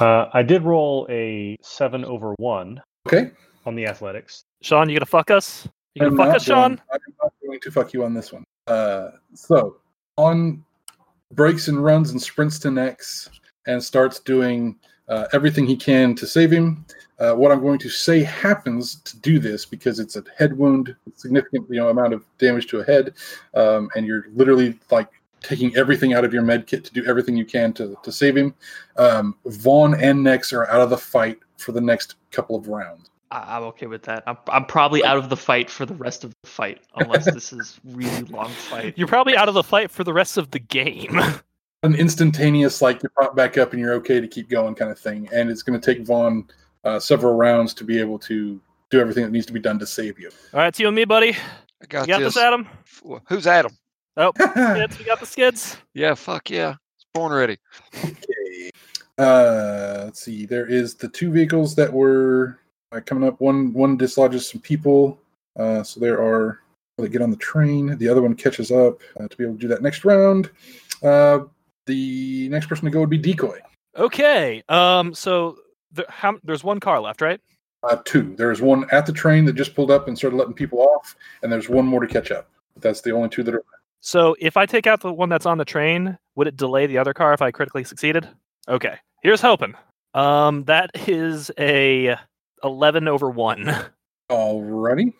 Uh, I did roll a seven over one Okay. on the athletics. Sean, you gonna fuck us? You gonna I'm fuck not us, Sean? I'm not going to fuck you on this one. Uh, so Von breaks and runs and sprints to Nex and starts doing uh, everything he can to save him. Uh, what I'm going to say happens to do this because it's a head wound, significant you know amount of damage to a head, um, and you're literally like taking everything out of your med kit to do everything you can to, to save him. Um, Von and Nex are out of the fight for the next couple of rounds. I- I'm okay with that. I'm, I'm probably out of the fight for the rest of the fight, unless this is really long fight. You're probably out of the fight for the rest of the game. an instantaneous like you pop back up and you're okay to keep going kind of thing and it's going to take Von uh, several rounds to be able to do everything that needs to be done to save you All right, it's you and me, buddy. I got, You got this. this, Adam? Who's Adam? Oh, Skidz. We got the Skidz. Yeah, fuck yeah. It's born ready. okay uh let's see there is the two vehicles that were uh, coming up one one dislodges some people uh so there are they get on the train the other one catches up uh, to be able to do that next round uh the next person to go would be decoy Okay. Um. So there, how, there's one car left, right? uh two there's one at the train that just pulled up and started letting people off and there's one more to catch up but that's the only two that are So if I take out the one that's on the train, would it delay the other car if I critically succeeded? Okay. Here's hoping. Um. That is a eleven over one. Alrighty.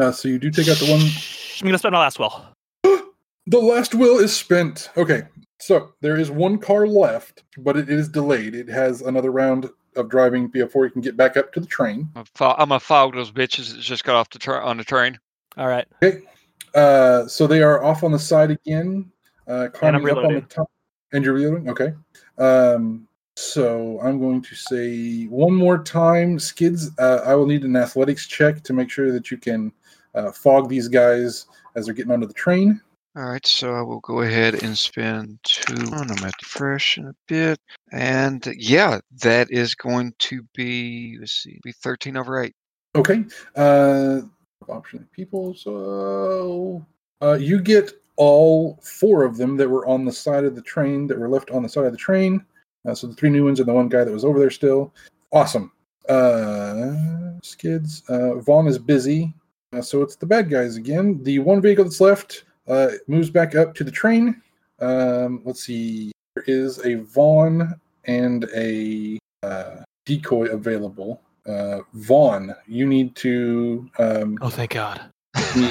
Uh, so you do take out the one. I'm gonna spend my last will. The last will is spent. Okay. So there is one car left, but it is delayed. It has another round of driving before you can get back up to the train. I'm, fo- I'm gonna fog those bitches that just got off the tra- on the train. All right. Okay. Uh, so they are off on the side again, uh, climbing up on the reloading. top. And you're reloading? Okay. Um, so I'm going to say one more time, Skidz. Uh, I will need an athletics check to make sure that you can uh, fog these guys as they're getting onto the train. All right, so I will go ahead and spend two. I'm at the fresh in a bit, and yeah, that is going to be let's see, be 13 over eight. Okay. Uh option people. So uh you get all four of them that were on the side of the train that were left on the side of the train. Uh, so the three new ones and the one guy that was over there still. Awesome. Uh Skidz. Uh Von is busy. Uh, so it's the bad guys again. The one vehicle that's left uh moves back up to the train. Um let's see. There is a Von and a uh decoy available. Uh, Von, you need to um, Oh, thank God.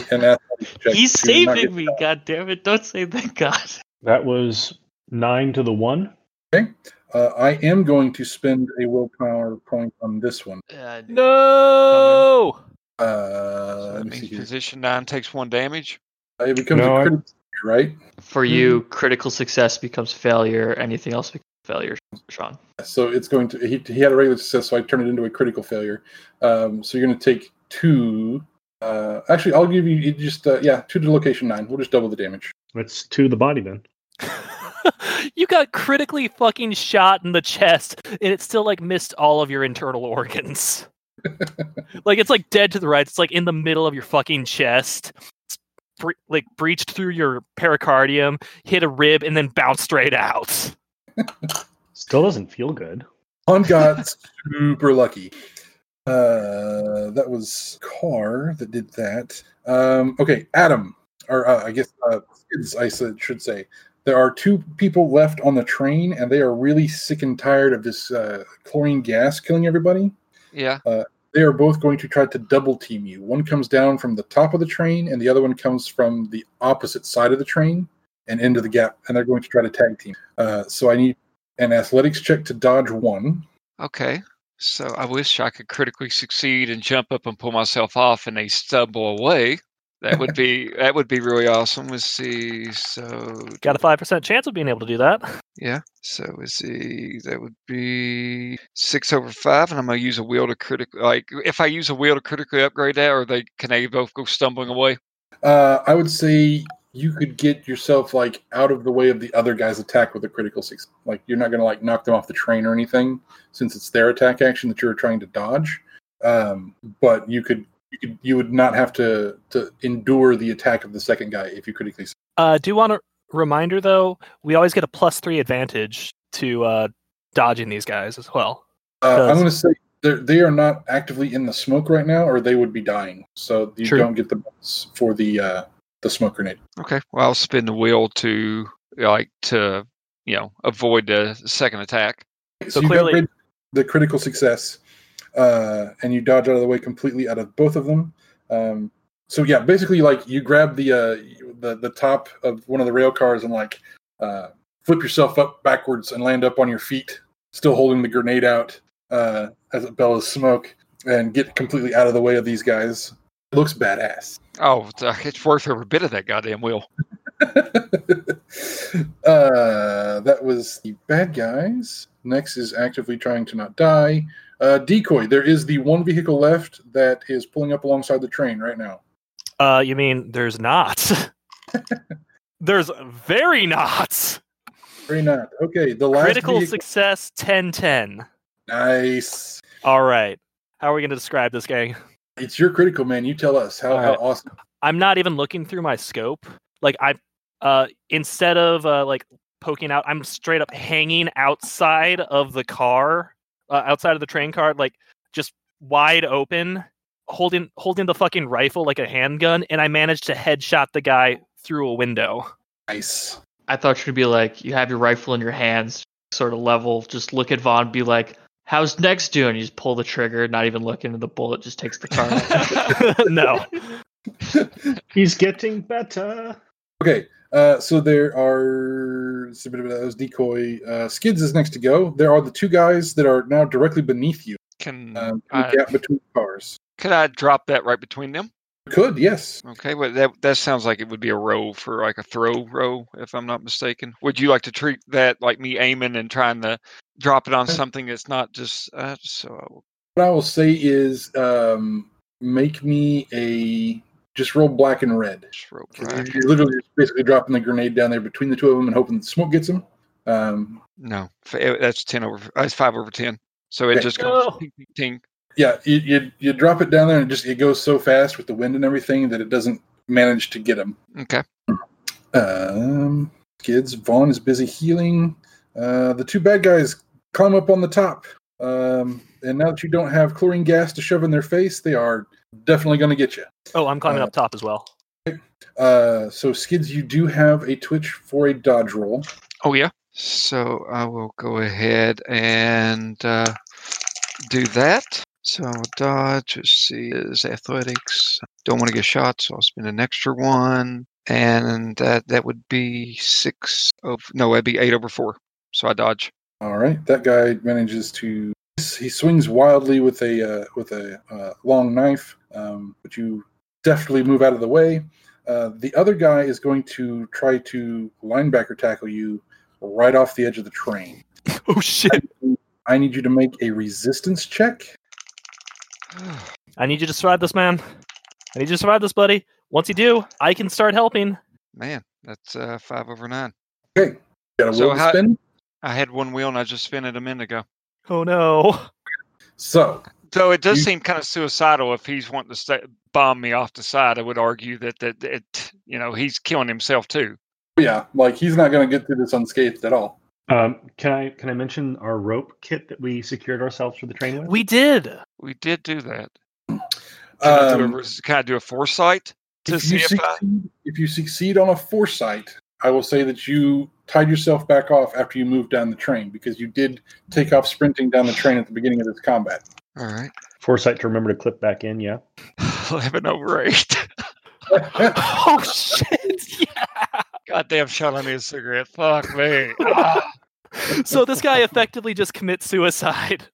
an He's saving me, god damn it. Don't say thank God. That was nine to the one. Okay. Uh, I am going to spend a willpower point on this one. Uh, No. Uh, So let that means here. position nine takes one damage. Uh, It becomes No, a I- critical, right? For you, critical success becomes failure. Anything else becomes failure, Sean. So it's going to. He, he had a regular success, so I turned it into a critical failure. Um, so you're going to take two. Uh, actually, I'll give you you just uh, yeah two to location nine. We'll just double the damage. It's to the body then. you got critically fucking shot in the chest, and it still like missed all of your internal organs. like it's like dead to the right. It's like in the middle of your fucking chest. It's bre- like breached through your pericardium, hit a rib, and then bounced straight out. Still doesn't feel good. Han got super lucky. Uh, that was Carr that did that. Um, okay, Adam, or uh, I guess uh, Skidz, I said, should say. there are two people left on the train, and they are really sick and tired of this uh, chlorine gas killing everybody. Yeah. They are both going to try to double team you. One comes down from the top of the train, and the other one comes from the opposite side of the train and into the gap, and they're going to try to tag team. Uh, so I need an athletics check to dodge one. Okay. So I wish I could critically succeed and jump up and pull myself off and they stumble away. That would be that would be really awesome. Let's see. So Got a five percent chance of being able to do that. yeah. So let's see. That would be six over five, and I'm gonna use a wheel to critically like if I use a wheel to critically upgrade that, or they can they both go stumbling away? Uh, I would say you could get yourself like out of the way of the other guy's attack with a critical six. Like you're not going to like knock them off the train or anything, since it's their attack action that you're trying to dodge. Um, but you could you could you would not have to to endure the attack of the second guy if you critically. succeed. Uh, do want a reminder though? We always get a plus three advantage to uh, dodging these guys as well. Uh, I'm going to say they're, not actively in the smoke right now, or they would be dying. So you True. don't get the bonus for the uh, the smoke grenade. Okay. Well, I'll spin the wheel to like to you know avoid the second attack. So you clearly- upgrade the critical success, uh, and you dodge out of the way completely out of both of them. Um, so yeah, basically, like you grab the uh, the the top of one of the rail cars and like uh, flip yourself up backwards and land up on your feet, still holding the grenade out uh, as it bellows smoke, and get completely out of the way of these guys. It looks badass. Oh, it's, uh, it's worth every bit of that goddamn wheel. uh, that was the bad guys. Nex is actively trying to not die. Uh, decoy. There is the one vehicle left that is pulling up alongside the train right now. Uh, you mean there's not? there's very not. Very not. Okay, the last Critical vehicle- success 10-10. Nice. All right. How are we going to describe this gang? It's your critical man. You tell us how, All how awesome. I'm not even looking through my scope. Like I uh instead of uh like poking out, I'm straight up hanging outside of the car, uh, outside of the train car, like just wide open, holding holding the fucking rifle like a handgun, and I managed to headshot the guy through a window. Nice. I thought you'd be like, you have your rifle in your hands, sort of level, just look at Von, be like, how's Nex doing? You just pull the trigger, not even looking, and the bullet just takes the car. no. He's getting better. Okay, uh, so there are it's a bit of those decoy. Uh, Skidz is next to go. There are the two guys that are now directly beneath you. Can Um, I, gap between cars. could I drop that right between them? Could yes. Okay, well that that sounds like it would be a row for like a throw row, if I'm not mistaken. Would you like to treat that like me aiming and trying to drop it on something that's not just uh, so What I will say is, um, make me a just roll black and red. just roll 'Cause black. You're literally just basically dropping the grenade down there between the two of them and hoping the smoke gets them. Um, No, eh, that's ten over. That's five over ten. So it Okay. just goes No. ting, ting, ting. yeah, you, you you drop it down there and it just it goes so fast with the wind and everything that it doesn't manage to get them. Okay. Um, kids, Von is busy healing. Uh, the two bad guys climb up on the top. Um, and now that you don't have chlorine gas to shove in their face, they are definitely going to get you. Oh, I'm climbing Uh, up top as well. Uh, so Skidz, you do have a twitch for a dodge roll. Oh yeah. So I will go ahead and uh, do that. So I'll dodge. Let's see, is athletics. Don't want to get shot, so I'll spend an extra one, and that that would be six of no, that'd be eight over four. So I dodge. All right, that guy manages to. He swings wildly with a uh, with a uh, long knife, um, but you definitely move out of the way. Uh, the other guy is going to try to linebacker tackle you right off the edge of the train. Oh shit. I need you to make a resistance check. I need you to survive this, man. I need you to survive this, buddy. Once you do, I can start helping. Man, that's uh, five over nine. Okay, got a So will to how- spin. I had one wheel and I just spun it a minute ago. Oh no. So So it does You- seem kind of suicidal if he's wanting to stay, bomb me off the side. I would argue that that it, you know, he's killing himself too. yeah, like he's not going to get through this unscathed at all. Um, can I can I mention our rope kit that we secured ourselves for the train with? We did. We did do that. Can, I, do Um, a, can I do a foresight to if see you if I? if you succeed on a foresight, I will say that you tied yourself back off after you moved down the train because you did take off sprinting down the train at the beginning of this combat. All right. Foresight to remember to clip back in. Yeah. 11 over 8. oh shit! Yeah. Goddamn, Sean, I need a cigarette. Fuck me. Ah. So this guy effectively just commits suicide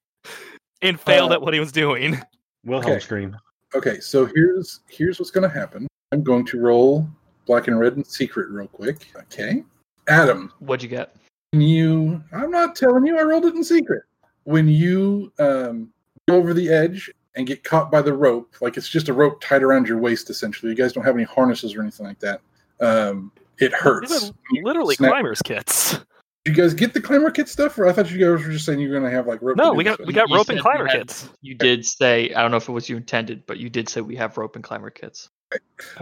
and failed Uh, at what he was doing. Wilhelm Okay. scream. Okay, so here's here's what's going to happen. I'm going to roll black and red and secret real quick. Okay, Adam, What'd you get? when you I'm not telling you, I rolled it in secret. When you um, go over the edge and get caught by the rope, like it's just a rope tied around your waist, essentially. You guys don't have any harnesses or anything like that. Um, it hurts. Literally Snap- climbers kits. Did you guys get the climber kit stuff, or I thought you guys were just saying you're going to have like rope? No, we got this we got You rope and climber had- kits. You did say I don't know if it was you intended, but you did say we have rope and climber kits.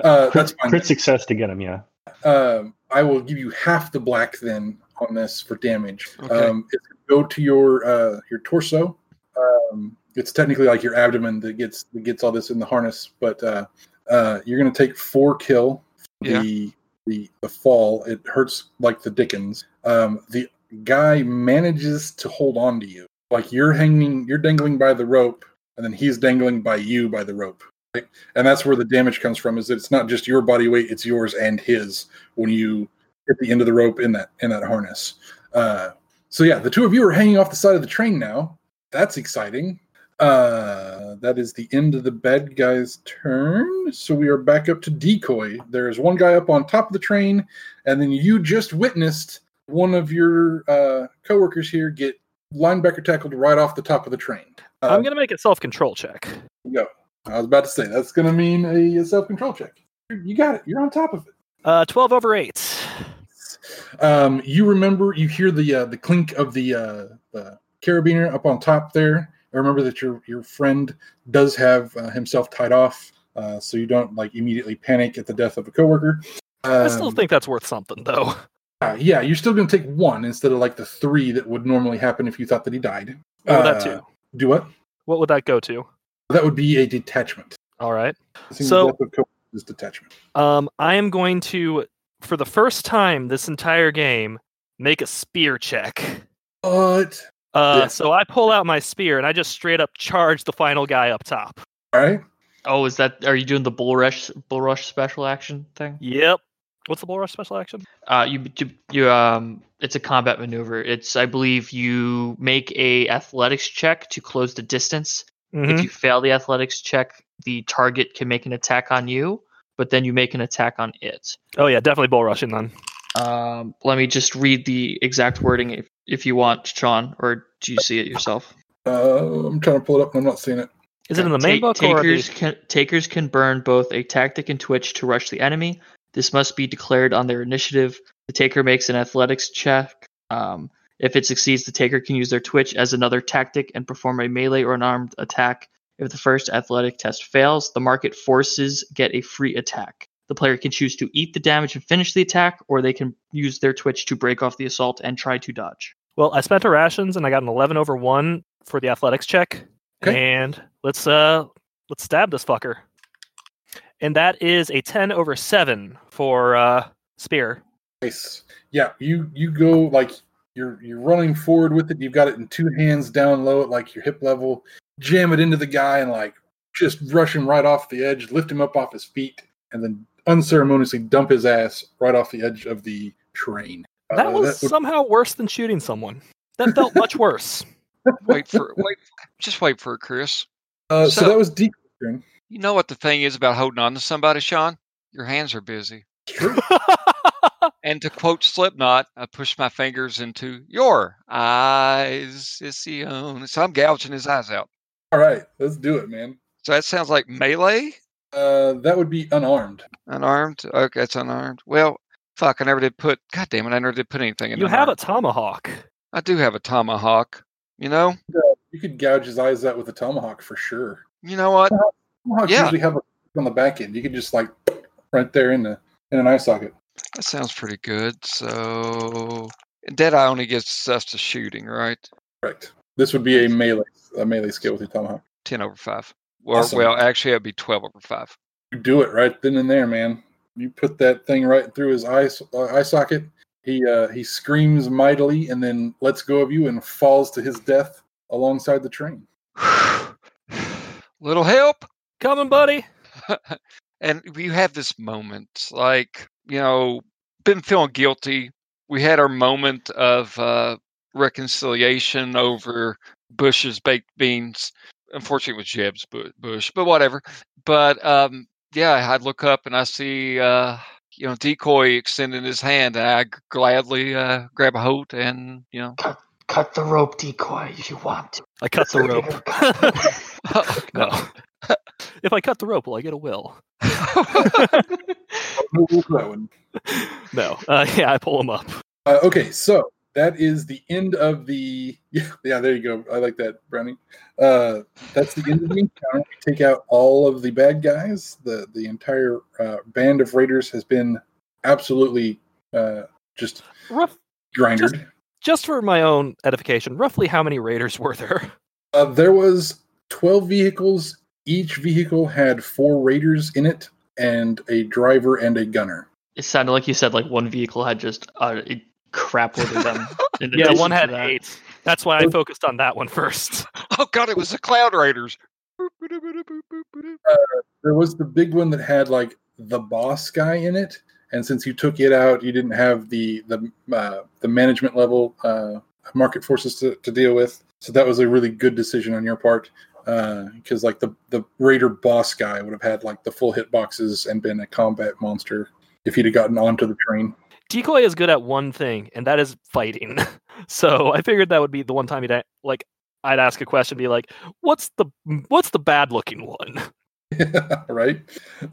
Uh, Crit, that's fine. crit success to get him. Yeah. um, I will give you half the black then on this for damage. Okay. Um, it's gonna go to your uh, your torso. Um, it's technically like your abdomen that gets that gets all this in the harness, but uh, uh, you're gonna take four kill. Yeah. The the the fall it hurts like the dickens. Um, the guy manages to hold on to you, like you're hanging, you're dangling by the rope, and then he's dangling by you by the rope. Right? And that's where the damage comes from. Is that it's not just your body weight; it's yours and his when you hit the end of the rope in that in that harness. Uh, so yeah, the two of you are hanging off the side of the train now. That's exciting. Uh, that is the end of the bad guy's turn. So we are back up to decoy. There is one guy up on top of the train, and then you just witnessed one of your uh, coworkers here get linebacker tackled right off the top of the train. Uh, I'm gonna make a self control check. go. I was about to say that's going to mean a self control check. You got it. You're on top of it. Uh, twelve over eight. Um, you remember, you hear the uh, the clink of the uh, the carabiner up on top there. I remember that your your friend does have uh, himself tied off, uh, so you don't like immediately panic at the death of a coworker. I still Um, think that's worth something, though. uh, yeah, you're still going to take one instead of like the three that would normally happen if you thought that he died. What would that Uh, do? Do what? What would that go to? That would be a detachment. All right. Seeing So- the death of coworker is detachment. Um, I am going to, for the first time this entire game, make a spear check. But Uh, Yeah. so I pull out my spear and I just straight up charge the final guy up top. all right, Oh, is that? Are you doing the bull rush bull rush special action thing? Yep. What's the bull rush special action? Uh, you you- you um, it's a combat maneuver. It's I believe you make a athletics check to close the distance. Mhm. If you fail the athletics check, the target can make an attack on you, but then you make an attack on it. Oh yeah, definitely bull rushing then. Um, let me just read the exact wording if, if you want, Sean, or do you see it yourself? uh, I'm trying to pull it up and I'm not seeing it. Is it in the main Ta- book or takers the... can takers can burn both a tactic and twitch to rush the enemy. This must be declared on their initiative. The taker makes an athletics check. Um, if it succeeds, the taker can use their twitch as another tactic and perform a melee or an armed attack. If the first athletic test fails, the market forces get a free attack. The player can choose to eat the damage and finish the attack, or they can use their twitch to break off the assault and try to dodge. Well, I spent a rations and I got an eleven over one for the athletics check. Okay. And let's uh let's stab this fucker. And that is a ten over seven for uh spear. Nice. Yeah, you you go like you're you're running forward with it. You've got it in two hands down low at like your hip level. Jam it into the guy and like just rush him right off the edge, lift him up off his feet, and then unceremoniously dump his ass right off the edge of the train. That Uh, was would- somehow worse than shooting someone. That felt much worse. Wait for wait. Just wait for it, Chris. uh, so, so- that was deep. You know what the thing is about holding on to somebody, Sean? Your hands are busy. True. And to quote Slipknot, I push my fingers into your eyes, Ision. So I'm gouging his eyes out. All right, let's do it, man. So that sounds like melee, Uh, that would be unarmed. unarmed. Okay, it's unarmed. Well, fuck, I never did put. God damn it, I never did put anything in. you have a tomahawk. I do have a tomahawk. You know. You could gouge his eyes out with a tomahawk for sure. You know what? Tomahawks Yeah. usually have a on the back end. You could just like right there in the in an eye socket. That sounds pretty good. So Deadeye only gets us to shooting, right? Correct. This would be a melee a melee skill with your tomahawk. Ten over five. Well, Awesome. well, actually, it'd be twelve over five. You do it right then and there, man. you put that thing right through his eye uh, eye socket. He uh, he screams mightily and then lets go of you and falls to his death alongside the train. Little help. Coming, buddy. and you have this moment, like you know, been feeling guilty. We had our moment of uh, reconciliation over Bush's baked beans. Unfortunately, it was Jeb's Bush, but whatever. But um, yeah, I look up and I see uh, you know decoy extending his hand, and I g- gladly uh, grab a hold and you know. Cut, cut the rope, decoy, if you want to. I cut the rope. gonna cut the rope. no. if I cut the rope, will I get a will? No, we'll that. No. Uh, yeah, I pull him up. Uh, okay, so that is the end of the. Yeah, yeah, there you go. I like that, Brownie. Uh, that's the end of the encounter. We take out all of the bad guys. The the entire uh, band of raiders has been absolutely uh, just Rough, grindered. just for my own edification, roughly how many raiders were there? Uh, there was twelve vehicles. Each vehicle had four raiders in it, and a driver and a gunner. It sounded like you said like one vehicle had just uh, a crap load of them. Yeah, one had that. eight. That's why I focused on that one first. oh God, it was the Cloud Raiders. There was the big one that had like the boss guy in it, and since you took it out, you didn't have the the uh, the management level uh, market forces to, to deal with. So that was a really good decision on your part, because like the the raider boss guy would have had like the full hit boxes and been a combat monster if he'd have gotten onto the train. Decoy is good at one thing, and that is fighting. So I figured that would be the one time he'd a- like I'd ask a question, be like, "What's the what's the bad looking one?" right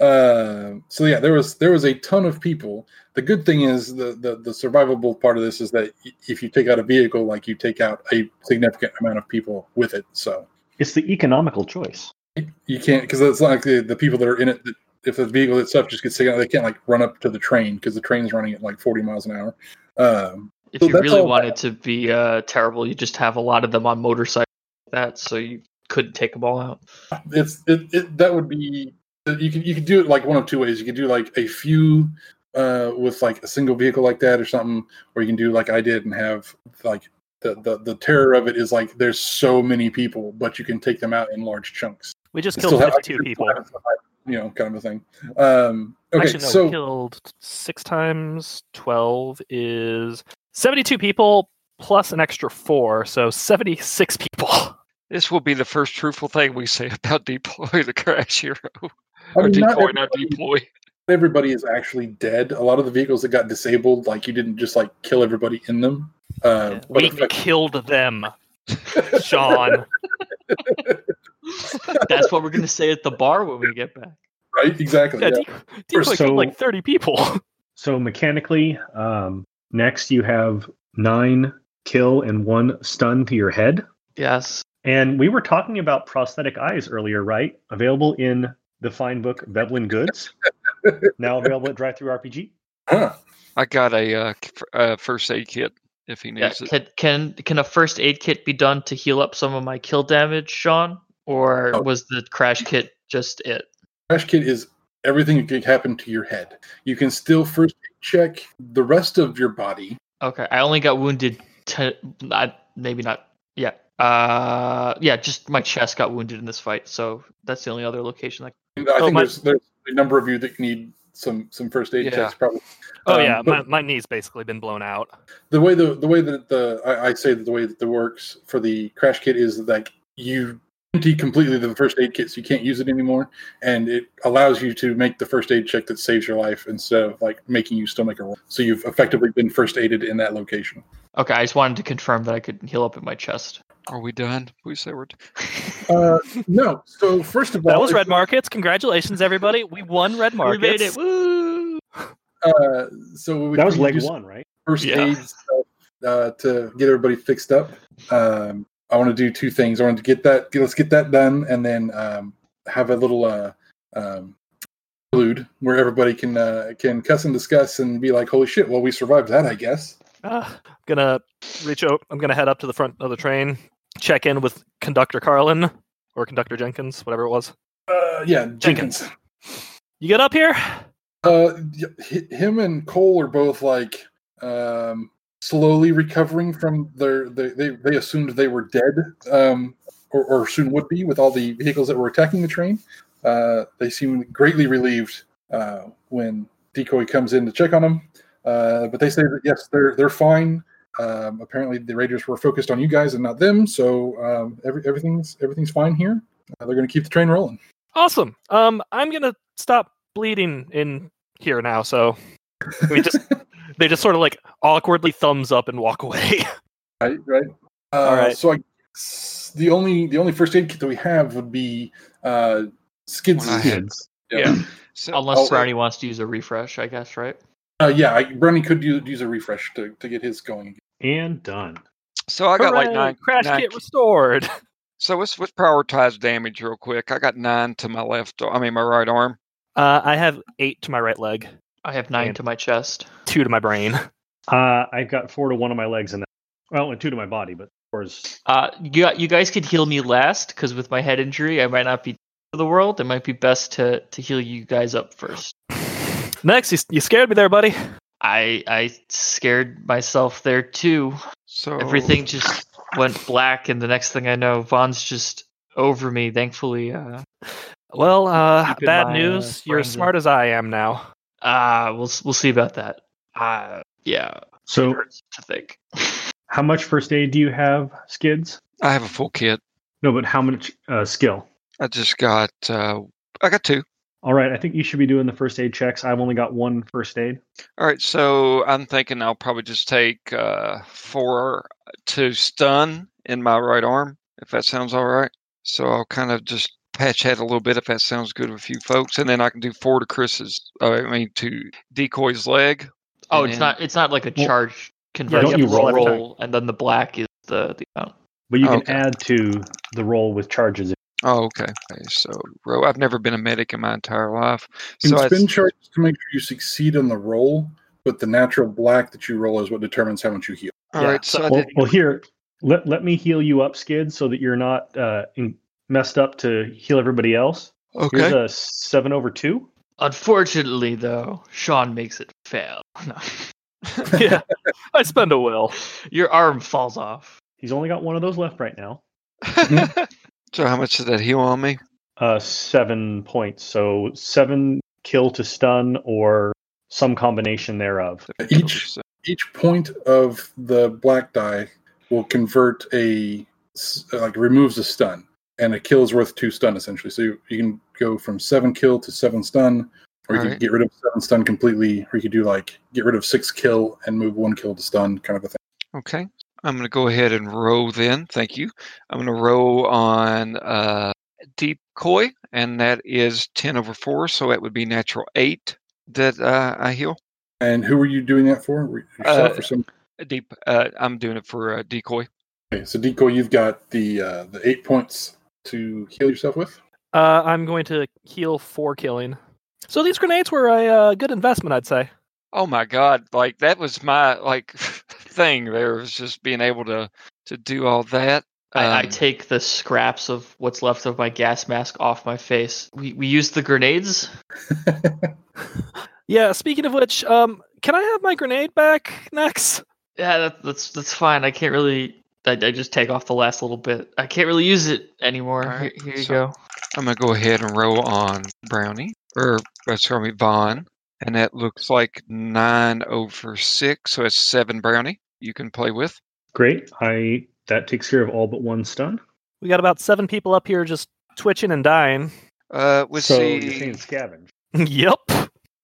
uh, so yeah there was there was a ton of people the good thing is the, the the survivable part of this is that if you take out a vehicle like you take out a significant amount of people with it so It's the economical choice. you can't because it's like the, the people that are in it that if the vehicle itself just gets taken out they can't like run up to the train because the train's running at like 40 miles an hour um, If So you really all wanted to be uh, terrible, you just have a lot of them on motorcycles like that, so you couldn't take them all out. it's it, it that would be you could you could do it like one of two ways you could do like a few uh with like a single vehicle like that or something or you can do like i did and have like the the, the terror of it is like there's so many people but you can take them out in large chunks We just killed still have- fifty-two people. you know kind of a thing um okay Actually, no, so we killed six times twelve is seventy-two people plus an extra four, so seventy-six people. This will be the first truthful thing we say about deploy the crash hero. I or mean, not decoy, not everybody- deploy. Everybody is actually dead a lot of the vehicles that got disabled like you didn't just like kill everybody in them. Uh, we if- killed them, Sean. That's what we're gonna say at the bar when we get back. right exactly Yeah, yeah. Decoy, Decoy So- like thirty people. So mechanically, um, Nex you have nine kill and one stun to your head. Yes. And we were talking about prosthetic eyes earlier, right? Available in the fine book Veblen Goods. Now available at DriveThruRPG. Huh. I got a uh, k- f- uh, first aid kit if he Yeah. needs it. Can, can can a first aid kit be done to heal up some of my kill damage, Sean? Or Oh. was the crash kit just it? crash kit is everything that could happen to your head. You can still first check the rest of your body. Okay, I only got wounded. Te- I, maybe not. Yeah. Uh, yeah. Just my chest got wounded in this fight, so that's the only other location. Like, I Oh, think my- there's there's a number of you that need some some first aid Yeah. checks probably. Oh Um, yeah, my, my knee's basically been blown out. the way the the way that the I, I say that the way that the works for the crash kit is that you empty completely the first aid kit so you can't use it anymore and it allows you to make the first aid check that saves your life instead of like making you still make a roll so you've effectively been first aided in that location okay, I just wanted to confirm that I could heal up in my chest. Are we done? We say we're. d- uh no so first of all That was red markets. Congratulations, everybody. We won red markets. We made it. Woo! uh so we, That was leg one, right? first Yeah. aid stuff uh, to get everybody fixed up. Um, I want to do two things. I want to get that. Let's get that done, and then um, have a little uh, um, interlude where everybody can uh, can cuss and discuss and be like, "Holy shit! Well, we survived that, I guess." Uh, gonna reach out. I'm gonna head up to the front of the train, check in with conductor Carlin or conductor Jenkins, whatever it was. Uh, yeah, Jenkins. You get up here? Uh, him and Cole are both like um, slowly recovering from their. They, they they assumed they were dead, um, or, or soon would be, with all the vehicles that were attacking the train. Uh, they seem greatly relieved uh, when Decoy comes in to check on them. Uh, but they say that yes, they're they're fine. Um, apparently, the Raiders were focused on you guys and not them, so um, every, everything's everything's fine here. Uh, they're going to keep the train rolling. Awesome. Um, I'm gonna stop bleeding in here now. So we just they just sort of like awkwardly thumbs up and walk away. Right, right. Uh, All right. So I, the only the only first aid kit that we have would be uh, Skidz. Well, I kit. had- Kids. Yeah. So Unless Oh, Brownie wants to use a refresh, I guess, right? Uh, yeah, I, Brownie could use, use a refresh to, to get his going. And done. so I got like nine. crash nine kit restored. So let's let's prioritize damage real quick. I got nine to my left. I mean my right arm. Uh, I have eight to my right leg, I have nine And- to my chest. two to my brain. Uh, I've got four to one of my legs and that. Well, and two to my body, but four is Uh, you, you guys could heal me last because with my head injury, I might not be to the world. It might be best to to heal you guys up first. Nex, you, you scared me there, buddy. I I scared myself there too. So Everything just went black, and the next thing I know, Von's just over me. Thankfully, uh, Well, uh, bad my, uh, news. You're as smart in. as I am now. uh we'll we'll see about that. Uh, yeah, so. to think. How much first aid do you have, Skidz? I have a full kit. No, but how much uh, skill? I just got uh I got two. All right, I think you should be doing the first aid checks. I've only got one first aid. All right, so I'm thinking I'll probably just take uh four to stun in my right arm, if that sounds all right. So I'll kind of just patch that a little bit if that sounds good with you folks, and then I can do four to Chris's. Uh, I mean to decoy's leg. Oh, it's then- not it's not like a Well, charge conversion. don't you you roll, roll and then the black is the the amount. But you can okay. add to the roll with charges. Oh, okay. okay. So ro- I've never been a medic in my entire life. You So can I, spin charges to make sure you succeed in the roll, but the natural black that you roll is what determines how much you heal. all yeah, right. so- So Well, did, well, here, let let me heal you up, Skid, so that you're not uh, in, messed up to heal everybody else. Here's okay. a seven over two. Unfortunately, though, Sean makes it fail. No. yeah, I spend a will. Your arm falls off. He's only got one of those left right now. so how much did that heal on me? Uh, seven points. So seven kill to stun or some combination thereof. Each each point of the black die will convert a like removes a stun, and a kill is worth two stun essentially. So you, you can go from seven kill to seven stun, or you can Alright. get rid of seven stun completely, or you could do like get rid of six kill and move one kill to stun, kind of a thing. Okay. I'm going to go ahead and row then. Thank you. I'm going to row on uh, deep decoy, and that is 10 over 4. So that would be natural 8 that uh, I heal. And who are you doing that for? Yourself Uh, or some? Deep. Uh, I'm doing it for uh, decoy. Okay, so decoy, you've got the uh, the eight points to heal yourself with. Uh, I'm going to heal for killing. So these grenades were a uh, good investment, I'd say. Oh my God! Like that was my like thing. There was just being able to to do all that. I, I Um, take the scraps of what's left of my gas mask off my face. We we used the grenades. Yeah. Speaking of which, um, can I have my grenade back next? Yeah, that, that's that's fine. I can't really. I, I just take off the last little bit. I can't really use it anymore. Alright, here, here you go. I'm gonna go ahead and roll on Brownie or sorry, Von, and that looks like nine over six, so it's seven Brownie you can play with. Great. I that takes care of all but one stun. We got about seven people up here just twitching and dying. Uh, let's so see. you're saying scavenge. yep.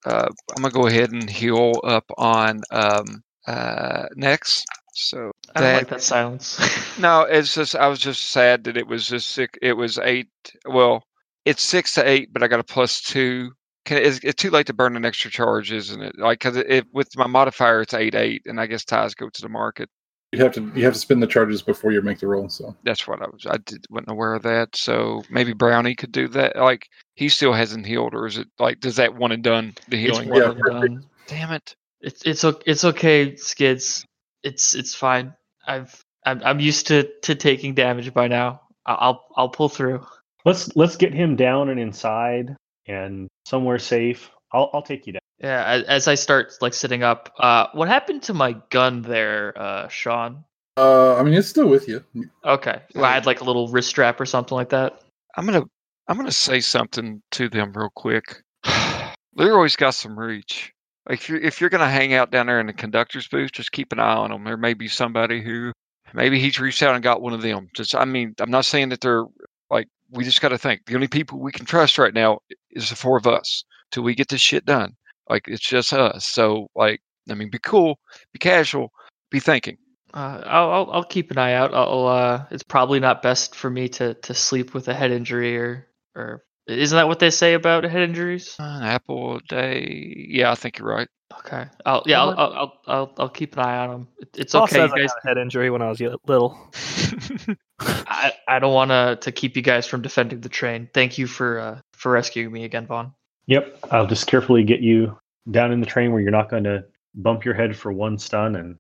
Uh, I'm gonna go ahead and heal up on um uh Nex. So I don't that like that silence. no, it's just I was just sad that it was just six. It was eight. Well, it's six to eight, but I got a plus two. Can, it's, it's too late to burn an extra charge, isn't it? Like, cause it, it with my modifier, it's eight eight, and I guess ties go to the market. You have to you have to spend the charges before you make the roll. So That's what I was. I did, wasn't aware of that. So maybe Brownie could do that. Like he still hasn't healed, or is it like does that one and done the it's healing? one Yeah, and done. Damn it! It's it's it's okay, Skidz. It's it's fine. I've I'm I'm used to to taking damage by now. I'll I'll pull through. Let's let's get him down and inside and somewhere safe. I'll I'll take you down. Yeah, as, as I start like sitting up, uh, what happened to my gun there, uh, Sean? Uh, I mean, it's still with you. Okay, well, I had like a little wrist strap or something like that. I'm gonna I'm gonna say something to them real quick. Leroy's got some reach. Like if you're if you're gonna hang out down there in the conductor's booth, just keep an eye on them. There may be somebody who maybe he's reached out and got one of them. Just I mean, I'm not saying that they're like we just got to think the only people we can trust right now is the four of us till we get this shit done. Like it's just us. So like I mean, be cool, be casual, be thinking. Uh, I'll, I'll keep an eye out. I'll, uh, it's probably not best for me to, to sleep with a head injury or or isn't that what they say about head injuries? An apple a day. Yeah, I think you're right. Okay. I'll yeah. I'll I'll I'll, I'll, I'll keep an eye on them. It, it's Paul okay, says you I guys. got a head injury when I was little. I, I don't want to to keep you guys from defending the train. Thank you for uh, for rescuing me again, Von. Yep, I'll just carefully get you down in the train where you're not going to bump your head for one stun and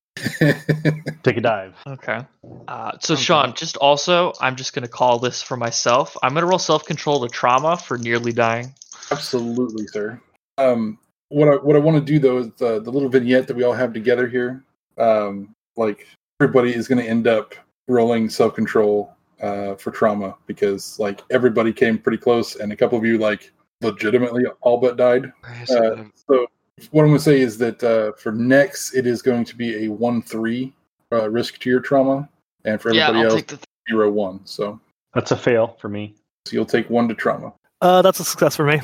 take a dive. Okay. Uh, so Okay. Sean, just also, I'm just gonna call this for myself. I'm gonna roll self control to trauma for nearly dying. Absolutely, sir. Um, what I what I want to do though is the the little vignette that we all have together here. Um, like everybody is going to end up rolling self control uh, for trauma because like everybody came pretty close, and a couple of you like legitimately all but died. Uh, so what I'm going to say is that uh, for Nex, it is going to be a one three uh, risk to your trauma, and for everybody I'll else, take the. zero one. So, That's a fail for me. so you'll take one to trauma. Uh, that's a success for me.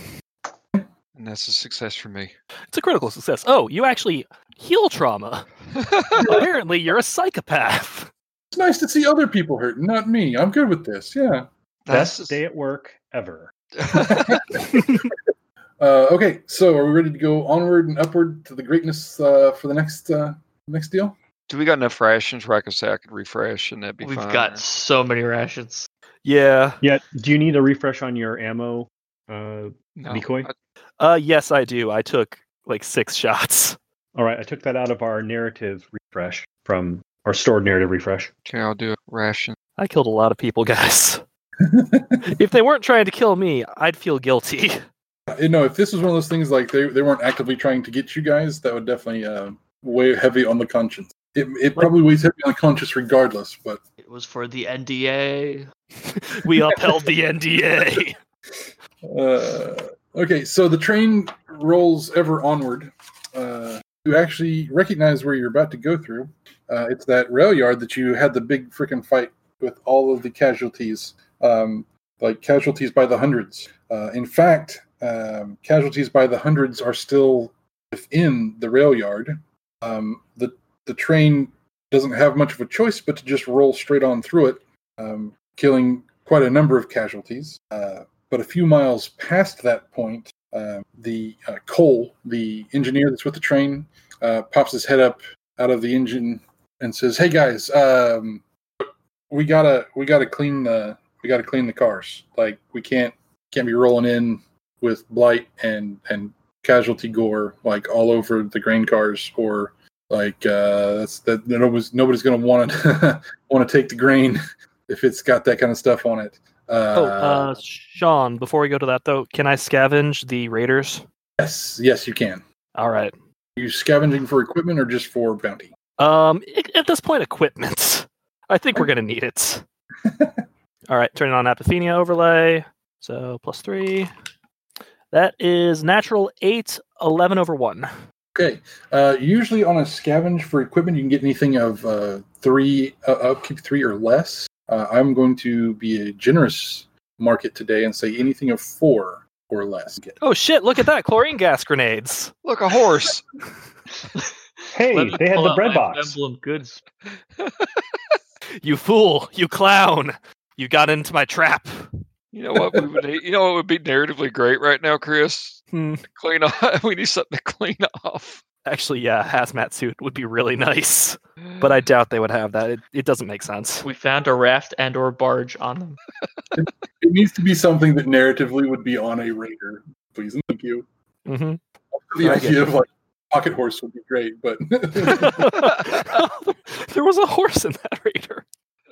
and that's a success for me. It's a critical success. Oh, you actually heal trauma. Apparently, you're a psychopath. It's nice to see other people hurt, not me. I'm good with this. Yeah. That's Best day at work ever. Uh, okay, so are we ready to go onward and upward to the greatness uh, for the next uh, next deal? Do we got enough rations where I could say I could refresh and that'd be fine? We've fine? got so many rations. Yeah. Yeah, do you need a refresh on your ammo? Uh, no, decoy? I- Uh, yes, I do. I took like six shots. all right, I took that out of our narrative refresh from our stored narrative refresh. okay, I'll do a ration. I killed a lot of people, guys. if they weren't trying to kill me, I'd feel guilty. You know, if this was one of those things like they, they weren't actively trying to get you guys, that would definitely uh, weigh heavy on the conscience. It, it probably weighs heavy on the conscience regardless, but It was for the NDA. we upheld the NDA. Uh, okay, so the train rolls ever onward. Uh, you actually recognize where you're about to go through. Uh, it's that rail yard that you had the big freaking fight with all of the casualties, um, like casualties by the hundreds. Uh, in fact, um, casualties by the hundreds are still within the rail yard. Um, the the train doesn't have much of a choice but to just roll straight on through it, um, killing quite a number of casualties. Uh, but a few miles past that point, uh, the uh, Cole, the engineer that's with the train, uh, pops his head up out of the engine and says, "Hey guys, um, we gotta we gotta clean the we gotta clean the cars. Like we can't can't be rolling in with blight and and casualty gore like all over the grain cars or." Like uh, that's that nobody's nobody's gonna want to want to take the grain if it's got that kind of stuff on it. Uh, oh, uh, Sean, before we go to that though, can I scavenge the raiders? Yes, yes, you can. All right. Are you scavenging for equipment or just for bounty? Um, at this point, equipment. I think we're gonna need it. All right, turning on Apophenia overlay. So plus three. That is natural eight, 11 over one. Okay. Uh, usually on a scavenge for equipment, you can get anything of uh, three, uh, upkeep three or less. Uh, I'm going to be a generous market today and say anything of four or less. Oh shit! Look at that chlorine gas grenades. Look, a horse. Hey, me they had the bread box. Emblem goods. You fool! You clown! You got into my trap. You know what we would need? You know what would be narratively great right now, Chris? Hmm. Clean off. We need something to clean off. Actually, yeah, hazmat suit would be really nice, but I doubt they would have that. It, it doesn't make sense. We found a raft and or barge on them. It needs to be something that narratively would be on a raider. Please and thank you. hmm The I idea of like pocket horse would be great, but there was a horse in that raider.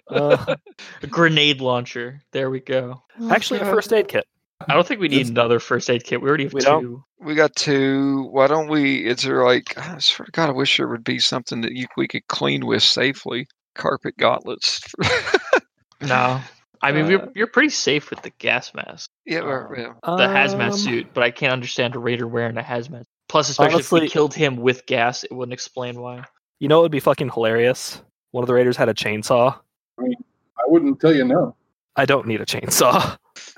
Uh, A grenade launcher. There we go. actually, a first aid kit. I don't think we need This- another first aid kit. We already have We 2 don't? We got two. Why don't we? Is there like? I swear to God, I wish there would be something that you we could clean with safely. Carpet gauntlets. No, I mean Uh, you're you're pretty safe with the gas mask, yeah, well, Um, yeah. the hazmat Um, suit, but I can't understand a raider wearing a hazmat. Plus, especially if Honestly- we killed him with gas, it wouldn't explain why. You know what would be fucking hilarious? One of the raiders had a chainsaw. I wouldn't tell you no. I don't need a chainsaw.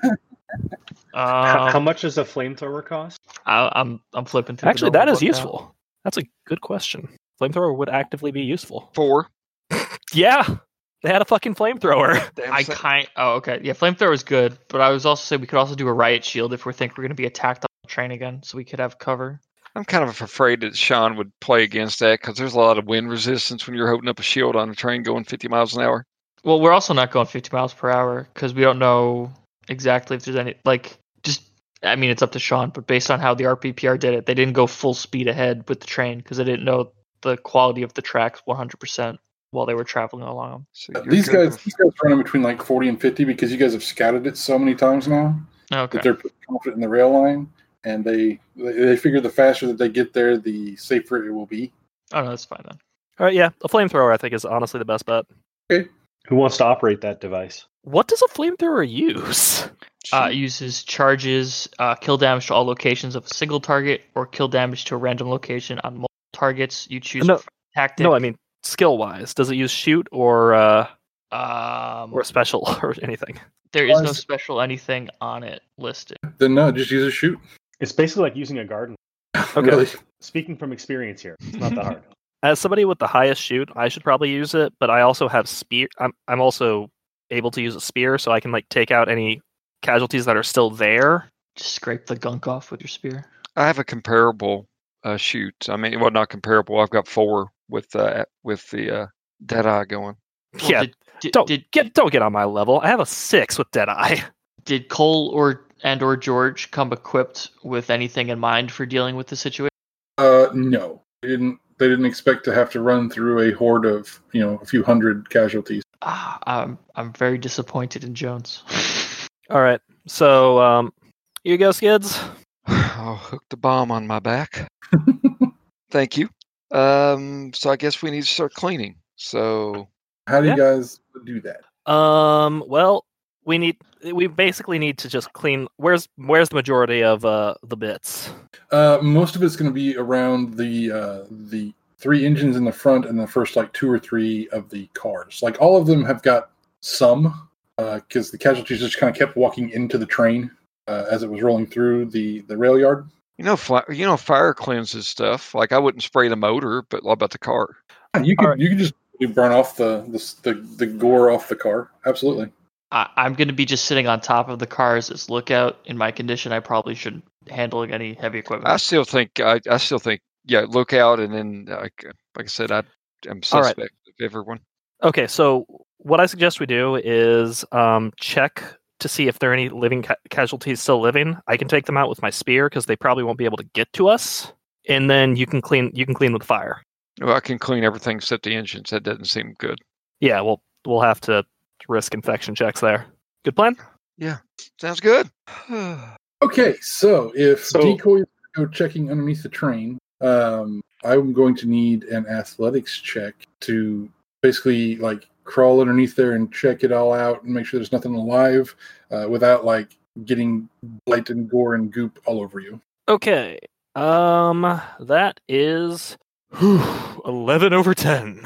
how, Um, how much does a flamethrower cost? I, I'm I'm flipping through. Actually, that normal is now. useful. That's a good question. Flamethrower would actively be useful. Four. Yeah, they had a fucking flamethrower. I kind. Oh, okay. Yeah, flamethrower is good, but I was also saying we could also do a riot shield if we think we're going to be attacked on the train again, so we could have cover. I'm kind of afraid that Sean would play against that because there's a lot of wind resistance when you're holding up a shield on a train going 50 miles an hour. Well, we're also not going 50 miles per hour because we don't know exactly if there's any like just. I mean, it's up to Sean, but based on how the RPPR did it, they didn't go full speed ahead with the train because they didn't know the quality of the tracks 100% while they were traveling along them. So Uh, these guys, with- these guys running between like 40 and 50 because you guys have scouted it so many times now Okay. that they're confident in the rail line, and they they, they figure the faster that they get there, the safer it will be. Oh no, that's fine then. All right, yeah, a flamethrower I think is honestly the best bet. Who wants to operate that device? What does a flamethrower use? Uh, it uses charges, uh, kill damage to all locations of a single target, or kill damage to a random location on multiple targets. You choose No, tactic. No, I mean skill wise. Does it use shoot or uh, um, or special or anything? there is no special anything on it listed. Then no, just use a shoot. It's basically like using a garden. Okay. Really? Speaking from experience here, it's not that hard. As somebody with the highest shoot, I should probably use it, but I also have spear. I'm I'm also able to use a spear, so I can like take out any casualties that are still there. Just scrape the gunk off with your spear. I have a comparable uh, shoot. I mean, well, not comparable. I've got four with uh, with the uh, Deadeye going. Well, yeah, Did, did, don't did, get don't get on my level. I have a six with dead eye. did Cole or and or George come equipped with anything in mind for dealing with the situation? Uh, no, they didn't. They didn't expect to have to run through a horde of you know a few hundred casualties. Ah, I'm I'm very disappointed in Jones. All right, so um, you go, Skidz. I'll hook the bomb on my back. Thank you. Um, so I guess we need to start cleaning. So How do Yeah. you guys do that? Um, well, we need we basically need to just clean. Where's where's the majority of uh the bits? Uh, most of it's going to be around the uh, the three engines in the front and the first like two or three of the cars. Like all of them have got some because the casualties just kind of kept walking into the train uh, as it was rolling through the the rail yard. you know, fi- you know, fire cleanses stuff. Like I wouldn't spray the motor, but what about the car? You can Alright. you can just burn off the, the the the gore off the car. Absolutely. I, I'm going to be just sitting on top of the cars as lookout. In my condition, I probably shouldn't handle any heavy equipment. I still think I, I still think yeah. lookout, and then like like I said, I am All right. suspect of everyone. Okay, so what I suggest we do is um check to see if there are any living ca- casualties still living. I can take them out with my spear because they probably won't be able to get to us. And then you can clean you can clean with fire. Well, I can clean everything except the engines. That doesn't seem good. Yeah, well we'll have to risk infection checks there. Good plan. Yeah. Sounds good. Okay, so if So- decoys go checking underneath the train, um, I'm going to need an athletics check to basically like crawl underneath there and check it all out and make sure there's nothing alive uh, without like getting blight and gore and goop all over you. Okay. Um that is whew, 11 over 10.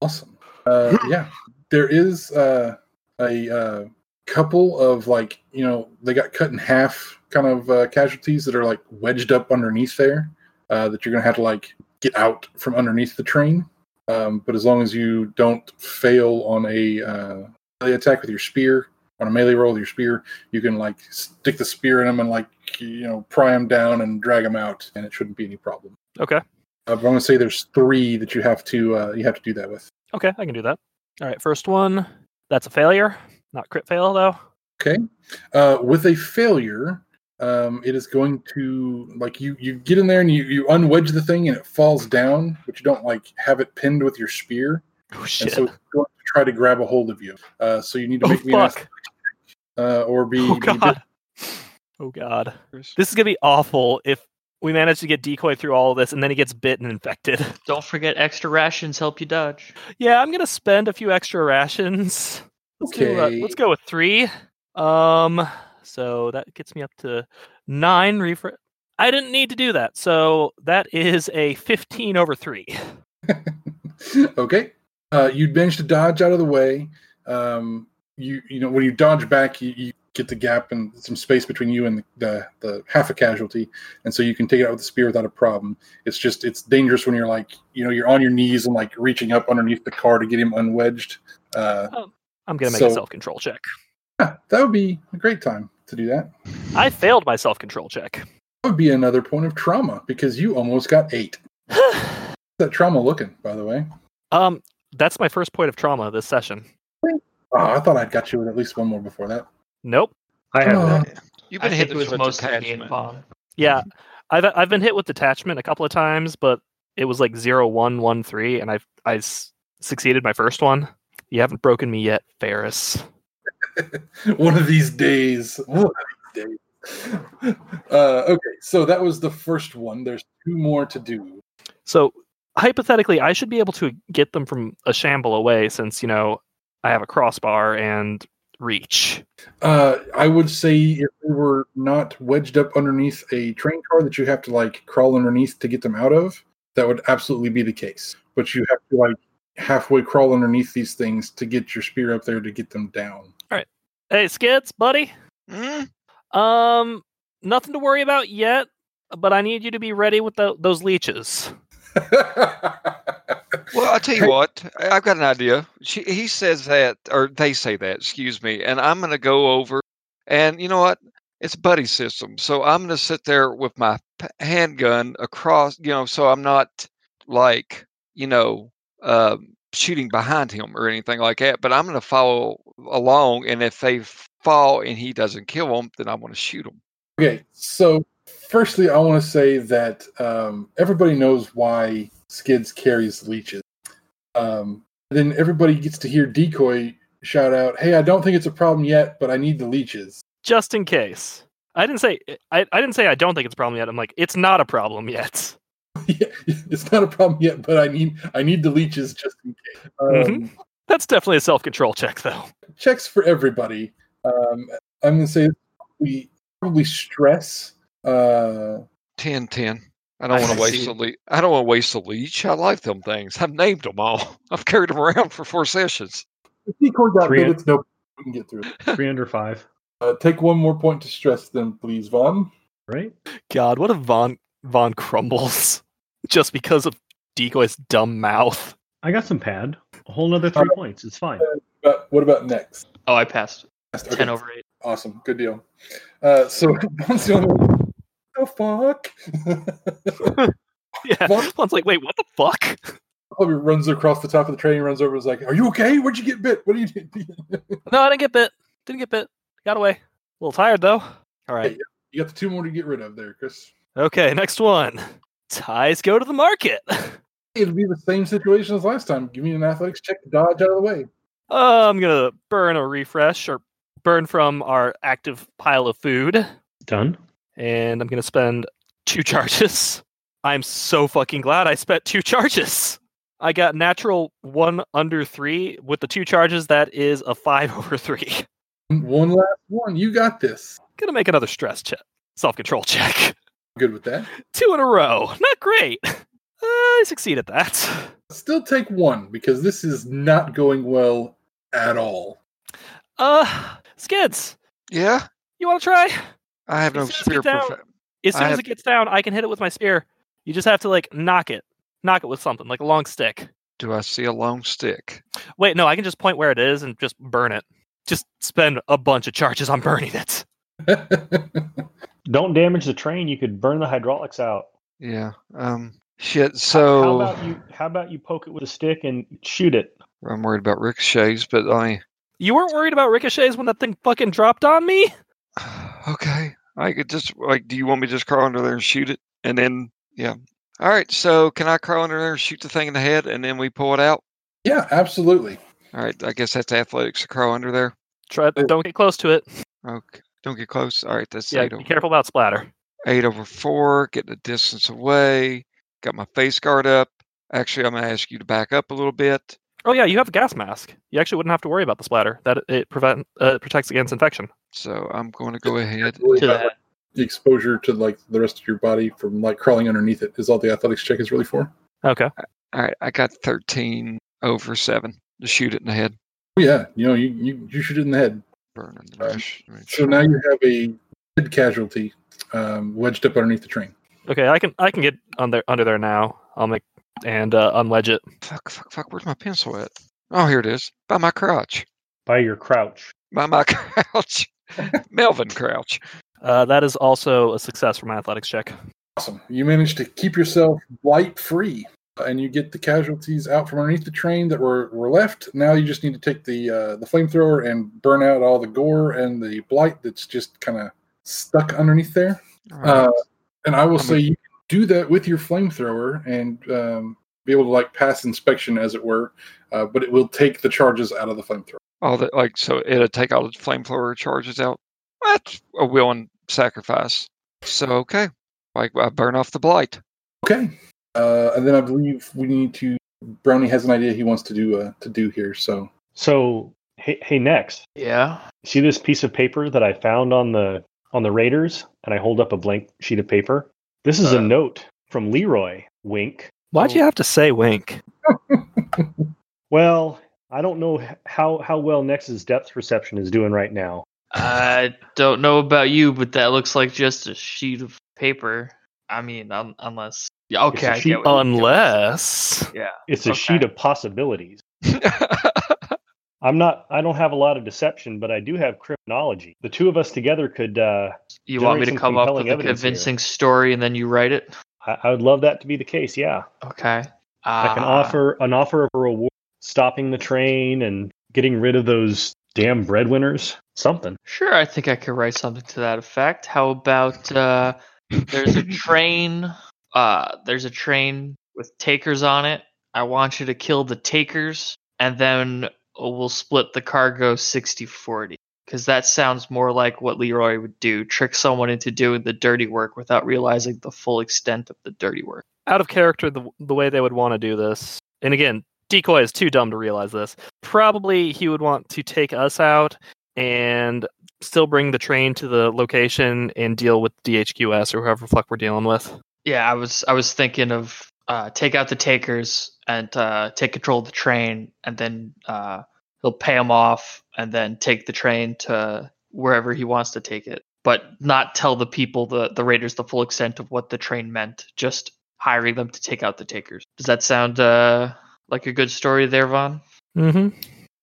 Awesome. Uh, yeah, there is uh, a uh, couple of like you know they got cut in half kind of uh, casualties that are like wedged up underneath there uh, that you're gonna have to like get out from underneath the train. Um, but as long as you don't fail on a uh, melee attack with your spear, on a melee roll with your spear, you can like stick the spear in them and like you know pry them down and drag them out, and it shouldn't be any problem. Okay. Uh, I'm gonna say there's three that you have to uh, you have to do that with. Okay, I can do that. All right, first one. That's a failure. Not crit fail though. Okay. Uh, with a failure, um, it is going to like you you get in there and you you unwedge the thing and it falls down, but you don't like have it pinned with your spear, Oh shit! and so it's going to try to grab a hold of you. Uh, so you need to oh make me an fuck. ath- uh, or be, Oh be god. Oh god. This is gonna be awful if we managed to get decoy through all of this, and then he gets bit and infected. Don't forget extra rations help you dodge. Yeah, I'm gonna spend a few extra rations. Let's do, uh, Okay. let's go with three. Um, so that gets me up to nine refresh. I didn't need to do that, so that is a 15 over three. okay. Uh, you managed to dodge out of the way. Um, you you know when you dodge back, you, you get the gap and some space between you and the, the the half a casualty, and so you can take it out with the spear without a problem. It's just it's dangerous when you're like you know you're on your knees and like reaching up underneath the car to get him unwedged. Uh, I'm gonna make a self control check. yeah, that would be a great time to do that. I failed my self control check. That would be another point of trauma because you almost got eight. How's that trauma looking, by the way? um, that's my first point of trauma this session. Oh, I thought I'd got you with at least one more before that. Nope. I have that. You've been think hit with mostly me and attachment. Von. Yeah, I've I've been hit with detachment a couple of times, but it was like zero one one three, and I've I s- succeeded my first one. You haven't broken me yet, Ferris. one of these days. One of these days. Uh, okay, so that was the first one. There's two more to do. So hypothetically, I should be able to get them from a shamble away, since you know I have a crossbar and reach. Uh, I would say if they were not wedged up underneath a train car that you have to like crawl underneath to get them out of, that would absolutely be the case. But you have to like halfway crawl underneath these things to get your spear up there to get them down. All right. Hey, Skidz, buddy. Mm, Um, nothing to worry about yet, but I need you to be ready with tho- those leeches. Well, I'll tell you what. I- I've got an idea. She, he says that, or they say that. Excuse me. And I'm going to go over, and you know what? It's a buddy system. So I'm going to sit there with my p- handgun across. You know, so I'm not like you know um, shooting behind him or anything like that. But I'm going to follow along, and if they fall and he doesn't kill them, then I'm going to shoot them. Okay, so firstly, I want to say that um, everybody knows why Skidz carries leeches. Um, then everybody gets to hear Decoy shout out, "Hey, I don't think it's a problem yet, but I need the leeches." Just in case. I didn't say I, I didn't say I don't think it's a problem yet. I'm like, it's not a problem yet. yeah, it's not a problem yet, but I need I need the leeches just in case. Um, Mhm. That's definitely a self control check though. Checks for everybody. Um, I'm going to say we probably stress. Uh, 10 10. I don't want to waste the leech. I don't want to waste the leech. I like them things. I've named them all. I've carried them around for four sessions. if Decoy got Three bit, it's no. We can get through it. Three under five. Uh, take one more point to stress, then, please, Von. Right? God, what if Von Von crumbles just because of Decoy's dumb mouth? I got some pad. A whole nother three points. It's fine. But what about next? Oh, I passed. Okay, Ten over eight. Awesome, good deal. Uh, so Von's the only one. The fuck? Yeah, Von- Von's like, wait, what the fuck? Probably runs across the top of the train, runs over, and is like, "Are you okay? Where'd you get bit? What are you do?" No, I didn't get bit. Didn't get bit. Got away. A little tired though. All right. you got the two more to get rid of there, Chris. Okay, next one. Ties go to the market. It'll be the same situation as last time. Give me an athletics check to dodge out of the way. Uh, I'm gonna burn a refresh or burn from our active pile of food, Done. And I'm gonna spend two charges. I'm so fucking glad I spent two charges. I got natural one under three with the two charges. That is a five over three. One last one. You got this. Gonna make another stress check, self control check. Good with that. Two in a row. Not great. I succeed at that. Still take one because this is not going well at all. Uh, Skidz, Yeah, you want to try? I have no As soon as spear. it down- Profe- As I soon as have- it gets down, I can hit it with my spear. You just have to like knock it, knock it with something like a long stick. Do I see a long stick? Wait, no, I can just point where it is and just burn it. Just spend a bunch of charges on burning it. Don't damage the train. You could burn the hydraulics out. Yeah. Um. Shit. How- So how about you? How about you poke it with a stick and shoot it? I'm worried about ricochets, but I. You weren't worried about ricochets when that thing fucking dropped on me? Okay. I could just like. Do you want me to just crawl under there and shoot it, and then yeah. All right. So can I crawl under there and shoot the thing in the head, and then we pull it out? yeah, absolutely. All right. I guess that's athletics to crawl under there. Try, don't get close to it. Okay. Don't get close. All right. That's Yeah, eight be over. careful about splatter. Eight over four, getting a distance away. Got my face guard up. Actually, I'm going to ask you to back up a little bit. Oh yeah, you have a gas mask. You actually wouldn't have to worry about the splatter. That it prevent uh, protects against infection. So I'm going to go ahead. Really To about, that. like, the exposure to like the rest of your body from like crawling underneath it is all the athletics check is really for. Okay. All right, I got 13 over seven to shoot it in the head. Oh, yeah, you know, you, you, you shoot it in the head. Burning the rush. Let So now you have a head casualty um, wedged up underneath the train. Okay, I can I can get on there under there now. I'll make and uh, unwedge it. Fuck, fuck, fuck. Where's my pencil at? Oh, here it is. By my crouch. By your crouch. By my crouch. Melvin Crouch. Uh, that is also a success for my athletics check. Awesome. You managed to keep yourself blight free, and you get the casualties out from underneath the train that were, were left. Now you just need to take the uh, the flamethrower and burn out all the gore and the blight that's just kind of stuck underneath there. All right. Uh, and I will I'm say you can do that with your flamethrower and um, be able to like pass inspection, as it were. Uh, but it will take the charges out of the flamethrower. All that, like, so it'll take all the flamethrower charges out. That's a willing sacrifice. So, okay. Like, I burn off the blight. Okay. Uh, and then I believe we need to. Brownie has an idea he wants to do uh, to do here. So So hey, hey, Nex, Yeah. see this piece of paper that I found on the on the Raiders, and I hold up a blank sheet of paper. This is a Uh. note from Leroy. Wink. Why'd you have to say wink? Well, I don't know how how well Nex's depth perception is doing right now. I don't know about you, but that looks like just a sheet of paper. I mean, un- unless yeah, okay, a I sheet- get what you're doing. Unless yeah, It's a Okay. sheet of possibilities. I'm not. I don't have a lot of deception, but I do have criminology. The two of us together could. Uh, you want me to come up with a evidence here. convincing story and then you write it? I, I would love that to be the case. Yeah, Okay. I can Uh, offer an offer of a reward, stopping the train and getting rid of those damn breadwinners. Something. Sure, I think I could write something to that effect. How about uh, there's a train. Uh, there's a train with takers on it. I want you to kill the takers, and then we'll split the cargo 60-40. Because that sounds more like what Leroy would do: trick someone into doing the dirty work without realizing the full extent of the dirty work. out of character, the the way they would want to do this, and again, decoy is too dumb to realize this. Probably he would want to take us out and still bring the train to the location and deal with DHQS or whoever fuck we're dealing with. Yeah, I was I was thinking of uh, take out the takers and uh, take control of the train, and then uh, he'll pay them off, and then take the train to wherever he wants to take it, but not tell the people the the raiders the full extent of what the train meant. Just hiring them to take out the takers. Does that sound uh, like a good story there, Von? Mm-hmm.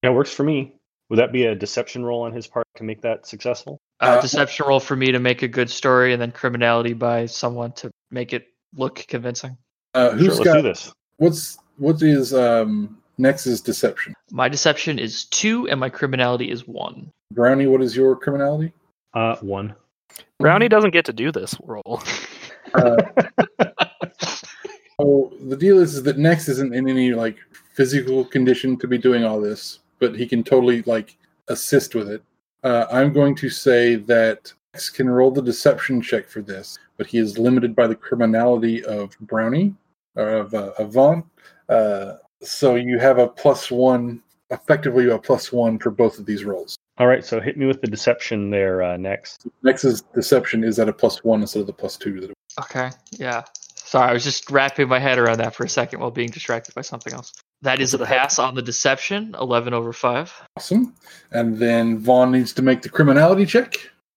Yeah, works for me. Would that be a deception roll on his part to make that successful? Uh, Uh, deception roll for me to make a good story, and then criminality by someone to make it look convincing. uh, Sure, who's let's got do this. what's what is um, Nex's deception? My deception is two, and my criminality is one. Brownie, what is your criminality? Uh, one. Brownie doesn't get to do this roll. Uh, Oh, the deal is, is that Nex isn't in any like physical condition to be doing all this, but he can totally like assist with it. Uh, I'm going to say that Nex can roll the deception check for this, but he is limited by the criminality of Brownie or of, uh, of Von. Uh, so you have a plus one, effectively a plus one for both of these rolls. All right, so hit me with the deception there uh, Nex. Nex's deception is at a plus one instead of the plus two. That it Okay. Yeah. Sorry, I was just wrapping my head around that for a second while being distracted by something else. That is a the pass on the deception, 11 over 5. awesome. And then Von needs to make the criminality check.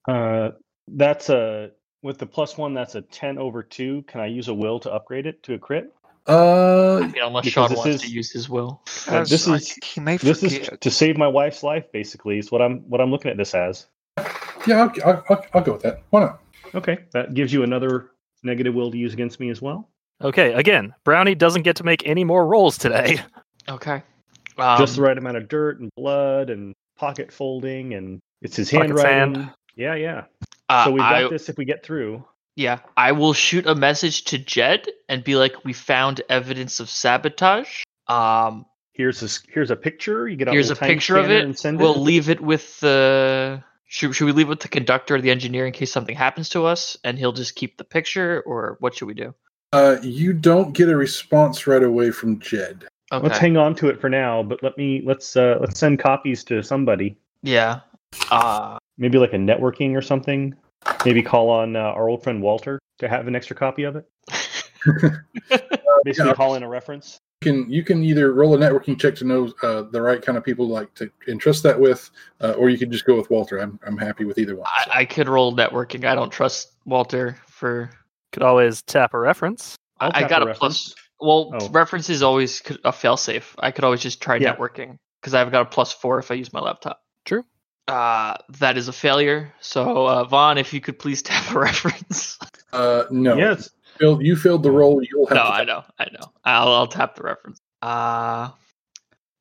Uh, that's a with the plus one. That's a ten over two. Can I use a will to upgrade it to a crit? Uh, I mean, unless Because Sean this wants is- to use his will. Uh, this I- is- he may This is to save my wife's life. Basically, is what I'm what I'm looking at this as. Yeah, I'll, I'll, I'll, I'll go with that. Why not? Okay, that gives you another negative will to use against me as well. Okay, again, Brownie doesn't get to make any more rolls today. Okay. Um, Just the right amount of dirt and blood and pocket folding, and it's his Pocket handwriting. sand. Yeah, yeah. uh, So we've got I, this if we get through. Yeah, I will shoot a message to Jed and be like, "We found evidence of sabotage. Um, Here's a s- here's a picture. You get out here's a picture of scanner it. and send We'll it. leave it with the Should, should we leave it with the conductor or the engineer in case something happens to us, and he'll just keep the picture, or what should we do? Uh, you don't get a response right away from Jed. Okay. Let's hang on to it for now, but let me let's uh let's send copies to somebody. yeah. Uh, Maybe like a networking or something. Maybe call on uh, our old friend Walter to have an extra copy of it. Basically, Yeah. call in a reference. You can you can either roll a networking check to know uh, the right kind of people like to entrust that with, uh, or you could just go with Walter. I'm I'm happy with either one. so. I, I could roll networking. I don't trust Walter for. Could always tap a reference. I'll I, I got a a plus. Well, Oh. reference is always c- a failsafe. I could always just try Yeah. networking because I've got a plus four if I use my laptop. True. Uh, that is a failure. So, uh, Von, if you could please tap a reference. Uh, no, Yes. Failed- you failed the roll. You'll have no, I know, I know. I'll, I'll tap the reference. Uh,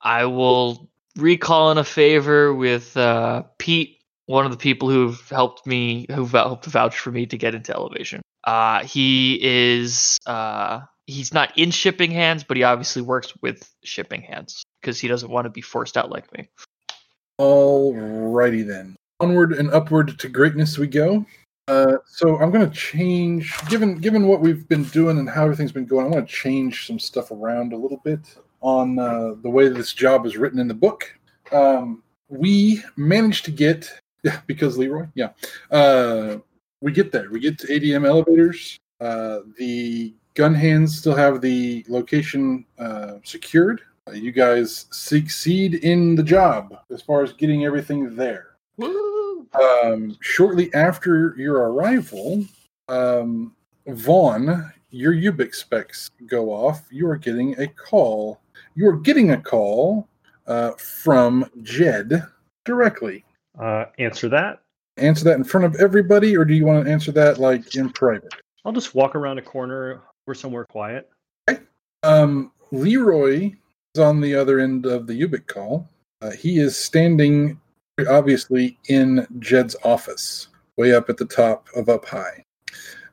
I will recall in a favor with uh, Pete, one of the people who've helped me, who've helped vouch for me to get into elevation. Uh, he is, uh, he's not in shipping hands, but he obviously works with shipping hands because he doesn't want to be forced out like me. Alrighty then. Onward and upward to greatness we go. Uh, so I'm going to change, given given what we've been doing and how everything's been going. I want to change some stuff around a little bit on uh, the way this job is written in the book. Um, we managed to get, yeah, because Leroy, yeah, uh, we get there. We get to ADM elevators. Uh, the gun hands still have the location uh, secured. Uh, you guys succeed in the job as far as getting everything there. Woo! Um, shortly after your arrival, um, Von, your Ubiq's specs go off. You are getting a call. You are getting a call uh, from Jed directly. Uh, answer that. Answer that in front of everybody, or do you want to answer that like in private? I'll just walk around a corner or somewhere quiet. Okay. Um, Leroy is on the other end of the Ubiq call. Uh, he is standing obviously in Jed's office, way up at the top of Up High.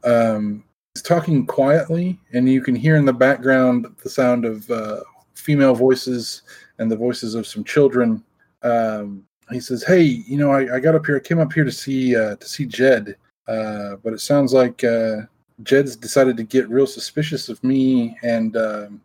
Um, he's talking quietly, and you can hear in the background the sound of uh, female voices and the voices of some children. Um, he says, "Hey, you know, I, I got up here. I came up here to see uh, to see Jed, uh, but it sounds like." Uh, Jed's decided to get real suspicious of me and um,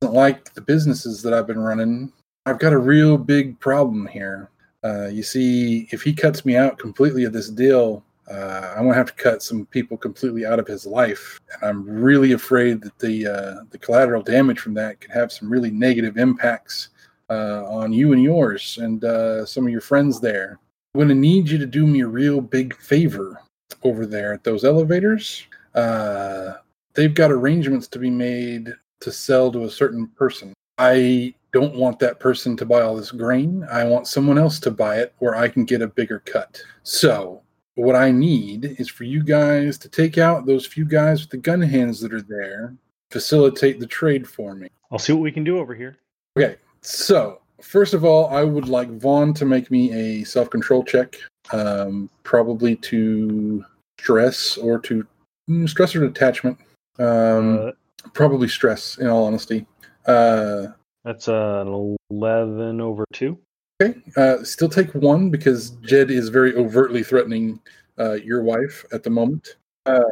doesn't like the businesses that I've been running. I've got a real big problem here. Uh, you see, if he cuts me out completely of this deal, uh, I'm gonna have to cut some people completely out of his life, and I'm really afraid that the uh, the collateral damage from that could have some really negative impacts uh, on you and yours, and uh, some of your friends there. I'm gonna need you to do me a real big favor over there at those elevators uh, they've got arrangements to be made to sell to a certain person. I don't want that person to buy all this grain. I want someone else to buy it where I can get a bigger cut. So, what I need is for you guys to take out those few guys with the gun hands that are there, facilitate the trade for me. I'll see what we can do over here. Okay, so first of all, I would like Von to make me a self control check, um, probably to stress or to mm, stress or detachment. Um, uh, probably stress, in all honesty. Uh, that's uh, an 11 over 2. okay, uh, still take one because Jed is very overtly threatening uh, your wife at the moment. Uh,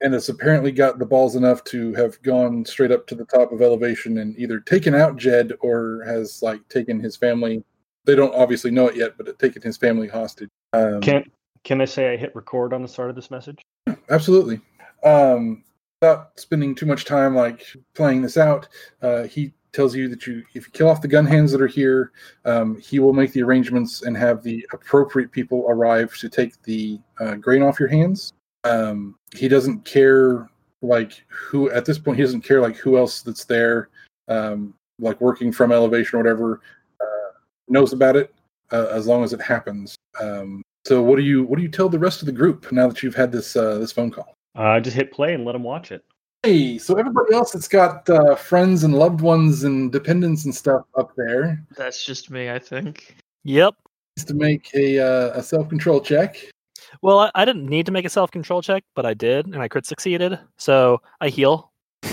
and has apparently got the balls enough to have gone straight up to the top of elevation and either taken out Jed or has like taken his family. They don't obviously know it yet, but it taken his family hostage. Um, Can can I say I hit record on the start of this message? absolutely. Um, without spending too much time like playing this out, uh, he tells you that you, if you kill off the gun hands that are here, um, he will make the arrangements and have the appropriate people arrive to take the uh, grain off your hands. Um, he doesn't care like who at this point he doesn't care like who else that's there, um, like working from elevation or whatever, uh, knows about it uh, as long as it happens. Um, so what do you what do you tell the rest of the group now that you've had this uh, this phone call? Uh, just hit play and let them watch it. Hey, so everybody else that's got uh, friends and loved ones and dependents and stuff up there That's just me, I think. Yep. needs to make a uh, a self control check. Well, I, I didn't need to make a self control check, but I did, and I crit succeeded. So I heal.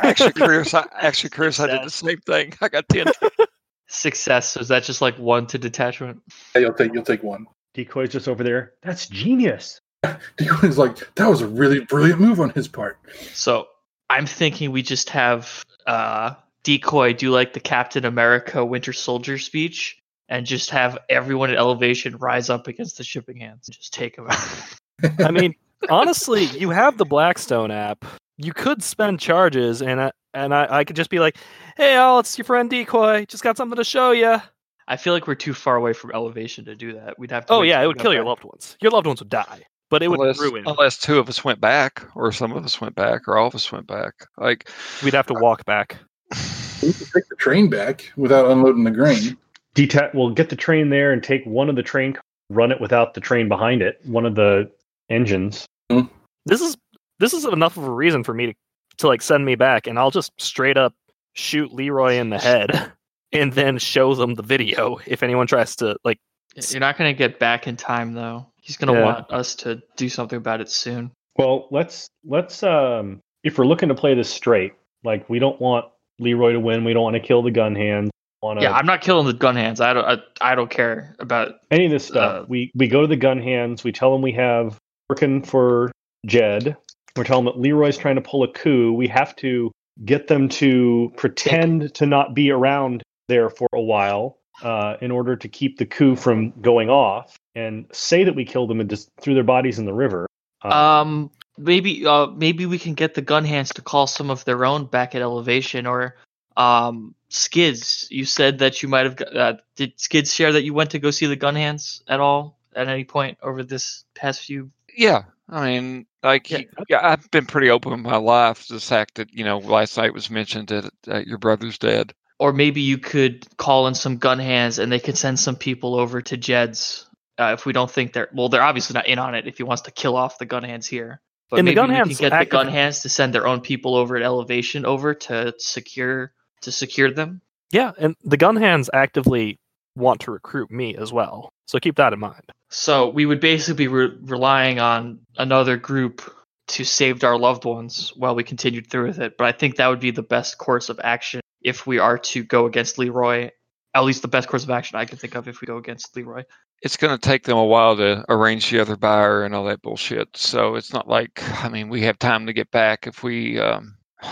actually, Chris, I, actually, Chris, I did the same thing. I got ten. Success. So is that just like one to detachment? Yeah, you'll take you'll take one. Decoy's just over there. That's genius. Decoy's like, that was a really brilliant move on his part. So I'm thinking we just have uh, Decoy do like the Captain America Winter Soldier speech and just have everyone at elevation rise up against the shipping hands and just take them out. I mean, honestly, you have the Blackstone app. You could spend charges, and I, and I, I could just be like, "Hey, Al, it's your friend Decoy. Just got something to show you." I feel like we're too far away from elevation to do that. We'd have to. Oh yeah, it would got kill your loved ones. Your loved ones would die, but it would unless, ruin. unless two of us went back, or some of us went back, or all of us went back. Like, We'd have to walk back. We could take the train back without unloading the grain. Detach. We'll get the train there and take one of the train, run it without the train behind it. One of the engines. Mm-hmm. This is this is enough of a reason for me to to like send me back, and I'll just straight up shoot Leroy in the head, and then show them the video if anyone tries to like. You're not going to get back in time though. He's going to Yeah. want us to do something about it soon. Well, let's let's um if we're looking to play this straight, like we don't want Leroy to win. We don't want to kill the gun hands. Want Yeah, I'm not killing the gun hands. I don't. I, I don't care about. any of this stuff. Uh, we we go to the gun hands. We tell them we have working for Jed. We're telling them that Leroy's trying to pull a coup. We have to get them to pretend to not be around there for a while uh, in order to keep the coup from going off, and say that we killed them and just threw their bodies in the river. Uh, Um, maybe. Uh, maybe we can get the gun hands to call some of their own back at elevation or. Um, Skidz. You said that you might have. got- Uh, did Skidz share that you went to go see the gun hands at all at any point over this past few? yeah, I mean, like, Yeah. he- yeah, I've been pretty open with my life. The fact that you know, last night was mentioned that uh, your brother's dead. Or maybe you could call in some gun hands and they could send some people over to Jed's. Uh, if we don't think they're well, they're obviously not in on it. If he wants to kill off the gun hands here, but And the maybe gun we hands can get the gun hands to send their own people over at elevation over to secure to secure them. Yeah, and the gun hands actively want to recruit me as well, so keep that in mind. So we would basically be re- relying on another group to save our loved ones while we continued through with it. But I think that would be the best course of action if we are to go against Leroy. At least the best course of action I can think of if we go against Leroy. It's going to take them a while to arrange the other buyer and all that bullshit. So it's not like, I mean, we have time to get back if we. Um,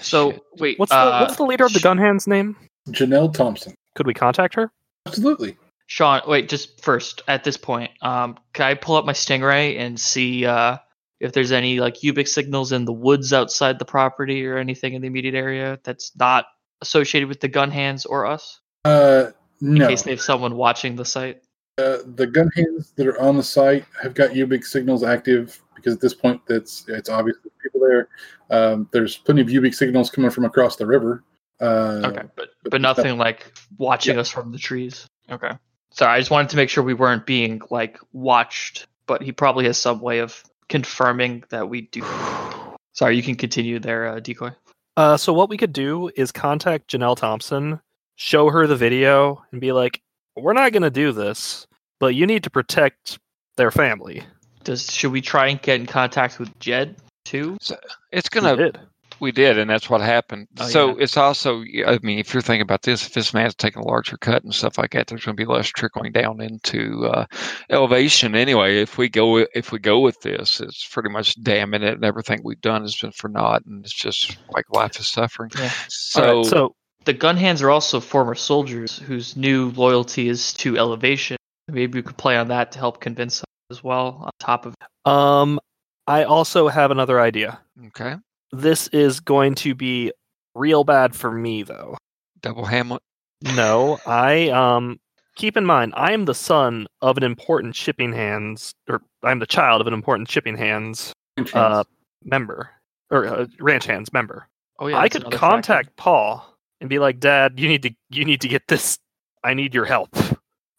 So shit. wait, What's the uh, what's the leader of the Sh- gun name? Janelle Thompson. Could we contact her? Absolutely. Sean, wait, just first at this point, um, can I pull up my Stingray and see uh, if there's any like Ubiq's signals in the woods outside the property or anything in the immediate area that's not associated with the gun hands or us? Uh, In case they have someone watching the site. Uh, the gun hands that are on the site have got Ubiq's signals active because at this point, that's it's obvious there's people there. Um, there's plenty of Ubiq's signals coming from across the river. Uh, Okay, but but but nothing like watching us from the trees. Okay. Sorry, I just wanted to make sure we weren't being like watched, but he probably has some way of confirming that we do. Sorry, you can continue there, uh, decoy. Uh, so what we could do is contact Janelle Thompson, show her the video, and be like, "We're not going to do this, but you need to protect their family." Does should we try and get in contact with Jed too? it's going to. did. We did, and that's what happened. Oh, so yeah. it's also, I mean, if you're thinking about this, if this man's taking a larger cut and stuff like that, there's going to be less trickling down into uh, elevation anyway. If we go, if we go with this, it's pretty much damning it, and everything we've done has been for naught, and it's just like life is suffering. Yeah. So, All right, so The gun hands are also former soldiers whose new loyalty is to elevation. Maybe we could play on that to help convince them as well. On top of um, I also have another idea. okay, This is going to be real bad for me, though. double Hamlet. No, I um keep in mind I am the son of an important shipping hands or I'm the child of an important shipping hands chance. uh member or uh, ranch hands member. oh yeah, I could contact factor. Paul and be like, "Dad, you need to you need to get this. I need your help."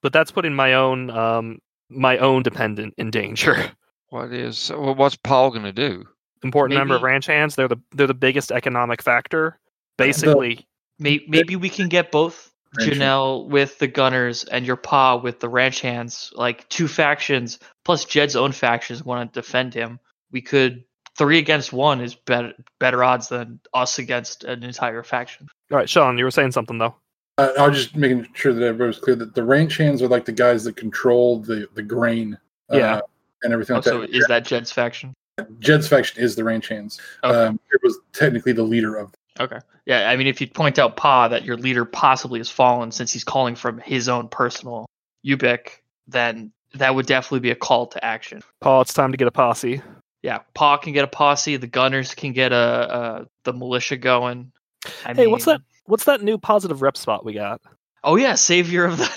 But that's putting my own um my own dependent in danger. What is? what's Paul going to do? Important member of ranch hands. They're the they're the biggest economic factor. Basically, May- Maybe we can get both Ranch hand. Janelle with the Gunners and your Pa with the Ranch Hands, like two factions plus Jed's own factions want to defend him. We could three against one is better better odds than us against an entire faction. all right, Sean, you were saying something though. Uh, I was just making sure that everybody was clear that the ranch hands are like the guys that control the the grain. uh, Yeah. and everything Oh, like so that. is that Jed's faction? Jed's faction is the range hands. Okay. Um, it was technically the leader of. Okay. Yeah, I mean, if you point out Pa that your leader possibly has fallen since he's calling from his own personal Ubiq, then that would definitely be a call to action. Paul, it's time to get a posse. Yeah, Pa can get a posse. The gunners can get a, a the militia going. I Hey, what's that? What's that new positive rep spot we got? Oh yeah, savior of the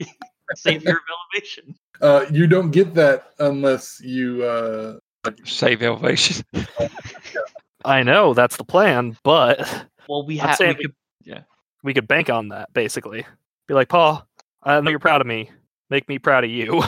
savior of elevation. Uh, you don't get that unless you. Uh, Save elevation. I know that's the plan, but Well, we have. saying We we- could, we could bank on that basically. Be like, Paul, I know you're proud of me. Make me proud of you.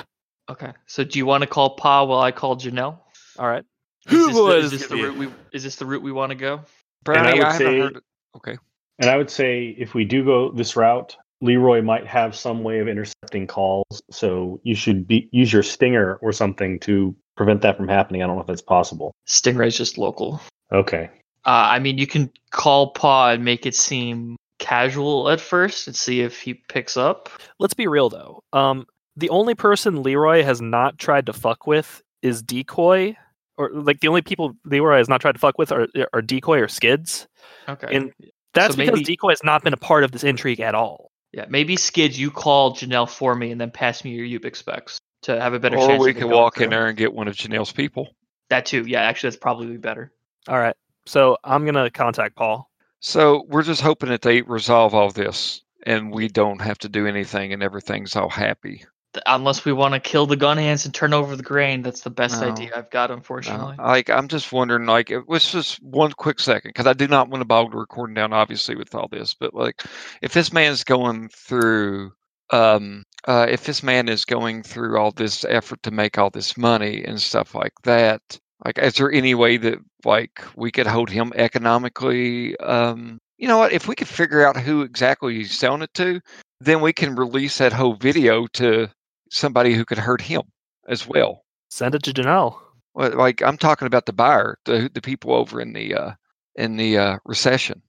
okay. So, do you want to call Pa while I call Janelle? All right. Is this, the, is this this the route we? Is this the route we want to go? Brownie, would I, haven't say- heard. Okay. And I would say if we do go this route, Leroy might have some way of intercepting calls. So you should be use your stinger or something to prevent that from happening. I don't know if that's possible. Stingray's just local. Okay. Uh, I mean, you can call Pa and make it seem casual at first and see if he picks up. Let's be real though. Um, the only person Leroy has not tried to fuck with is Decoy, or like the only people Leroy has not tried to fuck with are, are Decoy or Skidz. Okay. And That's So because maybe- Decoy has not been a part of this intrigue at all. yeah, maybe Skidz, you call Janelle for me and then pass me your Ubiq specs to have a better Or chance. we of it could walk in there and get one of Janelle's people. That too. Yeah, actually, that's probably better. All right. So I'm gonna contact Paul. So we're just hoping that they resolve all this and we don't have to do anything and everything's all happy. Unless we want to kill the gun hands and turn over the grain, that's the best No. idea I've got, No, unfortunately. like I'm just wondering, like it was just one quick second because I do not want to bog the recording down, obviously, with all this. But like, if this man's going through, um, uh, if this man is going through all this effort to make all this money and stuff like that, like, is there any way that like we could hold him economically? Um, you know what? If we could figure out who exactly he's selling it to, then we can release that whole video to somebody who could hurt him as well. Send it to Janelle. Well, like I'm talking about the buyer, the the people over in the uh, in the uh, recession.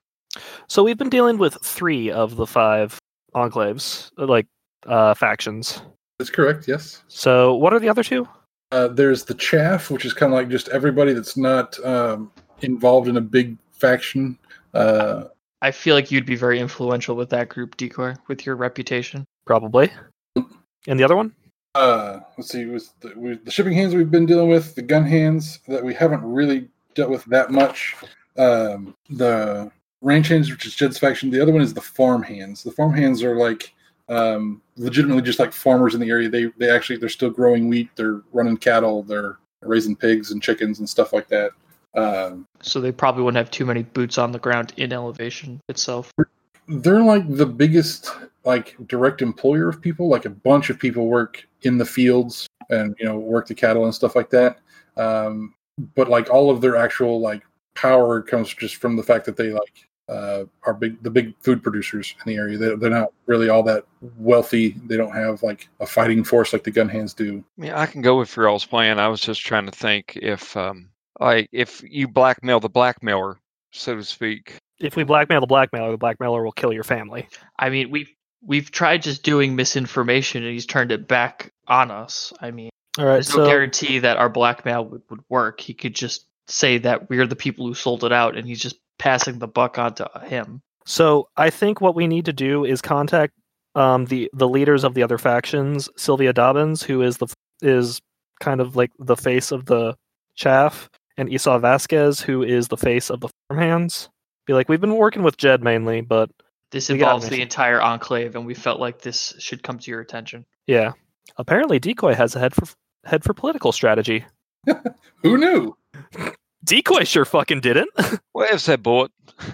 So we've been dealing with three of the five enclaves, uh, like uh, factions. that's correct. Yes. So what are the other two? Uh, there's the chaff, which is kind of like just everybody that's not um, involved in a big faction. Uh, I feel like you'd be very influential with that group, Decoy, with your reputation. Probably. And the other one? uh, let's see, was the, we, the shipping hands we've been dealing with, the gun hands that we haven't really dealt with that much. Um, the range hands, which is Jed's faction. The other one is the farm hands. The farm hands are like um, legitimately just like farmers in the area. They they actually they're still growing wheat. They're running cattle. They're raising pigs and chickens and stuff like that. Um, So they probably wouldn't have too many boots on the ground in elevation itself. they're like the biggest like direct employer of people like a bunch of people work in the fields and you know work the cattle and stuff like that um, but like all of their actual like power comes just from the fact that they like uh, are big the big food producers in the area they, they're not really all that wealthy they don't have like a fighting force like the gun hands do I mean, I can go with your all's plan. I was just trying to think if, um, like, if you blackmail the blackmailer, so to speak. If we blackmail the blackmailer, the blackmailer will kill your family. I mean, we've we've tried just doing misinformation, and he's turned it back on us. I mean, All right. there's no guarantee that our blackmail would, would work. He could just say that we're the people who sold it out, and he's just passing the buck on to him. So I think what we need to do is contact um, the the leaders of the other factions. Sylvia Dobbins, who is the is kind of like the face of the chaff, and Esau Vasquez, who is the face of the farmhands. Be like, we've been working with Jed mainly, but This involves the entire enclave, and we felt like this should come to your attention. yeah, apparently Decoy has a head for head for political strategy. who knew Decoy sure fucking didn't. what Where's that bullet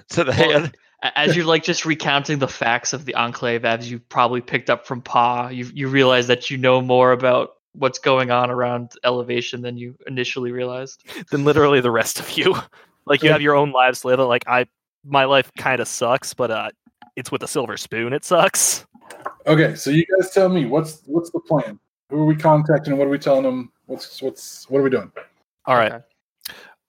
to the Well, head? As you're like just recounting the facts of the enclave, as you probably picked up from Pa, you you realize that you know more about what's going on around elevation than you initially realized. than literally the rest of you. Like you have your own lives to live. Like I, my life kind of sucks, but uh, it's with a silver spoon. It sucks. okay so you guys tell me what's what's the plan who are we contacting what are we telling them what's what's what are we doing All right. Okay.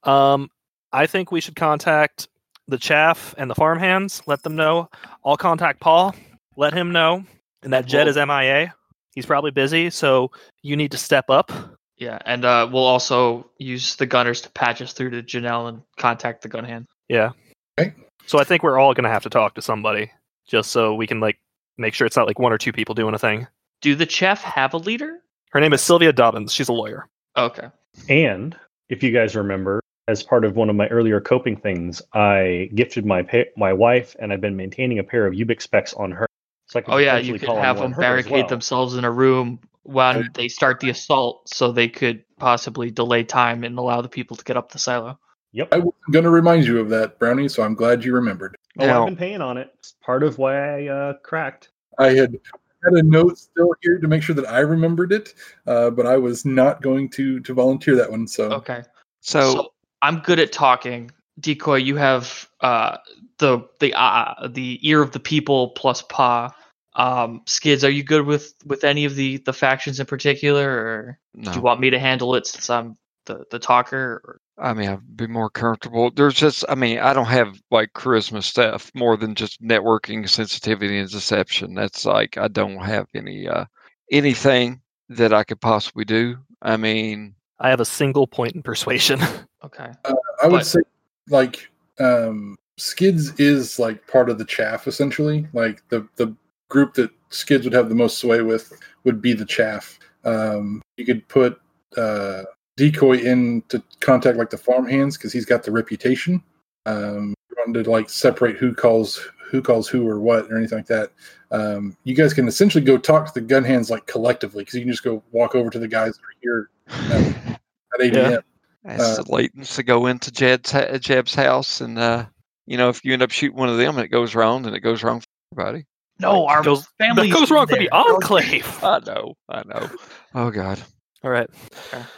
Um, I think we should contact the chaff and the farmhands. Let them know. I'll contact Paul, let him know. And that Jed is MIA. He's probably busy, so you need to step up. Yeah, and uh, we'll also use the gunners to patch us through to Janelle and contact the gun hand. Yeah. Okay. So I think we're all going to have to talk to somebody just so we can like make sure it's not like one or two people doing a thing. Do the chef have a leader? Her name is Sylvia Dobbins. She's a lawyer. Okay. And if you guys remember, as part of one of my earlier coping things, I gifted my pa- my wife, and I've been maintaining a pair of Ubiq's specs on her. So I could Oh yeah, potentially you could call have them barricade well. themselves in a room when Okay. they start the assault, so they could possibly delay time and allow the people to get up the silo. Yep. I was going to remind you of that, Brownie. So I'm glad you remembered. Oh, Now- I've been paying on it. It's part of why I uh, cracked. I had had a note still here to make sure that I remembered it, uh, but I was not going to to volunteer that one. So Okay. So, So I'm good at talking. Decoy, you have uh, the the uh, the ear of the people plus Pa. Um, Skidz, are you good with with any of the the factions in particular, or no. do you want me to handle it since I'm the the talker? Or... I mean, I'd be more comfortable. There's just, I mean, I don't have like charisma stuff more than just networking, sensitivity, and deception. That's like I don't have any uh anything that I could possibly do. I mean, I have a single point in persuasion. Okay. I would But- say like um, Skidz is like part of the chaff essentially. Like the the group that Skidz would have the most sway with would be the chaff. Um, you could put uh, decoy in to contact like the farmhands because he's got the reputation. Um, you want to like separate who calls who calls who or what or anything like that. Um, you guys can essentially go talk to the gun hands like collectively because you can just go walk over to the guys that are here at, at ADM. Yeah. ask Uh, the Laytons to go into Jed's ha- Jeb's house, and uh, you know, if you end up shooting one of them and it goes wrong, then it goes wrong for everybody. No, our goes, family that goes wrong for the enclave. I know, I know. Oh God. All right.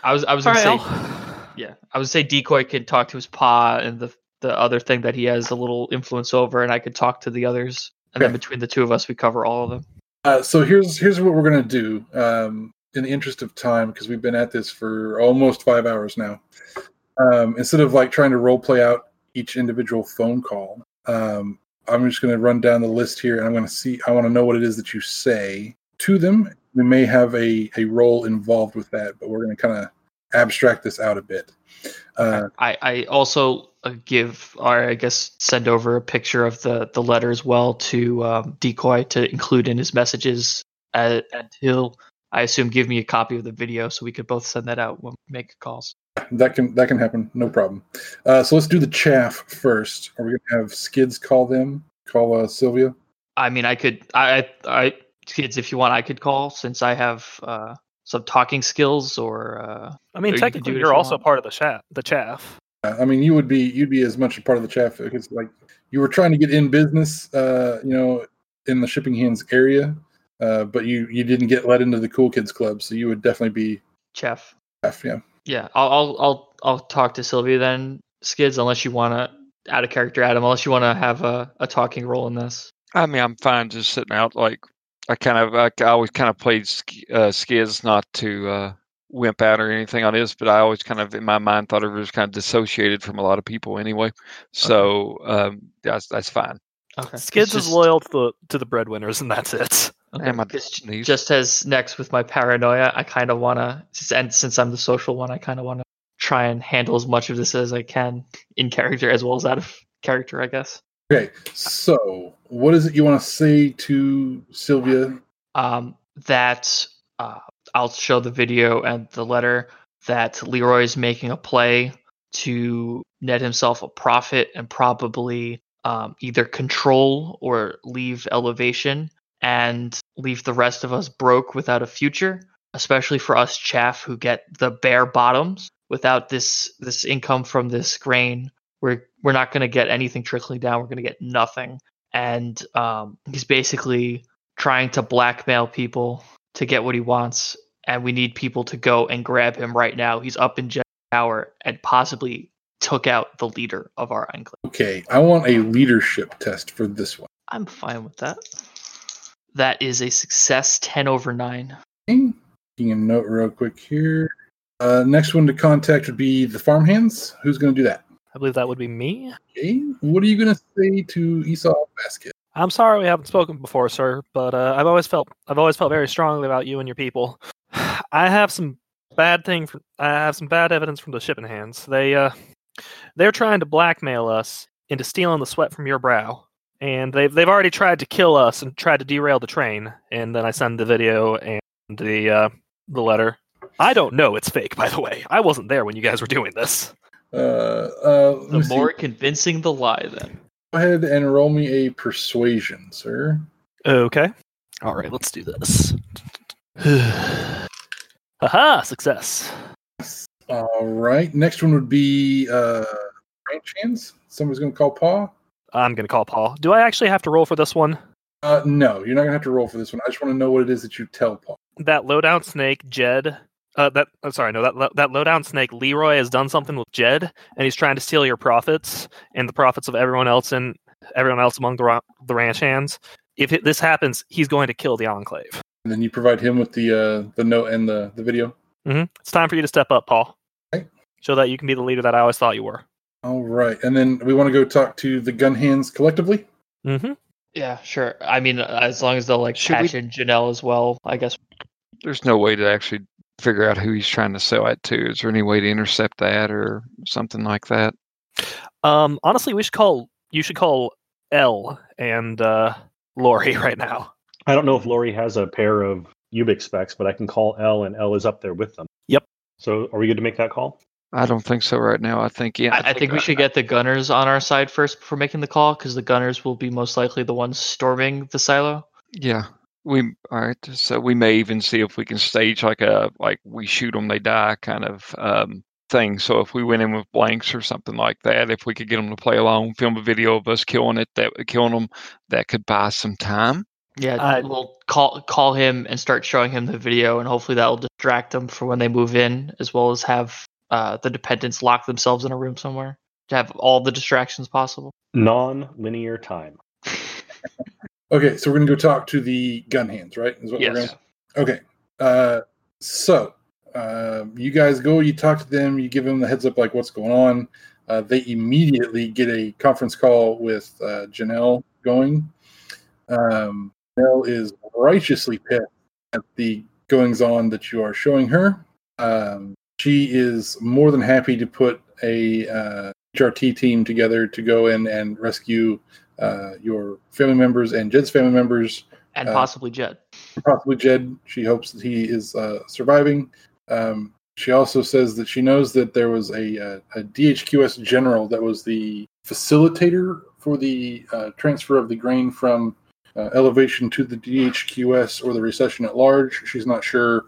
I was I was All gonna right. say Al. yeah. I would say decoy could talk to his pa and the the other thing that he has a little influence over, and I could talk to the others. And then between the two of us, we cover all of them. Uh, so here's here's what we're gonna do. Um, in the interest of time, because we've been at this for almost five hours now. Um, instead of like trying to role play out each individual phone call, um, I'm just gonna run down the list here, and I'm gonna see. I want to know what it is that you say to them. We may have a a role involved with that, but we're gonna kind of abstract this out a bit. Uh, I, I also give, or I guess send over a picture of the, the letter as well to um, Decoy to include in his messages. Uh, and he'll, I assume, give me a copy of the video so we could both send that out when we make calls. that can that can happen, no problem. Uh, so let's do the chaff first. Are we gonna have Skidz call them? Call uh, Sylvia. I mean, I could, I, I, I, kids, if you want, I could call since I have uh, some talking skills or. Uh, I mean, Or technically you are also want. part of the chat. The chaff. I mean, you would be you'd be as much a part of the chaff because like you were trying to get in business, uh, you know, in the shipping hands area, uh, but you you didn't get let into the cool kids club, so you would definitely be Chef. chaff. Yeah. Yeah, I'll, I'll, I'll, I'll talk to Sylvia then, Skidz, unless you want to add a character, Adam, unless you want to have a, a talking role in this. I mean, I'm fine just sitting out. Like, I kind of, I, I always kind of played sk- uh, Skidz not to uh, wimp out or anything on this, but I always kind of, in my mind, thought it was kind of dissociated from a lot of people anyway. So um, that's that's fine. Okay. Skidz It's is loyal to the to the breadwinners, and that's it. Okay. And my Just, just as Nex with my paranoia, I kind of want to, and since I'm the social one, I kind of want to try and handle as much of this as I can in character as well as out of character, I guess. Okay. So, what is it you want to say to Sylvia? um, that uh, I'll show the video and the letter that Leroy is making a play to net himself a profit and probably um, either control or leave elevation and leave the rest of us broke without a future, especially for us chaff who get the bare bottoms without this this income from this grain. We're we're not going to get anything trickling down. We're going to get nothing. And um, he's basically trying to blackmail people to get what he wants, and we need people to go and grab him right now. He's up in Jet Tower and possibly took out the leader of our enclave. Okay, I want a leadership test for this one. I'm fine with that. That is a success, ten over nine. Okay, Taking a note real quick here. Uh, next one to contact would be the farmhands. Who's going to do that? I believe that would be me. Okay. What are you going to say to Esau Vasquez? I'm sorry we haven't spoken before, sir, but uh, I've always felt I've always felt very strongly about you and your people. I have some bad thing. From, I have some bad evidence from the shipping hands. They uh, they're trying to blackmail us into stealing the sweat from your brow, and they've they've already tried to kill us and tried to derail the train. And then I send the video and the uh, the letter. I don't know. It's fake, by the way. I wasn't there when you guys were doing this. Uh, uh, The me see. more convincing the lie, then. Go ahead and roll me a persuasion, sir. Okay. All right, let's do this. Haha, success. All right. Next one would be uh, ranch hands. Somebody's going to call Paul. I'm gonna call Paul. Do I actually have to roll for this one? Uh, no, you're not going to have to roll for this one. I just want to know what it is that you tell Paul. That lowdown snake, Jed. Uh, that I'm sorry, no, that that lowdown snake, Leroy, has done something with Jed, and he's trying to steal your profits and the profits of everyone else and everyone else among the ra- the ranch hands. If it, this happens, he's going to kill the enclave. And then you provide him with the uh, the note and the, the video. hmm It's time for you to step up, Paul. Okay. Show that you can be the leader that I always thought you were. All right. And then we want to go talk to the gun hands collectively. hmm Yeah, sure. I mean, as long as they'll like Should we- in Janelle as well, I guess. There's no way to actually figure out who he's trying to sell it to. Is there any way to intercept that or something like that? Um, honestly, we should call you should call L and uh, Lori right now. I don't know if Lori has a pair of Ubiq's specs, but I can call L, and L is up there with them. Yep. So, are we good to make that call? I don't think so right now. I think yeah. I, I think we should get the gunners on our side first before making the call, because the gunners will be most likely the ones storming the silo. Yeah. We all right. So we may even see if we can stage like a like we shoot them they die kind of um, thing. So if we went in with blanks or something like that, if we could get them to play along, film a video of us killing it, that killing them, that could buy some time. Yeah, Uh, we'll call call him and start showing him the video, and hopefully that will distract them for when they move in, as well as have uh, the dependents lock themselves in a room somewhere to have all the distractions possible. Non-linear time. Okay, so we're going to go talk to the gun hands, right? Is what we're Yes. gonna- Okay. Uh, so uh, you guys go, you talk to them, you give them the heads up, like what's going on. Uh, they immediately get a conference call with uh, Janelle going. Um, Janelle is righteously pissed at the goings on that you are showing her. Um, she is more than happy to put a uh, HRT team together to go in and rescue uh, your family members and Jed's family members And Uh, possibly Jed. possibly Jed. She hopes that he is uh, surviving. Um, she also says that she knows that there was a, uh, a DHQS general that was the facilitator for the uh, transfer of the grain from uh, elevation to the DHQS or the recession at large. She's not sure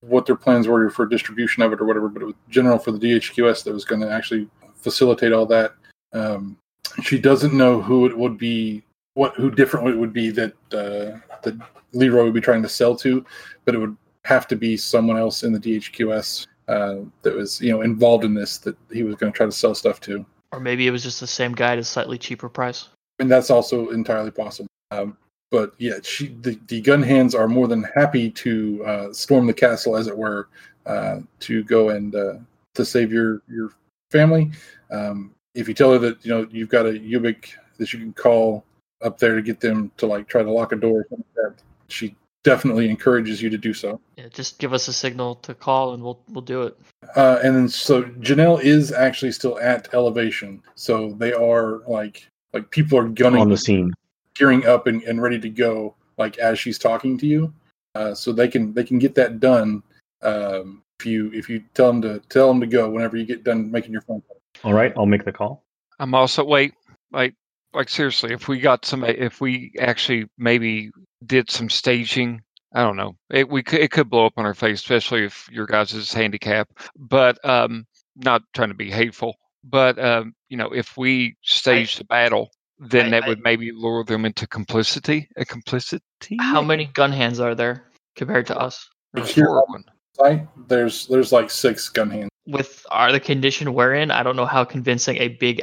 what their plans were for distribution of it or whatever, but it was general for the DHQS that was going to actually facilitate all that. Um, she doesn't know who it would be what who different it would be that uh, that Leroy would be trying to sell to, but it would have to be someone else in the DHQS uh, that was you know involved in this that he was going to try to sell stuff to, Or maybe it was just the same guy at a slightly cheaper price. and that's also entirely possible. Um, but yeah, she the, the gun hands are more than happy to uh, storm the castle, as it were, uh, to go and uh, to save your your family. Um, if you tell her that you know you've got a Ubiq that you can call up there to get them to like try to lock a door or something like that, she definitely encourages you to do so. Yeah, just give us a signal to call, and we'll we'll do it. Uh, and then so Janelle is actually still at elevation, so they are like like people are gunning on the scene. Gearing up and, and ready to go like as she's talking to you uh, so they can they can get that done um, if you if you tell them to tell them to go whenever you get done making your phone call All right, I'll make the call. I'm also wait, like like seriously, if we got some, if we actually maybe did some staging, I don't know, it we could it could blow up on our face, especially if your guys is handicap. But um, not trying to be hateful, but um, you know, if we stage the battle, then I- that I- would maybe lure them into complicity. A complicity. How many gun hands are there compared to us? There's Here- four of site there's there's like six gun hands With are the condition we're in, I don't know how convincing a big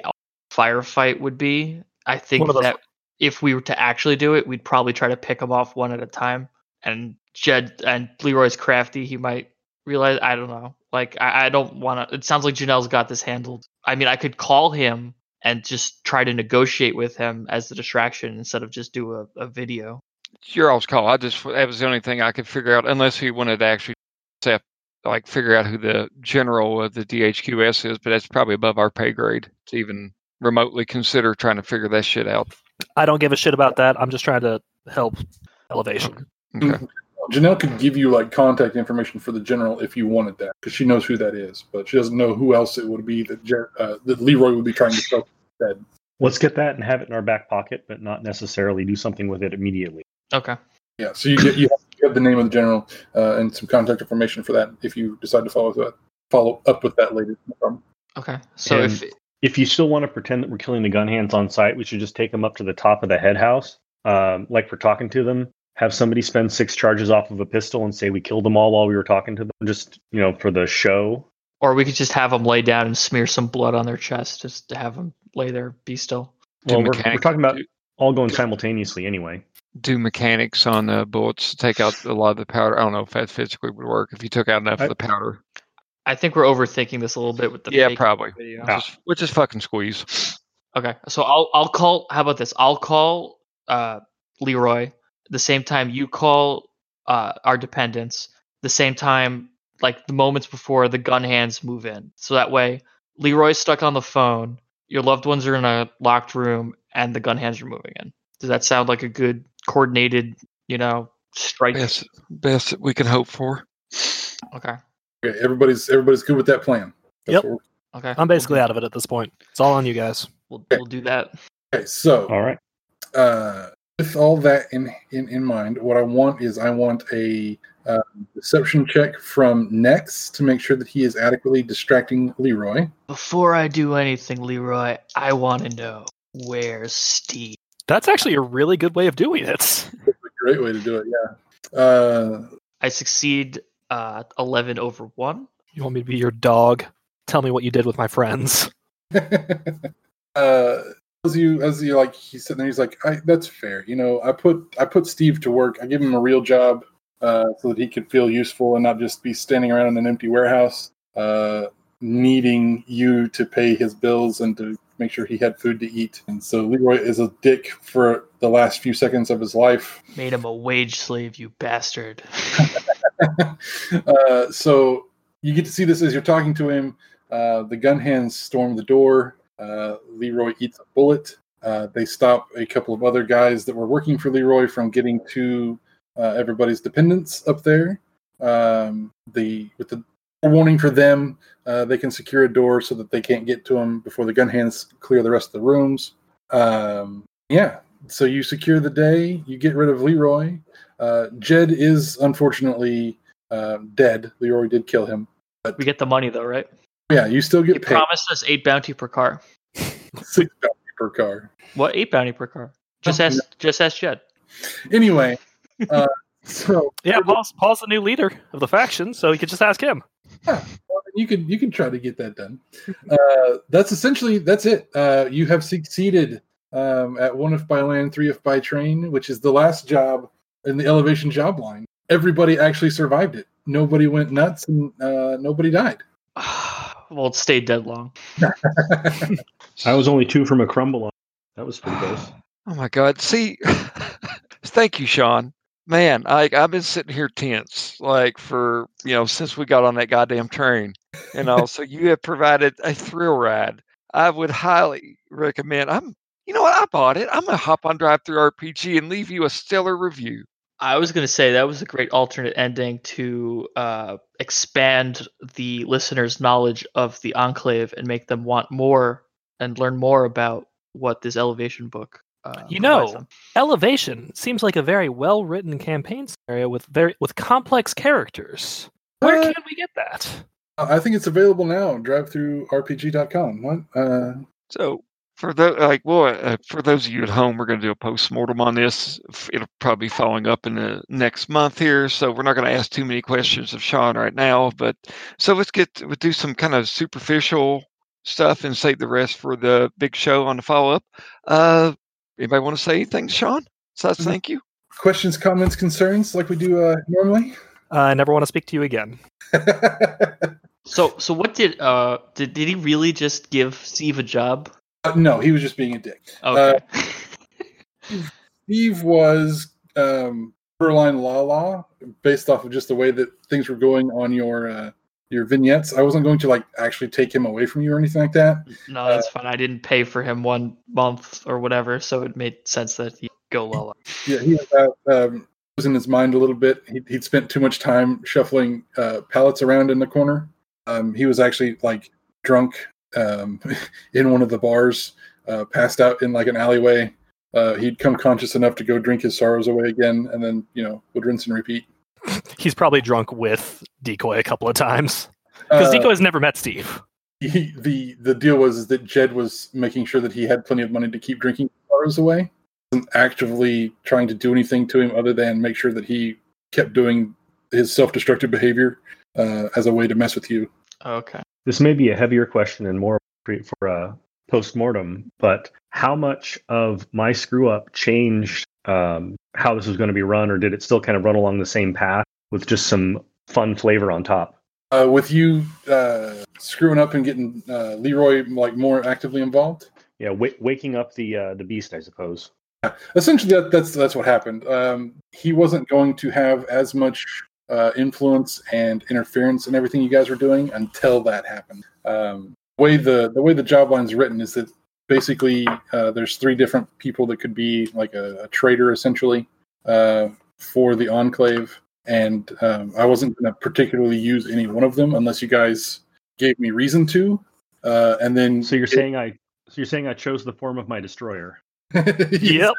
firefight would be. I think One of those- that if we were to actually do it, we'd probably try to pick them off one at a time. And Jed and Leroy's crafty. He might realize. I don't know. Like I, I don't want to. It sounds like Janelle's got this handled. I mean, I could call him and just try to negotiate with him as the distraction instead of just do a, a video. It's your all's call. I just that was the only thing I could figure out, unless he wanted to actually set, like figure out who the general of the DHQS is. But that's probably above our pay grade to even remotely consider trying to figure that shit out. I don't give a shit about that. I'm just trying to help Elevation. Okay. Mm-hmm. Janelle could give you like contact information for the general if you wanted that, because she knows who that is, but she doesn't know who else it would be that Jer- uh, that Leroy would be trying to sell dead. Let's get that and have it in our back pocket, but not necessarily do something with it immediately. Okay. Yeah, so you get you have, you have the name of the general uh, and some contact information for that if you decide to follow that follow up with that later. No problem. Okay. So And- if If you still want to pretend that we're killing the gun hands on site, we should just take them up to the top of the head house, um, like we're talking to them. Have somebody spend six charges off of a pistol and say we killed them all while we were talking to them, just you know, for the show. or we could just have them lay down and smear some blood on their chest just to have them lay there, be still. Well, we're, we're talking about do, all going simultaneously anyway. do mechanics on the bullets to take out a lot of the powder. I don't know if that physically would work if you took out enough I- of the powder. I think we're overthinking this a little bit with the Yeah, probably. video. Ah. Just, which is fucking squeeze. Okay, so I'll I'll call. How about this? I'll call uh, Leroy the same time you call uh, our dependents. The same time, like the moments before the gun hands move in. So that way, Leroy's stuck on the phone. Your loved ones are in a locked room, and the gun hands are moving in. Does that sound like a good coordinated, you know, strike? Best, best that we can hope for. Okay. Okay, everybody's everybody's good with that plan. Yep. Okay. I'm basically out of it at this point. It's all on you guys. We'll, we'll do that. okay, so All right. uh, with all that in, in in mind, what I want is I want a uh, deception check from Nex to make sure that he is adequately distracting Leroy. Before I do anything, Leroy, I want to know where's Steve. That's actually a really good way of doing it. That's a great way to do it. Yeah. Uh, I succeed uh, 11 over 1. You want me to be your dog? Tell me what you did with my friends. uh, as you as you like, he's sitting there. He's like, I, "That's fair. You know, I put I put Steve to work. I give him a real job uh, so that he could feel useful and not just be standing around in an empty warehouse, uh, needing you to pay his bills and to make sure he had food to eat. And so Leroy is a dick for the last few seconds of his life. Made him a wage slave, you bastard. uh, so you get to see this as you're talking to him. Uh, the gun hands storm the door. Uh, Leroy eats a bullet. Uh, they stop a couple of other guys that were working for Leroy from getting to uh, everybody's dependents up there. Um, the with the warning for them, uh, they can secure a door so that they can't get to them before the gun hands clear the rest of the rooms. Um, yeah, so you secure the day. You get rid of Leroy. Uh, Jed is unfortunately uh, dead. Leroy did kill him. We get the money though, right? Yeah, you still He get paid promised us 8 bounty per car. six bounty per car. What 8 bounty per car? Just ask just ask Jed. Anyway, uh, so Yeah, Paul's, Paul's the new leader of the faction, so you could just ask him. well, you can you can try to get that done. Uh, that's essentially that's it. Uh, you have succeeded um, at one if by land, three if by train, which is the last job in the elevation job line. Everybody actually survived it. Nobody went nuts, and uh, nobody died. well, it stayed dead long. I was only two from a crumble. On. That was pretty close. Oh my God! See, thank you, Sean. Man, I I've been sitting here tense, like for you know since we got on that goddamn train, you know. so you have provided a thrill ride. I would highly recommend. I'm, you know what? I bought it. I'm gonna hop on DriveThruRPG and leave you a stellar review. I was going to say that was a great alternate ending to uh, expand the listeners' knowledge of the Enclave and make them want more and learn more about what this Elevation book. Uh, You know, them. Elevation seems like a very well written campaign scenario with very with complex characters. Where Uh, can we get that? I think it's available now. DriveThruRPG.com. What? Uh, So for the like, well, uh, for those of you at home, we're going to do a post mortem on this. It'll probably be following up in the next month here, so we're not going to ask too many questions of Sean right now. But so let's get we'll do some kind of superficial stuff and save the rest for the big show on the follow up. Uh, anybody want to say anything, Sean? Besides, Mhm. thank you. questions, comments, concerns, like we do uh, normally. I never want to speak to you again. So, so what did uh did did he really just give Steve a job? Uh, no, he was just being a dick. Okay. Steve was um, borderline la la based off of just the way that things were going on your uh, your vignettes. I wasn't going to like actually take him away from you or anything like that. no, that's fine. I didn't pay for him one month or whatever, so it made sense that he go Lola. Yeah, he was out, um, was in his mind a little bit. He, he'd spent too much time shuffling uh, pallets around in the corner. Um, he was actually like drunk um, in one of the bars, uh, passed out in like an alleyway. Uh, he'd come conscious enough to go drink his sorrows away again, and then you know would rinse and repeat. He's probably drunk with Decoy a couple of times because Uh, Decoy has never met Steve. he, the the deal was that Jed was making sure that he had plenty of money to keep drinking sorrows away. Wasn't actively trying to do anything to him other than make sure that he kept doing his self-destructive behavior uh, as a way to mess with you. Okay. This may be a heavier question and more for a post-mortem, but how much of my screw up changed um, how this was going to be run, or did it still kind of run along the same path with just some fun flavor on top? Uh, with you uh, screwing up and getting uh, Leroy like more actively involved. Yeah, w- waking up the uh, the beast, I suppose. Essentially, that, that's that's what happened. Um, he wasn't going to have as much uh, influence and interference in everything you guys were doing until that happened. Um, way the the way the job line's written is that basically uh, there's three different people that could be like a, a traitor essentially uh, for the enclave, and um, I wasn't going to particularly use any one of them unless you guys gave me reason to. Uh, and then So you're saying I so you're saying I chose the form of my destroyer. Yep,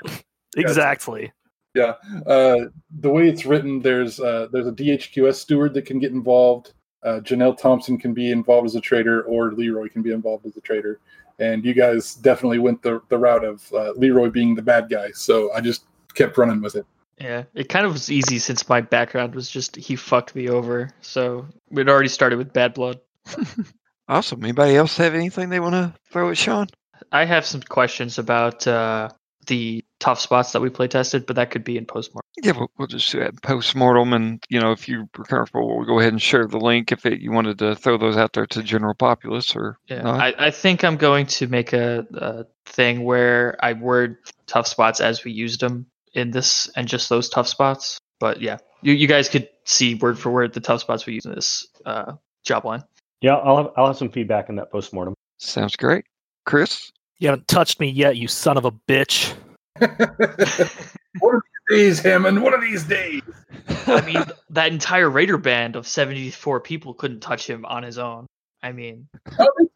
exactly. Yeah, uh, the way it's written, there's uh, there's a DHQS steward that can get involved. Uh, Janelle Thompson can be involved as a trader, or Leroy can be involved as a trader. And you guys definitely went the the route of uh, Leroy being the bad guy. So I just kept running with it. Yeah, it kind of was easy since my background was just he fucked me over. So we'd already started with bad blood. Awesome. Anybody else have anything they want to throw at Sean? I have some questions about uh, the tough spots that we play tested, but that could be in postmortem. Yeah, we'll, we'll just do that post mortem, and you know, if you were comfortable, we'll go ahead and share the link if it, you wanted to throw those out there to general populace or Yeah, not. I, I think I'm going to make a, a thing where I word tough spots as we used them in this, and just those tough spots. But yeah, you, you guys could see word for word the tough spots we use in this uh, job line. Yeah, I'll have I'll have some feedback in that postmortem. Sounds great, Chris. You haven't touched me yet, you son of a bitch. one of these days, Hammond. One of these days. I mean, that entire Raider band of 74 people couldn't touch him on his own. I mean,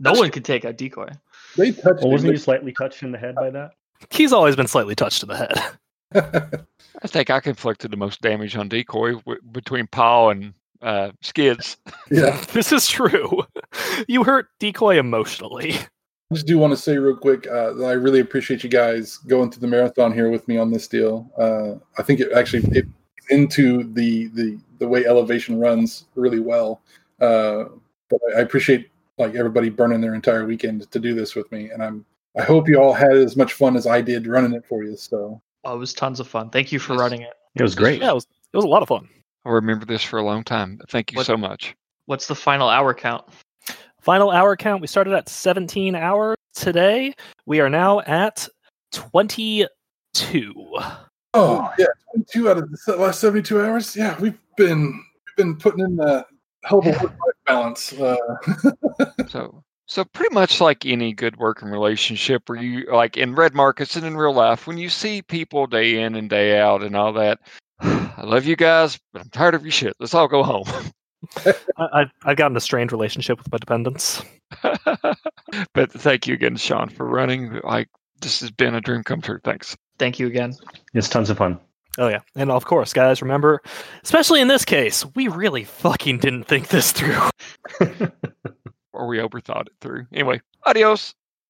no one could take a decoy. They touched Well, wasn't me. he slightly touched in the head by that? He's always been slightly touched in the head. I think I inflicted the most damage on decoy w- between Paul and uh, Skidz. yeah. this is true. You hurt Decoy emotionally. I just do want to say real quick uh, that I really appreciate you guys going through the marathon here with me on this deal. Uh, I think it actually it into the the the way elevation runs really well. Uh, but I I appreciate like everybody burning their entire weekend to do this with me, and I'm I hope you all had as much fun as I did running it for you. So Oh, it was tons of fun. Thank you for running it. It was great. Yeah, it was, it was a lot of fun. I'll remember this for a long time. Thank you What- so much. What's the final hour count? Final hour count. We started at 17 hours today. We are now at 22. oh yeah, 22 out of the last 72 hours. Yeah, we've been we've been putting in the hell of a work life balance. Uh, So, so pretty much like any good working relationship, where you like in red markets and in real life, when you see people day in and day out and all that, I love you guys, but I'm tired of your shit. Let's all go home. I, I've, I've gotten a strained relationship with my dependents. but thank you again, Sean, for running. Like this has been a dream come true. Thanks. Thank you again. It's tons of fun. Oh, yeah. And of course, guys, remember, especially in this case, we really fucking didn't think this through. Or we overthought it through. Anyway, adios.